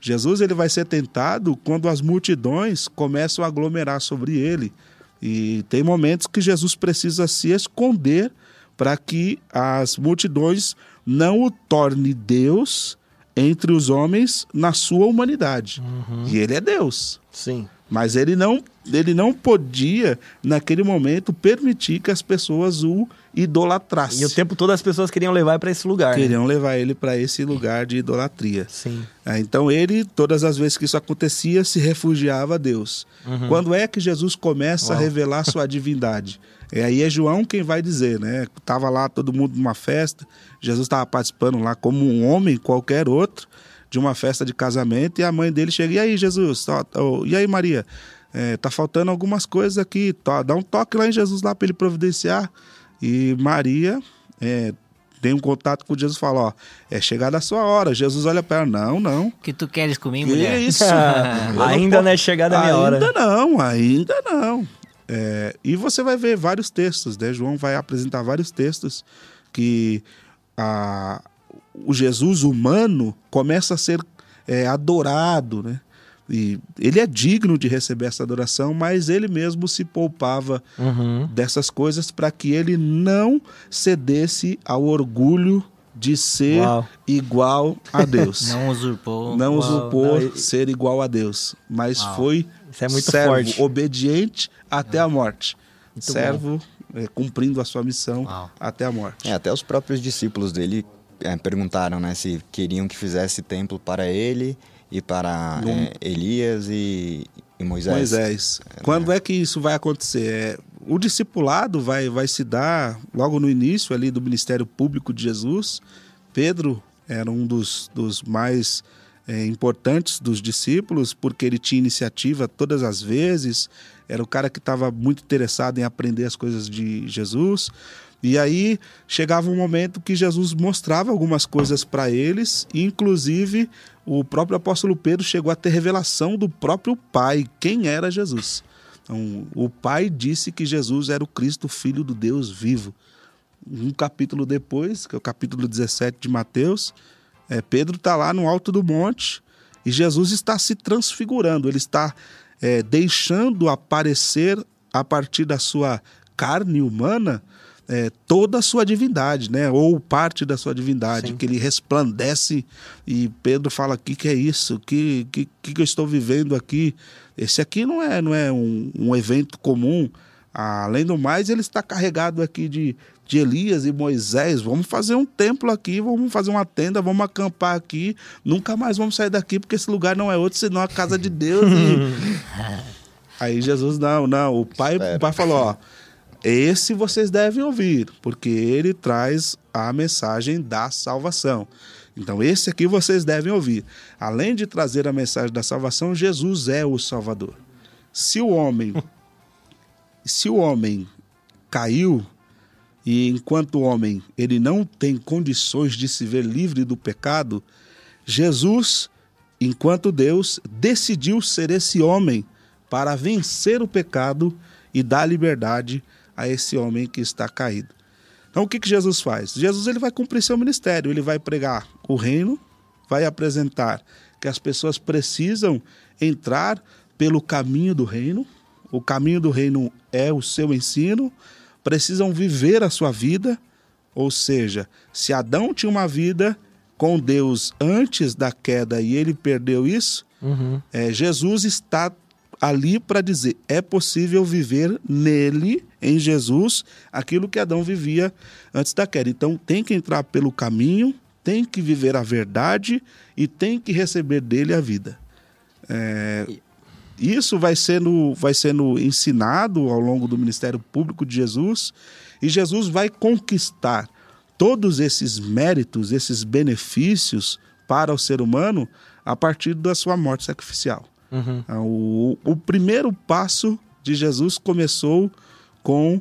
Jesus ele vai ser tentado quando as multidões começam a aglomerar sobre ele. E tem momentos que Jesus precisa se esconder para que as multidões não o torne Deus entre os homens na sua humanidade. Uhum. E ele é Deus. Sim. Mas ele não, ele não podia, naquele momento, permitir que as pessoas o idolatrassem. E o tempo todo as pessoas queriam levar para esse lugar. Né? Queriam né? levar ele para esse lugar de idolatria. Sim. É, então ele, todas as vezes que isso acontecia, se refugiava a Deus. Uhum. Quando é que Jesus começa Uau. a revelar sua divindade? <laughs> É, aí é João quem vai dizer, né? Tava lá todo mundo numa festa, Jesus estava participando lá como um homem qualquer outro de uma festa de casamento e a mãe dele chega, e aí Jesus, e aí Maria, é, tá faltando algumas coisas aqui, dá um toque lá em Jesus lá para ele providenciar. E Maria é, tem um contato com Jesus e fala, ó, é chegada a sua hora. Jesus olha para ela, não, não. que tu queres comigo, mulher? Isso? <laughs> ainda não é chegada a minha ainda hora. Ainda não, ainda não. É, e você vai ver vários textos, né? João vai apresentar vários textos que a, o Jesus humano começa a ser é, adorado, né? E ele é digno de receber essa adoração, mas ele mesmo se poupava uhum. dessas coisas para que ele não cedesse ao orgulho de ser Uau. igual a Deus. <laughs> não usurpou. Não Uau. usurpou não, ser igual a Deus, mas Uau. foi Isso é muito servo, forte. obediente até a morte. Muito servo é, cumprindo a sua missão até a morte. É, até os próprios discípulos dele é, perguntaram né, se queriam que fizesse templo para ele e para é, Elias e, e, Moisés. Moisés. É, Quando né? é que isso vai acontecer? É, o discipulado vai, vai se dar logo no início ali do ministério público de Jesus. Pedro era um dos, dos mais é, importantes dos discípulos, porque ele tinha iniciativa todas as vezes, era o cara que estava muito interessado em aprender as coisas de Jesus. E aí chegava um momento que Jesus mostrava algumas coisas para eles, inclusive o próprio apóstolo Pedro chegou a ter revelação do próprio Pai, quem era Jesus. Então, o Pai disse que Jesus era o Cristo, filho do Deus vivo. Um capítulo depois, que é o capítulo 17 de Mateus, é, Pedro está lá no alto do monte e Jesus está se transfigurando, ele está é, deixando aparecer a partir da sua carne humana é, toda a sua divindade, né? Ou parte da sua divindade, Sim. que ele resplandece e Pedro fala: "O que, que é isso? Que, que que eu estou vivendo aqui? Esse aqui não é não é um, um evento comum. Além do mais, ele está carregado aqui de, de Elias e Moisés. Vamos fazer um templo aqui, vamos fazer uma tenda, vamos acampar aqui. Nunca mais vamos sair daqui, porque esse lugar não é outro senão a casa de Deus. E... <laughs> Aí Jesus, não, não. O pai, o pai falou: ó esse vocês devem ouvir, porque ele traz a mensagem da salvação. Então, esse aqui vocês devem ouvir. Além de trazer a mensagem da salvação, Jesus é o Salvador. Se o homem <laughs> se o homem caiu e enquanto homem ele não tem condições de se ver livre do pecado, Jesus, enquanto Deus, decidiu ser esse homem para vencer o pecado e dar liberdade a esse homem que está caído. Então o que, que Jesus faz? Jesus ele vai cumprir seu ministério, ele vai pregar o reino, vai apresentar que as pessoas precisam entrar pelo caminho do reino. O caminho do reino é o seu ensino, precisam viver a sua vida, ou seja, se Adão tinha uma vida com Deus antes da queda e ele perdeu isso, uhum. é, Jesus está ali para dizer: é possível viver nele, em Jesus, aquilo que Adão vivia antes da queda. Então tem que entrar pelo caminho, tem que viver a verdade e tem que receber dele a vida. É, isso vai sendo, vai sendo ensinado ao longo do ministério público de Jesus e Jesus vai conquistar todos esses méritos, esses benefícios para o ser humano a partir da sua morte sacrificial. Uhum. Então, o, o primeiro passo de Jesus começou com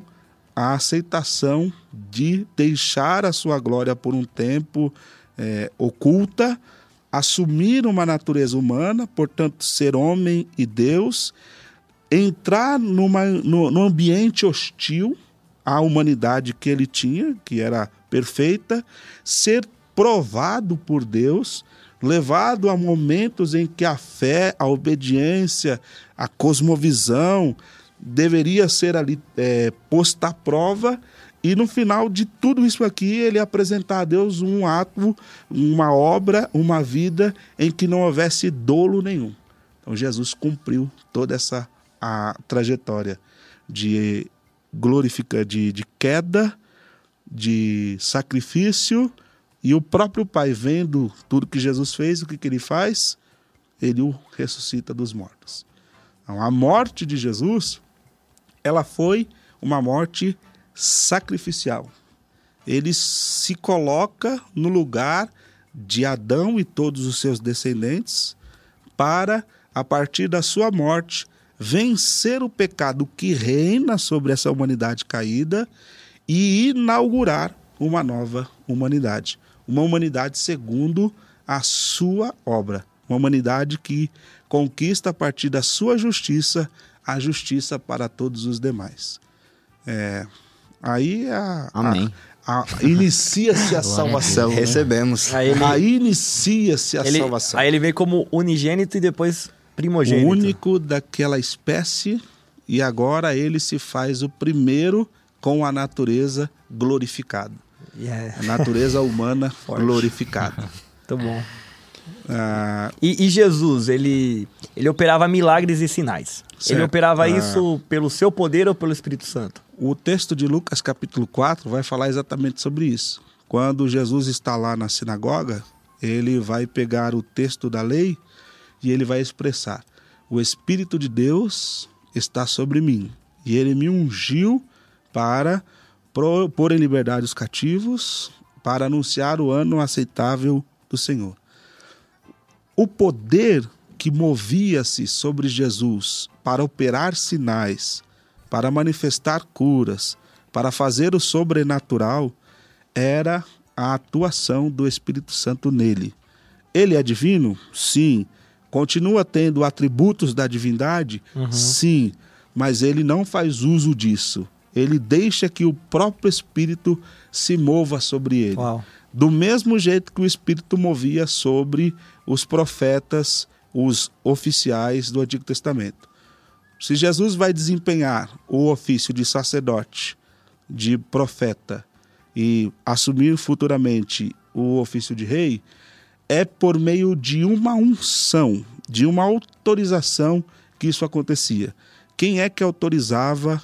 a aceitação de deixar a sua glória por um tempo é, oculta, assumir uma natureza humana, portanto, ser homem e Deus, entrar numa, no, no ambiente hostil à humanidade que ele tinha, que era perfeita, ser provado por Deus levado a momentos em que a fé, a obediência, a cosmovisão deveria ser ali é, posta à prova e no final de tudo isso aqui ele apresentar a Deus um ato, uma obra, uma vida em que não houvesse dolo nenhum. Então Jesus cumpriu toda essa a trajetória de glorificar, de, de queda, de sacrifício e o próprio Pai, vendo tudo que Jesus fez, o que, que ele faz? Ele o ressuscita dos mortos. Então, a morte de Jesus, ela foi uma morte sacrificial. Ele se coloca no lugar de Adão e todos os seus descendentes para, a partir da sua morte, vencer o pecado que reina sobre essa humanidade caída e inaugurar uma nova humanidade uma humanidade segundo a sua obra. Uma humanidade que conquista a partir da sua justiça a justiça para todos os demais. É, aí a, Amém. A, a, inicia-se a <laughs> salvação. Né? Recebemos. Aí, ele, aí inicia-se a ele, salvação. Aí ele vem como unigênito e depois primogênito. O único daquela espécie e agora ele se faz o primeiro com a natureza glorificada. Yeah. A natureza humana <laughs> glorificada. <laughs> Muito bom. Ah, e, e, Jesus, ele, ele operava milagres e sinais. Certo. Ele operava ah, isso pelo seu poder ou pelo Espírito Santo? O texto de Lucas, capítulo 4, vai falar exatamente sobre isso. Quando Jesus está lá na sinagoga, ele vai pegar o texto da lei e ele vai expressar: O Espírito de Deus está sobre mim, e ele me ungiu para pôr em liberdade os cativos, para anunciar o ano aceitável do Senhor. O poder que movia-se sobre Jesus para operar sinais, para manifestar curas, para fazer o sobrenatural, era a atuação do Espírito Santo nele. Ele é divino? Sim. Continua tendo atributos da divindade? Uhum. Sim. Mas ele não faz uso disso ele deixa que o próprio Espírito se mova sobre ele. Uau. Do mesmo jeito que o Espírito movia sobre os profetas, os oficiais do Antigo Testamento. Se Jesus vai desempenhar o ofício de sacerdote, de profeta e assumir futuramente o ofício de rei, é por meio de uma unção, de uma autorização que isso acontecia. Quem é que autorizava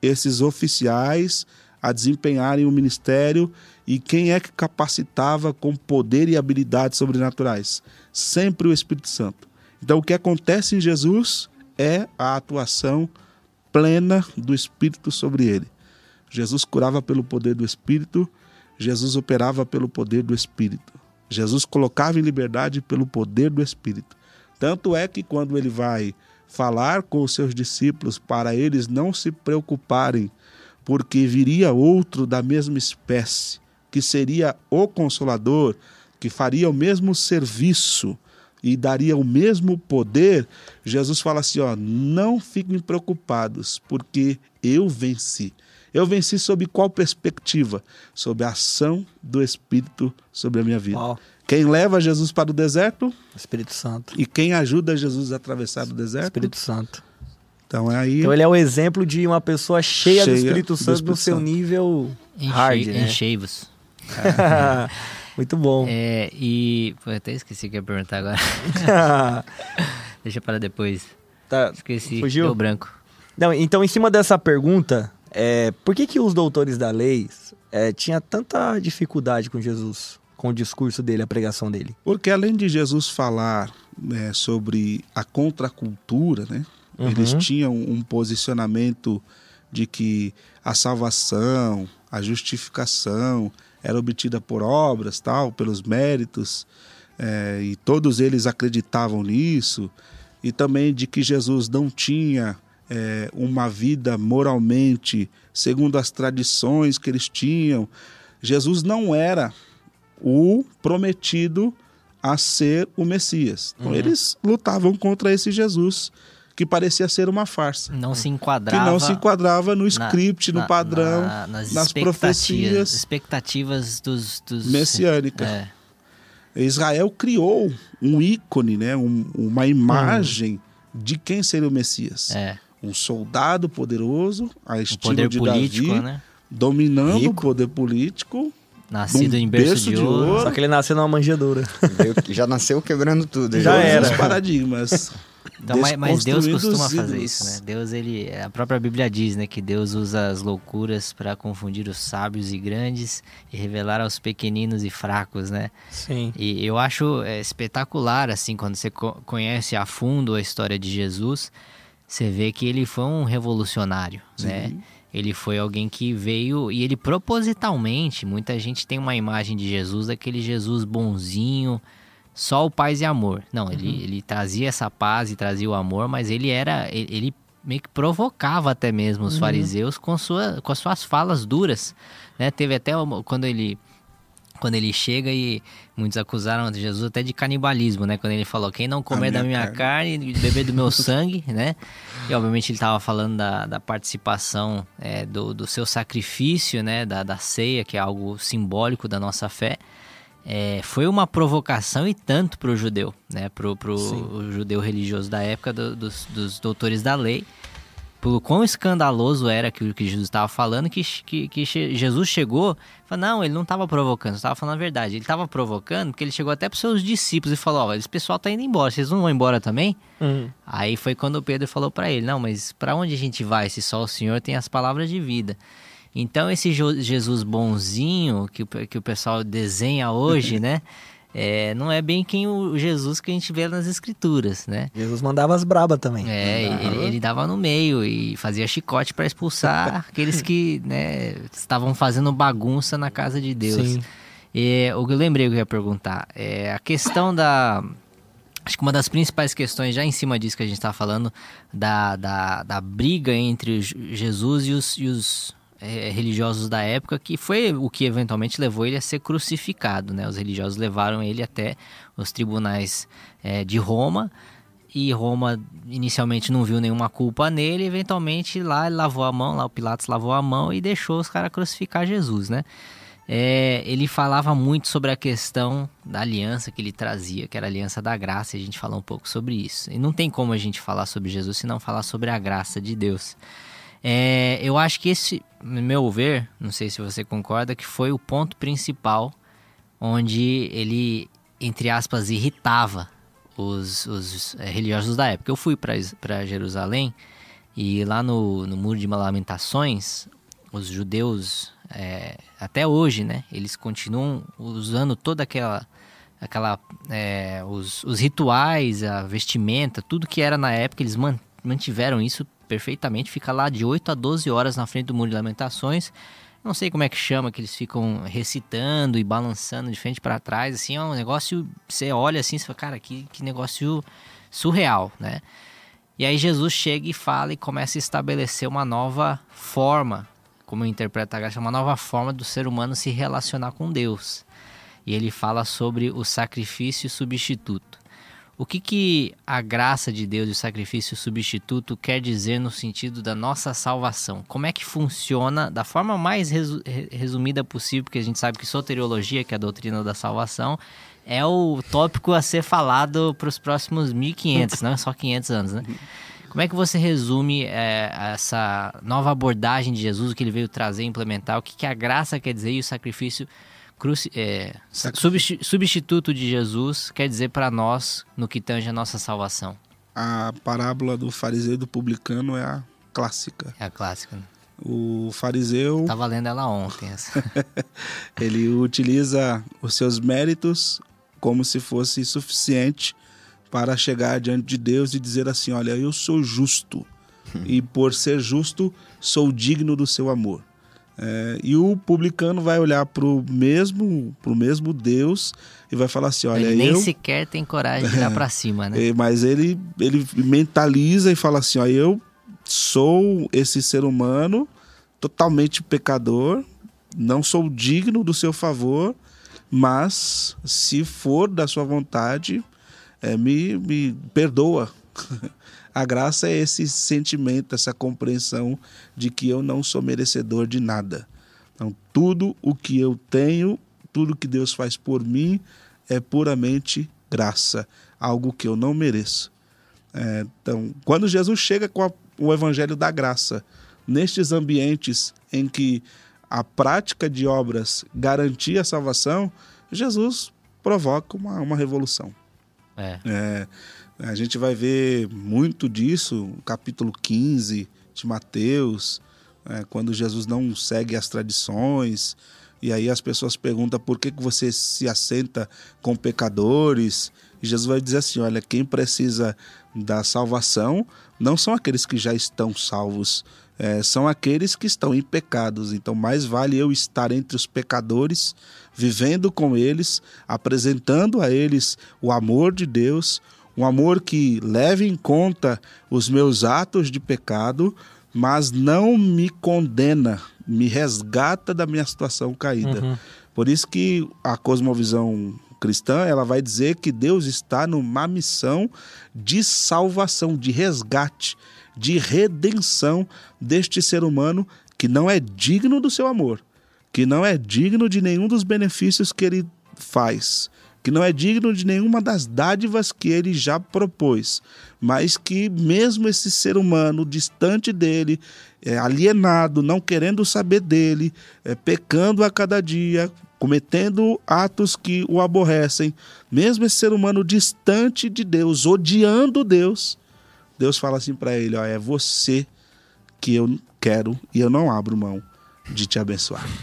esses oficiais a desempenharem o ministério e quem é que capacitava com poder e habilidades sobrenaturais? Sempre o Espírito Santo. Então, o que acontece em Jesus é a atuação plena do Espírito sobre ele. Jesus curava pelo poder do Espírito, Jesus operava pelo poder do Espírito. Jesus colocava em liberdade pelo poder do Espírito. Tanto é que quando ele vai falar com os seus discípulos para eles não se preocuparem, porque viria outro da mesma espécie, que seria o consolador, que faria o mesmo serviço e daria o mesmo poder. Jesus fala assim: ó, não fiquem preocupados, porque eu venci. Eu venci sob qual perspectiva? Sob a ação do Espírito sobre a minha vida. Uau. Quem leva Jesus para o deserto Espírito Santo. e quem ajuda Jesus a atravessar o deserto. Espírito Santo. Então é aí. Então ele é o exemplo de uma pessoa cheia, do Cheia Espírito do Santo no Espírito seu Santo. nível hard, né? Enchei-vos. <laughs> <laughs> Muito bom. É, e. Pô, eu até esqueci o que eu ia perguntar agora. <laughs> Deixa para depois. Tá, Esqueci. Fugiu? Deu branco. Não, então, em cima dessa pergunta, é, por que, que os doutores da lei é, tinha tanta dificuldade com Jesus, com o discurso dele, a pregação dele? Porque além de Jesus falar né, sobre a contracultura, né, Uhum. eles tinham um posicionamento de que a salvação, a justificação era obtida por obras, tal, pelos méritos, é, e todos eles acreditavam nisso, e também de que Jesus não tinha é, uma vida moralmente segundo as tradições que eles tinham. Jesus não era o prometido a ser o Messias. Então, eles lutavam contra esse Jesus que parecia ser uma farsa. Não se Que enquadrava. não se enquadrava no na- script, no na- padrão, na- nas, nas expectativas- profecias expectativas dos. dos messiânicas. É, Israel criou um ícone, né? um- uma imagem de quem seria o Messias. é. Um soldado poderoso, a estilo poder de político, Davi, né? dominando Rico. o poder político. Nascido Num em berço, berço de, de ouro. ouro. Só que ele nasceu numa manjedoura. <laughs> Já nasceu quebrando tudo. Já todos era. os paradigmas. <laughs> Então, mas, mas Deus costuma os fazer ídolos. isso, né? Deus, ele. A própria Bíblia diz, né? Que Deus usa as loucuras para confundir os sábios e grandes e revelar aos pequeninos e fracos, né? Sim. E eu acho é, espetacular, assim, quando você co- conhece a fundo a história de Jesus, você vê que ele foi um revolucionário, né? Ele foi alguém que veio e ele propositalmente, muita gente tem uma imagem de Jesus, daquele Jesus bonzinho, só o paz e amor. Não, ele, ele trazia essa paz e trazia o amor, mas ele era, ele, ele meio que provocava até mesmo os fariseus com, sua, com as suas falas duras, né? Teve até quando ele quando ele chega e muitos acusaram Jesus até de canibalismo, né? Quando ele falou, quem não comer da minha minha carne e beber do meu <laughs> sangue, né? E obviamente ele estava falando da, da participação é, do, do seu sacrifício, né? Da, da ceia, que é algo simbólico da nossa fé. É, foi uma provocação e tanto para o judeu, né? Pro o judeu religioso da época do- dos, dos doutores da lei pelo quão escandaloso era que o que Jesus estava falando, que, que, que Jesus chegou e falou, não, ele não estava provocando, estava falando a verdade. Ele estava provocando porque ele chegou até para seus discípulos e falou, ó, esse pessoal tá indo embora, vocês não vão embora também? Uhum. Aí foi quando Pedro falou para ele, não, mas para onde a gente vai se só o Senhor tem as palavras de vida? Então esse Jesus bonzinho que, o que o pessoal desenha hoje, <laughs> né? É, não é bem quem o Jesus que a gente vê nas escrituras, né? Jesus mandava as braba também. É, ele, ele dava no meio e fazia chicote para expulsar <laughs> aqueles que né, estavam fazendo bagunça na casa de Deus. Sim. E, o que eu lembrei que eu ia perguntar é a questão da. Acho que uma das principais questões, já em cima disso que a gente está falando, da, da, da briga entre o Je- Jesus e os, e os eh, religiosos da época, que foi o que eventualmente levou ele a ser crucificado. Né? Os religiosos levaram ele até os tribunais eh, de Roma e Roma inicialmente não viu nenhuma culpa nele, eventualmente lá ele lavou a mão, lá o Pilatos lavou a mão e deixou os caras crucificar Jesus, né? É, ele falava muito sobre a questão da aliança que ele trazia, que era a aliança da graça, e a gente falou um pouco sobre isso. E não tem como a gente falar sobre Jesus se não falar sobre a graça de Deus. É, eu acho que esse, no meu ver, não sei se você concorda, que foi o ponto principal onde ele, entre aspas, irritava os, os eh, religiosos da época. Eu fui para Jerusalém e lá no, no Muro de Lamentações, os judeus, eh, até hoje, né, eles continuam usando toda aquela, aquela eh, os, os rituais, a vestimenta, tudo que era na época, eles man- mantiveram isso perfeitamente. Fica lá de 8 a 12 horas na frente do Muro de Lamentações. Não sei como é que chama, que eles ficam recitando e balançando de frente para trás, assim, é um negócio, você olha assim, você fala, cara, que, que negócio surreal, né? E aí Jesus chega e fala e começa a estabelecer uma nova forma, como eu interpreto a graça, uma nova forma do ser humano se relacionar com Deus. E ele fala sobre o sacrifício substituto. O que, que a graça de Deus e o sacrifício substituto quer dizer no sentido da nossa salvação? Como é que funciona da forma mais resu resumida possível, porque a gente sabe que soteriologia, que é a doutrina da salvação, é o tópico a ser falado para os próximos 1500, não é só 500 anos, né? Como é que você resume é, essa nova abordagem de Jesus, o que ele veio trazer e implementar, o que, que a graça quer dizer e o sacrifício cruci é, substituto de Jesus quer dizer para nós no que tange a nossa salvação? A parábola do fariseu e do publicano é a clássica. É a clássica. Né? O fariseu. Estava lendo ela ontem. <laughs> ele utiliza os seus méritos como se fosse suficiente para chegar diante de Deus e dizer assim: Olha, eu sou justo <laughs> e por ser justo sou digno do seu amor. É, e o publicano vai olhar para o mesmo, pro mesmo Deus e vai falar assim: olha, ele nem eu... sequer tem coragem de olhar para cima, né? <laughs> É, mas ele, ele mentaliza e fala assim: ó, eu sou esse ser humano totalmente pecador, não sou digno do seu favor, mas se for da sua vontade, é, me, me perdoa. <laughs> A graça é esse sentimento, essa compreensão de que eu não sou merecedor de nada. Então, tudo o que eu tenho, tudo que Deus faz por mim, é puramente graça, algo que eu não mereço. É, então, quando Jesus chega com a, o evangelho da graça, nestes ambientes em que a prática de obras garantia a salvação, Jesus provoca uma, uma revolução. É. é. A gente vai ver muito disso capítulo 15 de Mateus, é, quando Jesus não segue as tradições, e aí as pessoas perguntam por que, que você se assenta com pecadores. E Jesus vai dizer assim: olha, quem precisa da salvação não são aqueles que já estão salvos, é, são aqueles que estão em pecados. Então, mais vale eu estar entre os pecadores, vivendo com eles, apresentando a eles o amor de Deus, um amor que leve em conta os meus atos de pecado, mas não me condena, me resgata da minha situação caída. Uhum. Por isso que a cosmovisão cristã, ela vai dizer que Deus está numa missão de salvação, de resgate, de redenção deste ser humano que não é digno do seu amor, que não é digno de nenhum dos benefícios que ele faz, que não é digno de nenhuma das dádivas que ele já propôs, mas que mesmo esse ser humano distante dele, é, alienado, não querendo saber dele, é, pecando a cada dia, cometendo atos que o aborrecem, mesmo esse ser humano distante de Deus, odiando Deus, Deus fala assim para ele: ó, é você que eu quero e eu não abro mão de te abençoar. <laughs>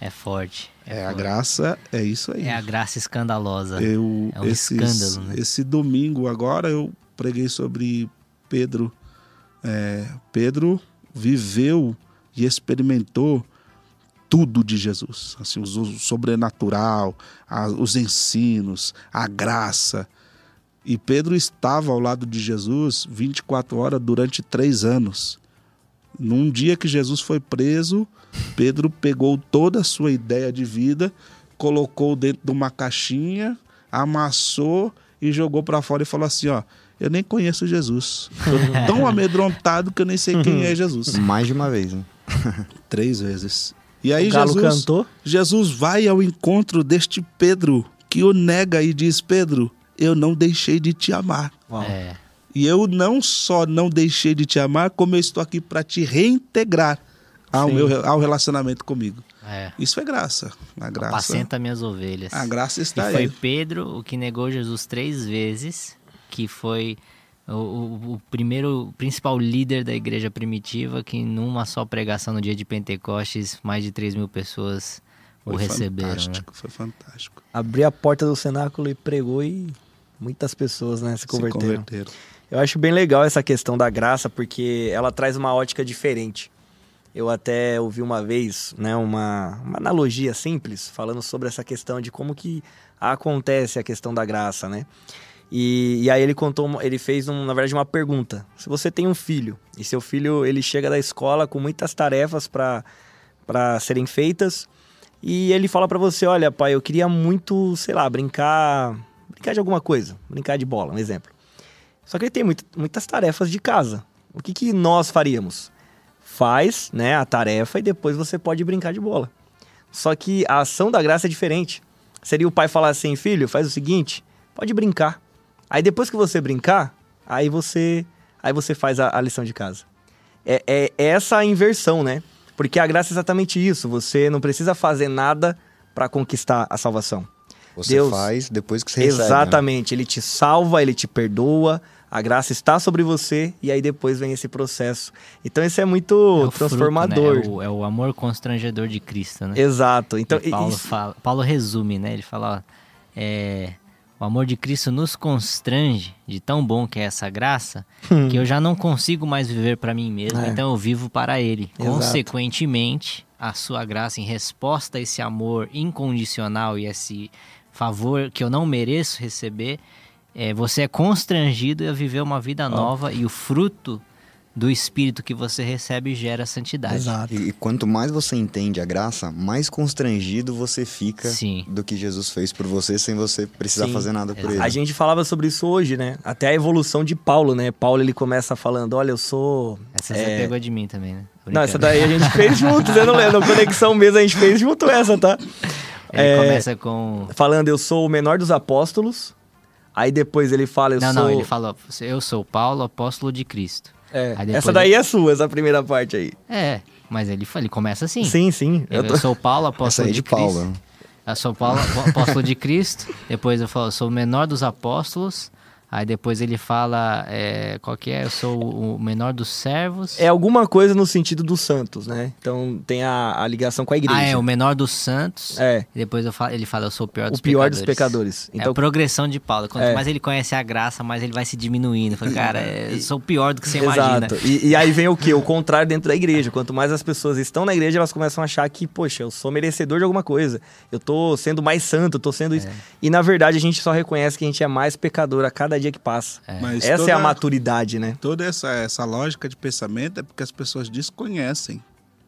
É forte. É, é a graça, é isso aí. É a graça escandalosa. Eu, é um esses, escândalo, né? Esse domingo agora eu preguei sobre Pedro. É, Pedro viveu e experimentou tudo de Jesus, assim, o sobrenatural, a, os ensinos, a graça. E Pedro estava ao lado de Jesus 24 horas durante três anos. Num dia que Jesus foi preso, Pedro pegou toda a sua ideia de vida, colocou dentro de uma caixinha, amassou e jogou para fora e falou assim: Ó, eu nem conheço Jesus. Tô <laughs> tão amedrontado que eu nem sei quem é <laughs> Jesus. Mais de uma vez, né? <laughs> Três vezes. E aí Jesus, cantou? Jesus vai ao encontro deste Pedro, que o nega e diz: Pedro, eu não deixei de te amar. É. E eu não só não deixei de te amar, como eu estou aqui para te reintegrar ao, meu, ao relacionamento comigo. É. Isso é graça. A graça. Apacenta minhas ovelhas. A graça está e aí. Foi Pedro o que negou Jesus três vezes, que foi o, o, o, primeiro, o principal líder da igreja primitiva, que numa só pregação no dia de Pentecostes, mais de 3 mil pessoas foi o receberam. Né? Fantástico, né? Foi fantástico. Abriu a porta do cenáculo e pregou e muitas pessoas né, se converteram. Se converteram. Eu acho bem legal essa questão da graça, porque ela traz uma ótica diferente. Eu até ouvi uma vez né, uma, uma analogia simples, falando sobre essa questão de como que acontece a questão da graça, né? E, e aí ele contou, ele fez, um, na verdade, uma pergunta. Se você tem um filho, e seu filho ele chega da escola com muitas tarefas para serem feitas, e ele fala para você, olha pai, eu queria muito, sei lá, brincar brincar de alguma coisa, brincar de bola, um exemplo. Só que ele tem muito, muitas tarefas de casa. O que, que nós faríamos? Faz né, a tarefa e depois você pode brincar de bola. Só que a ação da graça é diferente. Seria o pai falar assim, filho, faz o seguinte, pode brincar. Aí depois que você brincar, aí você, aí você faz a, a lição de casa. É, é, é essa a inversão, né? Porque a graça é exatamente isso. Você não precisa fazer nada para conquistar a salvação. Você Deus- faz depois que você recebe. né? Exatamente. Ele te salva, ele te perdoa, a graça está sobre você e aí depois vem esse processo. Então isso é muito É o fruto, transformador. né? É, o, é o amor constrangedor de Cristo, né? Exato. Então E Paulo, isso- fala- Paulo resume, né? Ele fala, ó, é, o amor de Cristo nos constrange de tão bom que é essa graça, que eu já não consigo mais viver para mim mesmo, É. então eu vivo para Ele. Exato. Consequentemente, a sua graça em resposta a esse amor incondicional e esse favor que eu não mereço receber, é, você é constrangido a viver uma vida nova e o fruto do Espírito que você recebe gera santidade. Exato. E, e quanto mais você entende a graça, mais constrangido você fica Sim. do que Jesus fez por você sem você precisar Sim. fazer nada por ele. A gente falava sobre isso hoje, né? Até a evolução de Paulo, né? Paulo ele começa falando: Olha, eu sou. Essa você é, pegou de mim também, né? Não, essa daí a gente fez juntos, eu não lembro. Na conexão mesmo a gente fez junto essa, tá? Ele É, começa com. Falando, eu sou o menor dos apóstolos. Aí depois ele fala, eu não, sou. não, ele falou, eu sou Paulo, apóstolo de Cristo. É, essa daí é sua, essa primeira parte aí. É, mas ele, ele começa assim. Sim, sim. Eu, Eu tô- sou Paulo, <laughs> apóstolo de, de Paulo. Cristo. Eu sou Paulo, apóstolo de Cristo. Depois eu falo, eu sou o menor dos apóstolos. Aí depois ele fala, é, qual que é? Eu sou o menor dos servos. É alguma coisa no sentido dos santos, né? Então tem a, a ligação com a igreja. ah, é, o menor dos santos. É. E depois falo, ele fala, eu sou o pior dos O pior pecadores. dos pecadores. é Então, a progressão de Paulo. Quanto É. mais ele conhece a graça, mais ele vai se diminuindo. Fala, cara, é, eu sou pior do que você imagina. Exato. E, e aí vem o quê? O contrário dentro da igreja. Quanto mais as pessoas estão na igreja, elas começam a achar que, poxa, eu sou merecedor de alguma coisa. Eu tô sendo mais santo, eu tô sendo É. isso. E na verdade a gente só reconhece que a gente é mais pecador a cada dia que passa. Mas Essa toda, é a maturidade, né? Toda essa, essa lógica de pensamento é porque as pessoas desconhecem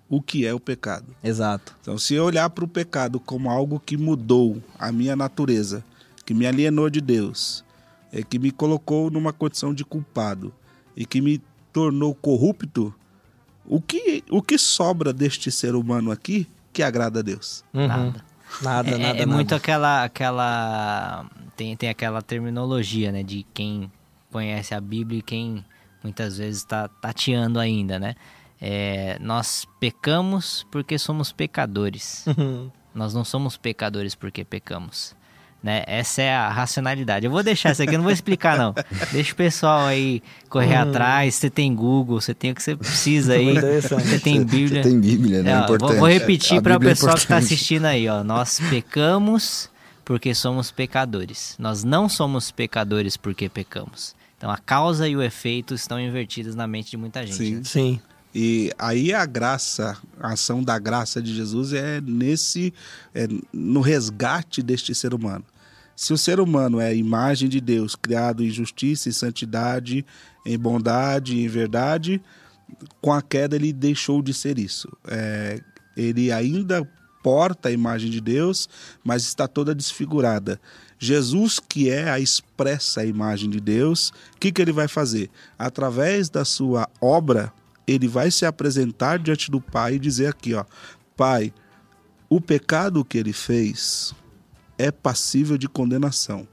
o que é o pecado. Exato. Então, se eu olhar para o pecado como algo que mudou a minha natureza, que me alienou de Deus, é, que me colocou numa condição de culpado e que me tornou corrupto, o que, o que sobra deste ser humano aqui que agrada a Deus? Uhum. Nada. Nada, É, nada, é nada. muito aquela. aquela tem, tem aquela terminologia, né? De quem conhece a Bíblia e quem muitas vezes está tateando ainda, né? É, nós pecamos porque somos pecadores. Uhum. Nós não somos pecadores porque pecamos. Né? Essa é a racionalidade. Eu vou deixar isso aqui, eu não vou explicar, não. Deixa o pessoal aí correr atrás. Você tem Google, você tem o que você precisa aí. Você tem Bíblia. Você tem Bíblia, né? É, É ó, vou-. Vou, repetir para o é pessoal que está assistindo aí, ó. Nós pecamos porque somos pecadores. Nós não somos pecadores porque pecamos. Então a causa e o efeito estão invertidos na mente de muita gente. Sim. né? Sim. E aí a graça, a ação da graça de Jesus é nesse, é no resgate deste ser humano. Se o ser humano é a imagem de Deus, criado em justiça e santidade, em bondade e em verdade, com a queda ele deixou de ser isso. É, ele ainda porta a imagem de Deus, mas está toda desfigurada. Jesus, que é a expressa imagem de Deus, o que, que ele vai fazer? Através da sua obra, ele vai se apresentar diante do Pai e dizer aqui, ó, Pai, o pecado que ele fez é passível de condenação,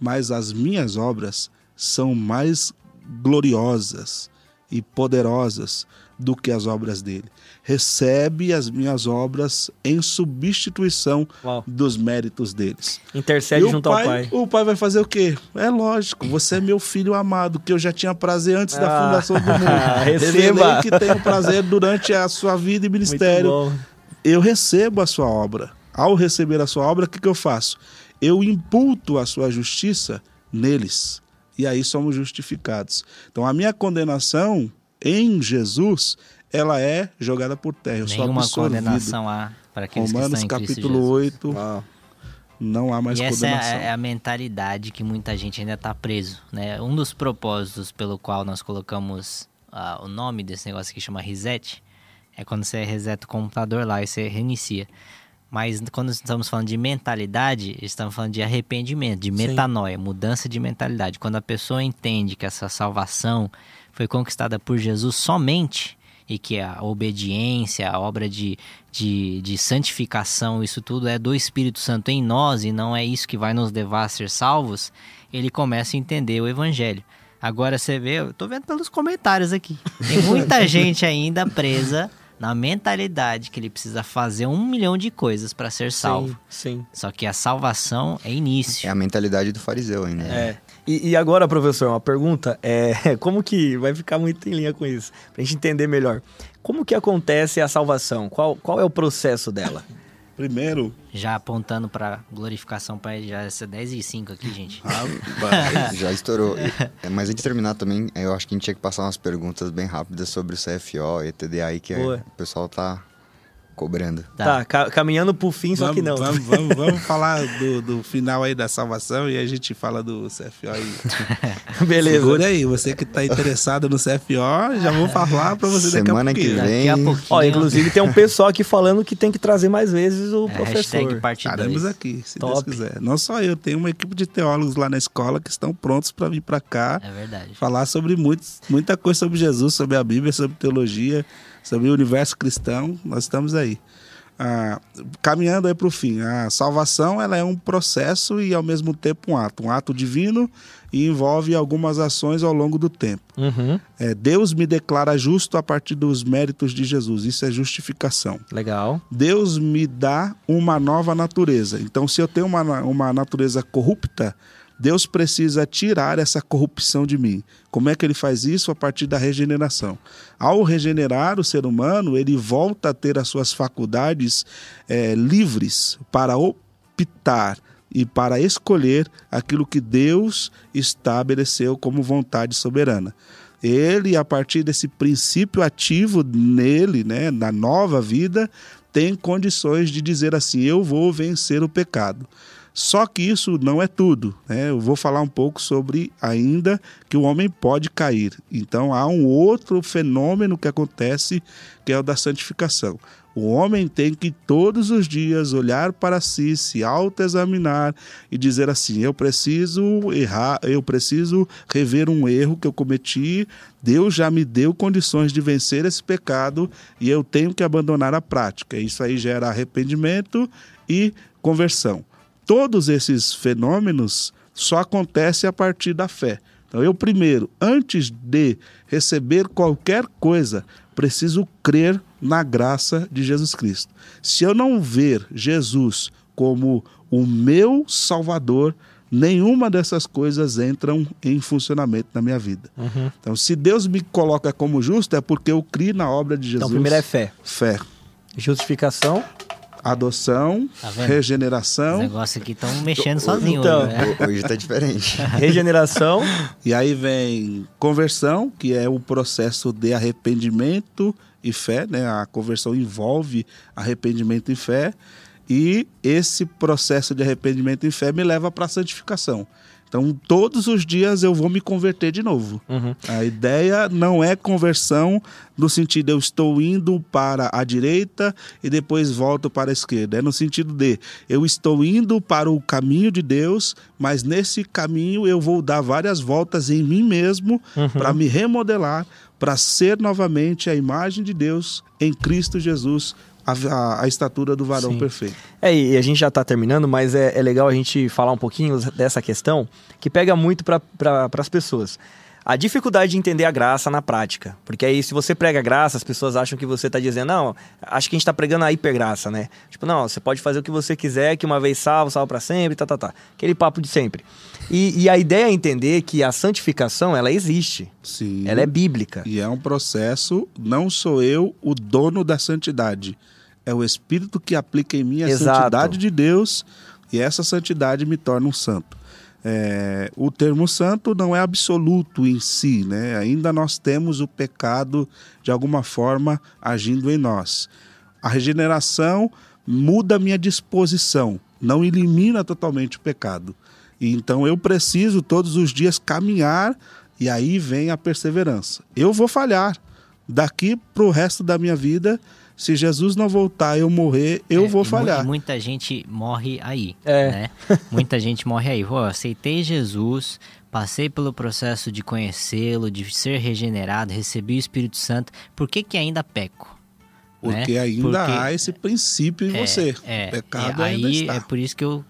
mas as minhas obras são mais gloriosas e poderosas do que as obras dele. Recebe as minhas obras em substituição Uau. dos méritos deles. Intercede E junto o ao pai, pai. O pai vai fazer o quê? É lógico, você é meu filho amado, que eu já tinha prazer antes da Ah, fundação do <laughs> mundo. receba. Que tenho prazer durante a sua vida e ministério. Eu recebo a sua obra. Ao receber a sua obra, o que, que eu faço? Eu imputo a sua justiça neles. E aí somos justificados. Então a minha condenação em Jesus, ela é jogada por terra. Eu sou Nenhuma absorvido. condenação há para aqueles Romanos que estão em Cristo capítulo Jesus. 8, Uau. não há mais e essa é condenação. a, é a mentalidade que muita gente ainda está preso, né? Um dos propósitos pelo qual nós colocamos ah, o nome desse negócio que chama reset é quando você reseta o computador lá e você reinicia. Mas quando estamos falando de mentalidade, estamos falando de arrependimento, de metanoia, mudança de mentalidade. Quando a pessoa entende que essa salvação foi conquistada por Jesus somente e que a obediência, a obra de, de, de santificação, isso tudo é do Espírito Santo em nós e não é isso que vai nos levar a ser salvos, ele começa a entender o Evangelho. Agora você vê, eu tô vendo pelos comentários aqui, tem muita <laughs> gente ainda presa na mentalidade que ele precisa fazer um milhão de coisas para ser salvo. Sim, sim. Só que a salvação é início. É a mentalidade do fariseu ainda. né? É. E, e agora, professor, uma pergunta é <laughs> como que vai ficar muito em linha com isso, pra gente entender melhor. Como que acontece a salvação? Qual, qual é o processo dela? Primeiro, Já apontando para glorificação para já essa 10 e 5 aqui, gente. <laughs> <laughs> Já estourou. É, mas antes de terminar também, eu acho que a gente tinha que passar umas perguntas bem rápidas sobre o CFO e TDA aí que é- o pessoal tá cobrando. Tá. Tá, ca- caminhando pro fim, só que não. Vamos, vamos, <laughs> vamos falar do, do final aí da salvação e a gente fala do CFO aí. <laughs> Beleza. Segura aí, você que tá interessado no CFO, já vou falar pra você daqui a Semana que pouquinho. vem. Daqui a pouquinho. Ó, inclusive tem um pessoal aqui falando que tem que trazer mais vezes o é, professor. Estaremos 2. aqui, se Top. Deus quiser. Não só eu, tem uma equipe de teólogos lá na escola que estão prontos para vir para cá É verdade. falar sobre muitos, muita coisa sobre Jesus, sobre a Bíblia, sobre teologia, sobre o universo cristão. Nós estamos aí. Ah, caminhando aí para o fim. A salvação ela é um processo e ao mesmo tempo um ato. Um ato divino e envolve algumas ações ao longo do tempo. Uhum, É, Deus me declara justo a partir dos méritos de Jesus. Isso é justificação. legal. Deus me dá uma nova natureza. Então, se eu tenho uma, uma natureza corrupta, Deus precisa tirar essa corrupção de mim. Como é que ele faz isso? A partir da regeneração. Ao regenerar o ser humano, ele volta a ter as suas faculdades eh, livres para optar e para escolher aquilo que Deus estabeleceu como vontade soberana. Ele, a partir desse princípio ativo nele, né, na nova vida, tem condições de dizer assim: eu vou vencer o pecado. Só que isso não é tudo. Né? Eu vou falar um pouco sobre ainda que o homem pode cair. Então há um outro fenômeno que acontece que é o da santificação. O homem tem que todos os dias olhar para si, se autoexaminar e dizer assim: eu preciso errar, eu preciso rever um erro que eu cometi. Deus já me deu condições de vencer esse pecado e eu tenho que abandonar a prática. Isso aí gera arrependimento e conversão. Todos esses fenômenos só acontecem a partir da fé. Então, eu primeiro, antes de receber qualquer coisa, preciso crer na graça de Jesus Cristo. Se eu não ver Jesus como o meu Salvador, nenhuma dessas coisas entram em funcionamento na minha vida. Então, se Deus me coloca como justo, é porque eu criei na obra de Jesus. Então, primeiro é fé. fé, Justificação. Adoção, Tá? Os regeneração. negócios aqui estão mexendo sozinho Então. hoje, né? Hoje tá diferente. <laughs> Regeneração. E aí vem conversão, que é o processo de arrependimento e fé, né? A conversão envolve arrependimento e fé, e esse processo de arrependimento e fé me leva para a santificação. Então, todos os dias eu vou me converter de novo. Uhum. A ideia não é conversão no sentido eu estou indo para a direita e depois volto para a esquerda. É no sentido de eu estou indo para o caminho de Deus, mas nesse caminho eu vou dar várias voltas em mim mesmo para me remodelar, para ser novamente a imagem de Deus em Cristo Jesus, a, a- a estatura do varão Sim. perfeito. É, e a gente já tá terminando, mas é, é legal a gente falar um pouquinho dessa questão que pega muito para pra, as pessoas. A dificuldade de entender a graça na prática. Porque aí, se você prega graça, as pessoas acham que você tá dizendo, não, acho que a gente tá pregando a hipergraça, né? Tipo, não, você pode fazer o que você quiser, que uma vez salvo, salvo para sempre, tá, tá, tá. Aquele papo de sempre. E, e a ideia é entender que a santificação, ela existe. Sim. Ela é bíblica. E é um processo, não sou eu o dono da santidade. É o Espírito que aplica em mim a Exato. santidade de Deus e essa santidade me torna um santo. É, o termo santo não é absoluto em si, né? ainda nós temos o pecado de alguma forma agindo em nós. A regeneração muda a minha disposição, não elimina totalmente o pecado. E então eu preciso todos os dias caminhar e aí vem a perseverança. Eu vou falhar. Daqui para o resto da minha vida, Se Jesus não voltar, eu morrer, eu É, vou falhar. muita gente morre aí. É. Né? <laughs> muita gente morre aí. Pô, eu aceitei Jesus, passei pelo processo de conhecê-lo, de ser regenerado, recebi o Espírito Santo. Por que, que ainda peco? Porque né? ainda Porque- há esse princípio em É, você. É, o pecado é, ainda aí está. é por isso que eu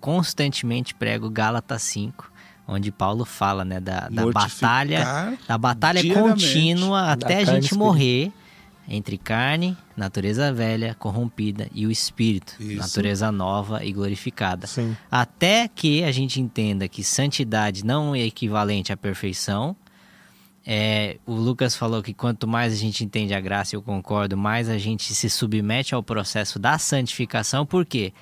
constantemente prego Gálatas 5, onde Paulo fala, né, da, da batalha, da batalha contínua até a gente espírito. morrer entre carne, natureza velha, corrompida e o espírito, Isso. natureza nova e glorificada. Sim. Até que a gente entenda que santidade não é equivalente à perfeição. É, o Lucas falou que quanto mais a gente entende a graça, eu concordo, mais a gente se submete ao processo da santificação. Por quê?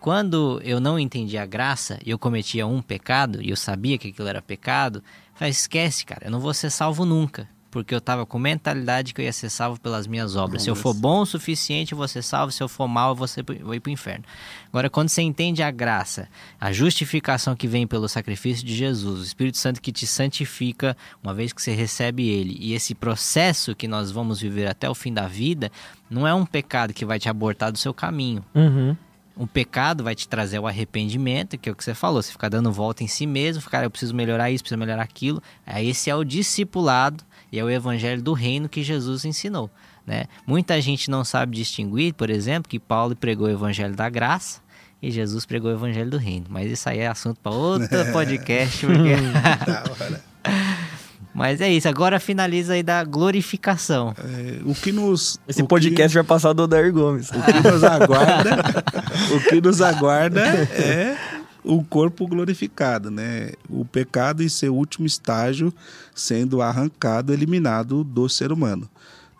Quando eu não entendi a graça e eu cometia um pecado, e eu sabia que aquilo era pecado, falei, esquece, cara, eu não vou ser salvo nunca. Porque eu tava com mentalidade que eu ia ser salvo pelas minhas obras. Se eu for bom o suficiente, eu vou ser salvo. Se eu for mal, eu vou, ser, vou ir pro inferno. Agora, quando você entende a graça, a justificação que vem pelo sacrifício de Jesus, o Espírito Santo que te santifica uma vez que você recebe ele, e esse processo que nós vamos viver até o fim da vida, não é um pecado que vai te abortar do seu caminho. Uhum. Um pecado vai te trazer o arrependimento, que é o que você falou, você ficar dando volta em si mesmo, cara, eu preciso melhorar isso, preciso melhorar aquilo. Aí esse é o discipulado e é o evangelho do reino que Jesus ensinou, né? Muita gente não sabe distinguir, por exemplo, que Paulo pregou o evangelho da graça e Jesus pregou o evangelho do reino, mas isso aí é assunto para outro <laughs> podcast, porque. <laughs> Mas é isso, agora finaliza aí da glorificação. É, o que nos. Esse o que- podcast vai passar do Odair Gomes. O que nos aguarda, <laughs> o que nos aguarda é o corpo glorificado, né? O pecado em seu último estágio sendo arrancado, eliminado do ser humano.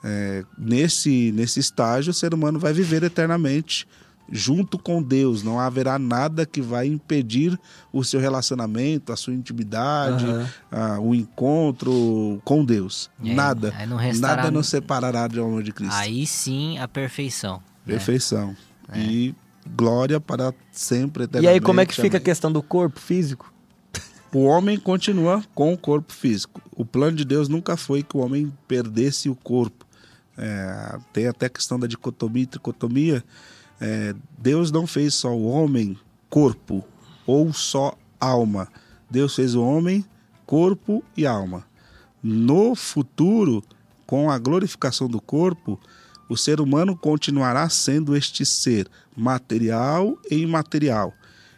É, nesse, nesse estágio, o ser humano vai viver eternamente junto com Deus. Não haverá nada que vai impedir o seu relacionamento, a sua intimidade, Aham. ah, o encontro com Deus. É, nada. não restará- Nada nos separará do amor de Cristo. Aí sim a perfeição. né? Perfeição. E glória para sempre, E aí, como é que fica a Amém. questão do corpo físico? O homem continua com o corpo físico. O plano de Deus nunca foi que o homem perdesse o corpo. É, tem até a questão da dicotomia e tricotomia. É, Deus não fez só o homem corpo ou só alma. Deus fez o homem corpo e alma. No futuro, com a glorificação do corpo, o ser humano continuará sendo este ser material e imaterial.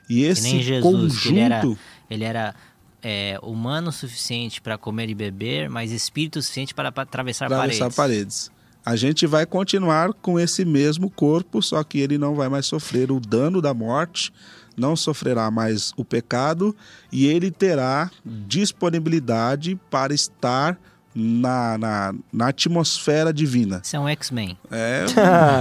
E esse Jesus, conjunto ele era, ele era é, humano o suficiente para comer e beber, mas espírito suficiente para, para atravessar, atravessar paredes. paredes. A gente vai continuar com esse mesmo corpo, só que ele não vai mais sofrer o dano da morte, não sofrerá mais o pecado e ele terá disponibilidade para estar na, na, na atmosfera divina. Isso é um X-Men. É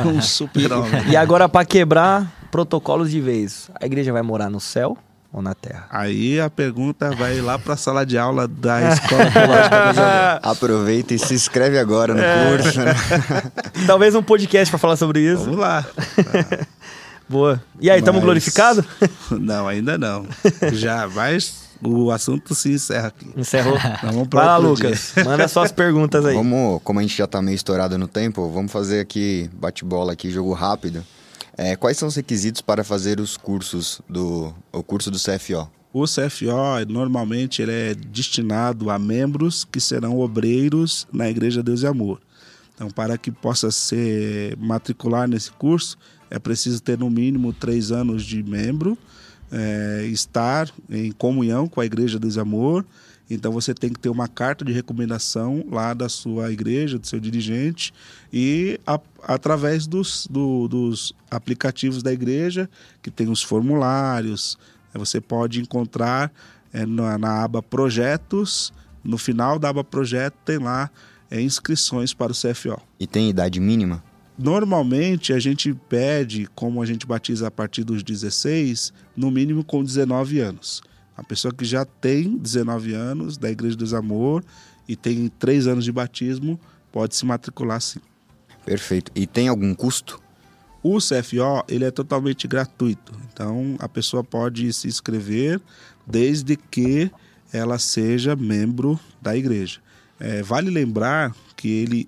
um, <laughs> um super-homem. E agora, pra quebrar protocolos de vez, a igreja vai morar no céu ou na terra? Aí a pergunta vai lá para a sala de aula da Escola Teológica. <laughs> Aproveita e se inscreve agora no É. curso. né? <laughs> Talvez um podcast pra falar sobre isso. Vamos lá. Boa. E aí, estamos Mas- glorificados? Não, ainda não. Já, mas o assunto se encerra aqui. Encerrou. Vamos pra Vai lá, outro dia. Lucas. Manda suas perguntas aí. Vamos, como a gente já tá meio estourado no tempo, vamos fazer aqui bate-bola aqui, jogo rápido. É, quais são os requisitos para fazer os cursos do o curso do CFO? O CFO, normalmente, ele é destinado a membros que serão obreiros na Igreja Deus e Amor. Então, para que possa se matricular nesse curso, é preciso ter no mínimo três anos de membro, é, estar em comunhão com a Igreja e Amor. Então, você tem que ter uma carta de recomendação lá da sua igreja, do seu dirigente, e a- através dos, do- dos aplicativos da igreja, que tem os formulários, eh, você pode encontrar eh, na, na aba Projetos, no final da aba Projeto tem lá eh, inscrições para o CFO. E tem idade mínima? Normalmente a gente pede, como a gente batiza a partir dos 16, no mínimo com 19 anos. A pessoa que já tem 19 anos da Igreja dos Amor e tem 3 anos de batismo pode se matricular sim. Perfeito. E tem algum custo? O CFO ele é totalmente gratuito, então a pessoa pode se inscrever desde que ela seja membro da igreja. É, vale lembrar que ele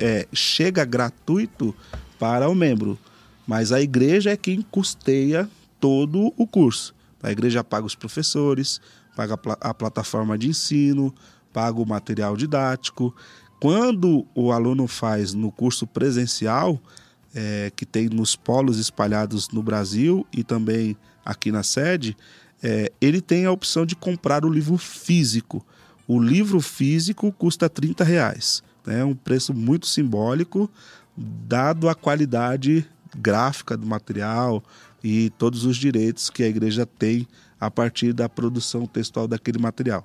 é, chega gratuito para o membro, mas a igreja é quem custeia todo o curso. A igreja paga os professores, paga a, pla a plataforma de ensino, paga o material didático. Quando o aluno faz no curso presencial, é, que tem nos polos espalhados no Brasil e também aqui na sede, é, ele tem a opção de comprar o livro físico. O livro físico custa 30 reais. É né? um preço muito simbólico, dado a qualidade gráfica do material e todos os direitos que a igreja tem a partir da produção textual daquele material.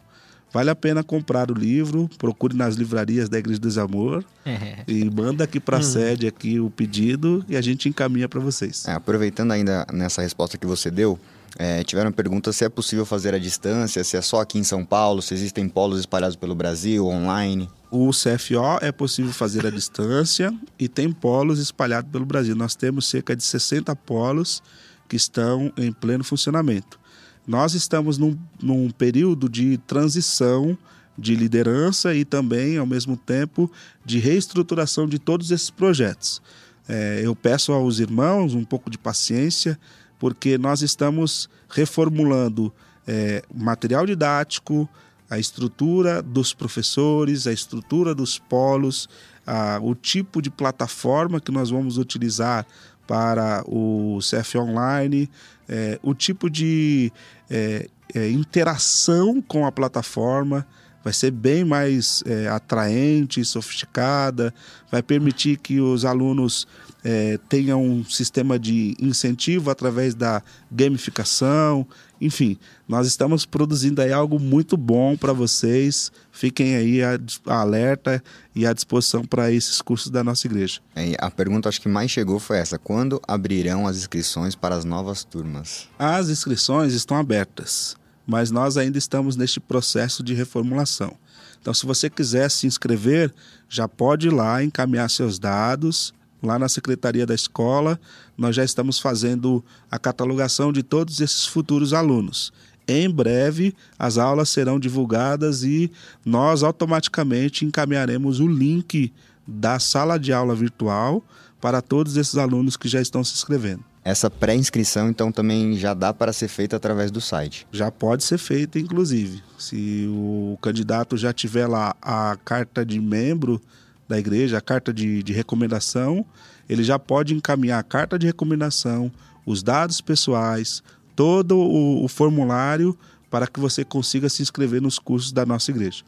Vale a pena comprar o livro, procure nas livrarias da Igreja do Desamor é. <laughs> e manda aqui para a hum. sede aqui o pedido e a gente encaminha para vocês. É, aproveitando ainda nessa resposta que você deu, é, tiveram perguntas se é possível fazer à distância, se é só aqui em São Paulo, se existem polos espalhados pelo Brasil, online. O CFO é possível fazer à distância e tem polos espalhados pelo Brasil. Nós temos cerca de 60 polos que estão em pleno funcionamento. Nós estamos num, num período de transição de liderança e também, ao mesmo tempo, de reestruturação de todos esses projetos. É, eu peço aos irmãos um pouco de paciência, porque nós estamos reformulando é, material didático, a estrutura dos professores, a estrutura dos polos, a, o tipo de plataforma que nós vamos utilizar para o CF Online, é, o tipo de é, é, interação com a plataforma vai ser bem mais é, atraente, sofisticada, vai permitir que os alunos é, tenham um sistema de incentivo através da gamificação, enfim, nós estamos produzindo aí algo muito bom para vocês. Fiquem aí a, a alerta e à disposição para esses cursos da nossa igreja. É, a pergunta acho que mais chegou foi essa: quando abrirão as inscrições para as novas turmas? As inscrições estão abertas, mas nós ainda estamos neste processo de reformulação. Então, se você quiser se inscrever, já pode ir lá encaminhar seus dados lá na secretaria da escola, nós já estamos fazendo a catalogação de todos esses futuros alunos. Em breve, as aulas serão divulgadas e nós automaticamente encaminharemos o link da sala de aula virtual para todos esses alunos que já estão se inscrevendo. Essa pré-inscrição, então, também já dá para ser feita através do site? Já pode ser feita, inclusive. Se o candidato já tiver lá a carta de membro da igreja, a carta de, de recomendação, ele já pode encaminhar a carta de recomendação, os dados pessoais, todo o, o formulário para que você consiga se inscrever nos cursos da nossa igreja.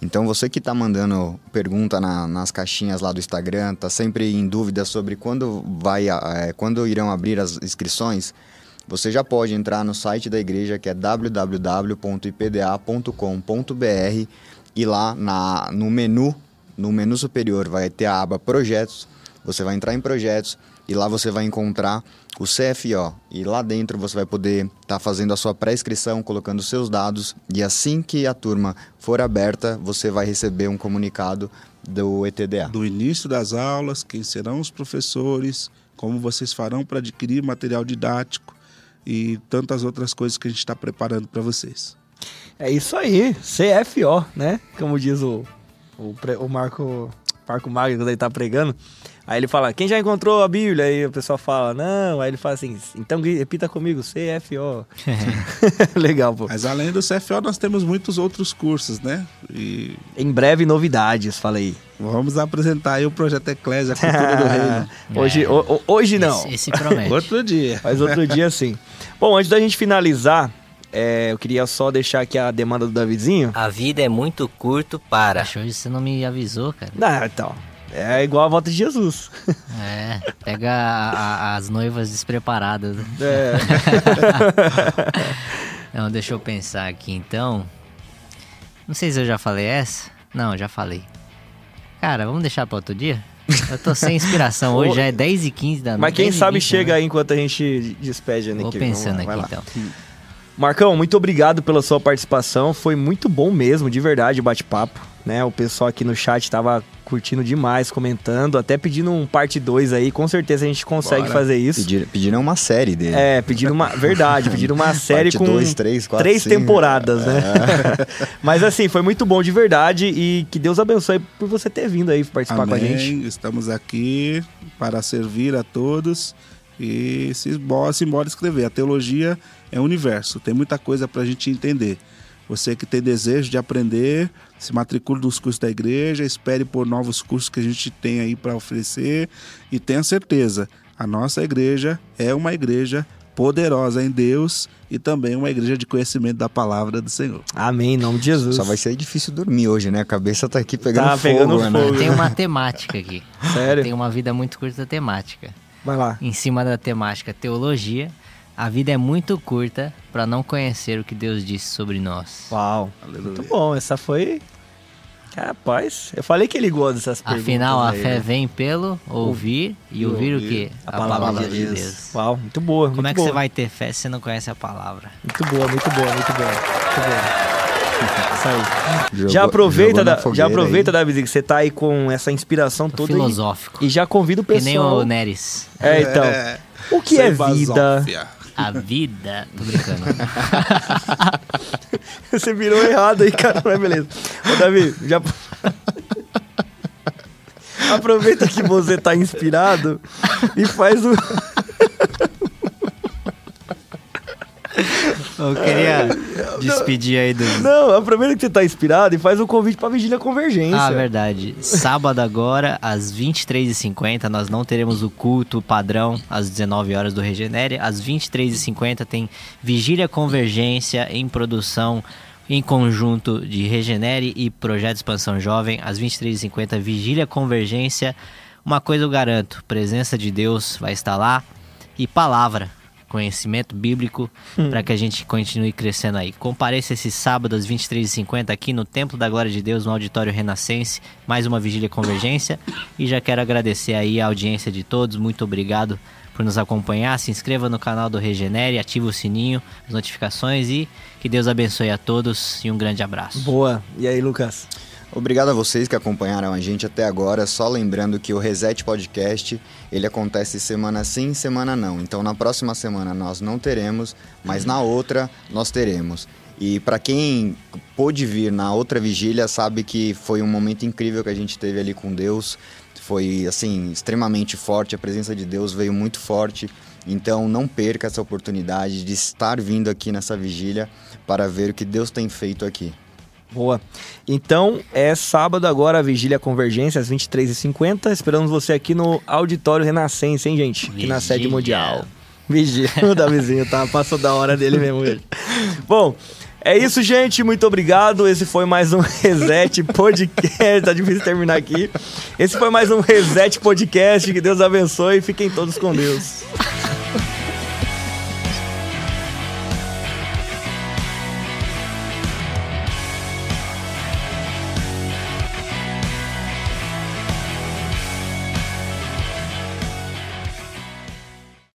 Então você que está mandando pergunta na, nas caixinhas lá do Instagram, está sempre em dúvida sobre quando vai, é, quando irão abrir as inscrições, você já pode entrar no site da igreja que é www.ipda.com.br e lá na, no menu no menu superior vai ter a aba Projetos, você vai entrar em Projetos e lá você vai encontrar o CFO. E lá dentro você vai poder estar tá fazendo a sua pré-inscrição, colocando seus dados e assim que a turma for aberta, você vai receber um comunicado do ETDA. Do início das aulas, quem serão os professores, como vocês farão para adquirir material didático e tantas outras coisas que a gente está preparando para vocês. É isso aí, CFO, né? Como diz o o, o Marco, Marco Magno, quando ele tá pregando, aí ele fala, quem já encontrou a Bíblia? Aí o pessoal fala, não. Aí ele fala assim, então repita comigo, CFO. <laughs> Legal, pô. Mas além do CFO, nós temos muitos outros cursos, né? E... Em breve, novidades, falei. Vamos apresentar aí o Projeto Eclésia, Cultura do <laughs> Reino. Hoje, é. o, hoje não. Esse, esse promete. <laughs> outro dia. Mas outro dia sim. Bom, antes da gente finalizar, é, eu queria só deixar aqui a demanda do Davidzinho. A vida é muito curto para. Poxa, hoje você não me avisou, cara. Não, então. É igual a volta de Jesus. <laughs> É, pega a, a, as noivas despreparadas. É. <laughs> não, deixa eu pensar aqui então. Não sei se eu já falei essa. Não, já falei. Cara, vamos deixar para outro dia? Eu tô sem inspiração. <laughs> Hoje já é 10 e 15 da noite. Mas quem sabe 20, chega né? aí enquanto a gente despede, né? Vou pensando aqui então. Marcão, muito obrigado pela sua participação. Foi muito bom mesmo, de verdade, o bate-papo. né? O pessoal aqui no chat tava curtindo demais, comentando, até pedindo um parte 2 aí. Com certeza a gente consegue Bora. fazer isso. Pedir, pediram uma série dele. É, pediram uma. Verdade, pediram uma <laughs> série Parte com. dois, três, quatro, três cinco. temporadas, né? É. <laughs> Mas assim, foi muito bom de verdade e que Deus abençoe por você ter vindo aí participar com a Amém. gente. Estamos aqui para servir a todos e se embora, se embora escrever. A teologia é universo, tem muita coisa para a gente entender. Você que tem desejo de aprender, se matricule nos cursos da igreja, espere por novos cursos que a gente tem aí para oferecer e tenha certeza, a nossa igreja é uma igreja poderosa em Deus e também uma igreja de conhecimento da palavra do Senhor. Amém, em nome de Jesus. Só vai ser difícil dormir hoje, né? A cabeça tá aqui pegando Tá fogo, pegando né? fogo. Tem uma temática aqui. <laughs> Sério? Tem uma vida muito curta temática. Vai lá. Em cima da temática teologia, a vida é muito curta para não conhecer o que Deus disse sobre nós. Uau. Muito bom, essa foi. Rapaz, eu falei que ele gosta dessas perguntas. Afinal, a aí, fé né? vem pelo ouvir e ouvir o quê? A palavra de Deus. Uau, muito boa. Como muito é que boa. você vai ter fé se você não conhece a palavra? Muito boa, muito boa, muito boa. Muito boa. Jogou- já aproveita, da, já aproveita, aí. Davi, que você tá aí com essa inspiração Tô toda. filosófico. E, e já convida o Que pessoal. nem o Neres. É, então. O que é vida? Basófia. A vida. Tô brincando. <laughs> Você virou errado aí, cara. Mas beleza. Ô, Davi, já. <laughs> Aproveita que você tá inspirado e faz o. <laughs> Eu queria despedir aí do. Não, aproveita que você tá inspirado e faz o convite pra Vigília Convergência. Ah, verdade. Sábado agora, às 23h50, nós não teremos o culto padrão às 19 horas do Regenere. Às 23h50 tem Vigília Convergência em produção em conjunto de Regenere e Projeto Expansão Jovem. Às 23h50, Vigília Convergência. Uma coisa eu garanto, presença de Deus vai estar lá e palavra, conhecimento bíblico para que a gente continue crescendo aí. Compareça esse sábado às 23h50 aqui no Templo da Glória de Deus, no Auditório Renascense, mais uma Vigília Convergência. E já quero agradecer aí a audiência de todos, muito obrigado por nos acompanhar. Se inscreva no canal do Regenere, ative o sininho, as notificações e que Deus abençoe a todos e um grande abraço. Boa. E aí, Lucas? Obrigado a vocês que acompanharam a gente até agora. Só lembrando que o Reset Podcast ele acontece semana sim, semana não. Então na próxima semana nós não teremos, mas na outra nós teremos. E para quem pôde vir na outra vigília sabe que foi um momento incrível que a gente teve ali com Deus. Foi assim extremamente forte. A presença de Deus veio muito forte. Então não perca essa oportunidade de estar vindo aqui nessa vigília para ver o que Deus tem feito aqui. Boa. Então, é sábado agora, a Vigília Convergência, às 23h50. Esperamos você aqui no Auditório Renascença, hein, gente? Aqui na sede Vigília. mundial. Vigília. <laughs> O Davizinho tá, passou da hora dele mesmo hoje. Bom, é isso, gente. Muito obrigado. Esse foi mais um <laughs> Reset Podcast. Tá difícil terminar aqui. Esse foi mais um Reset Podcast. Que Deus abençoe. Fiquem todos com Deus.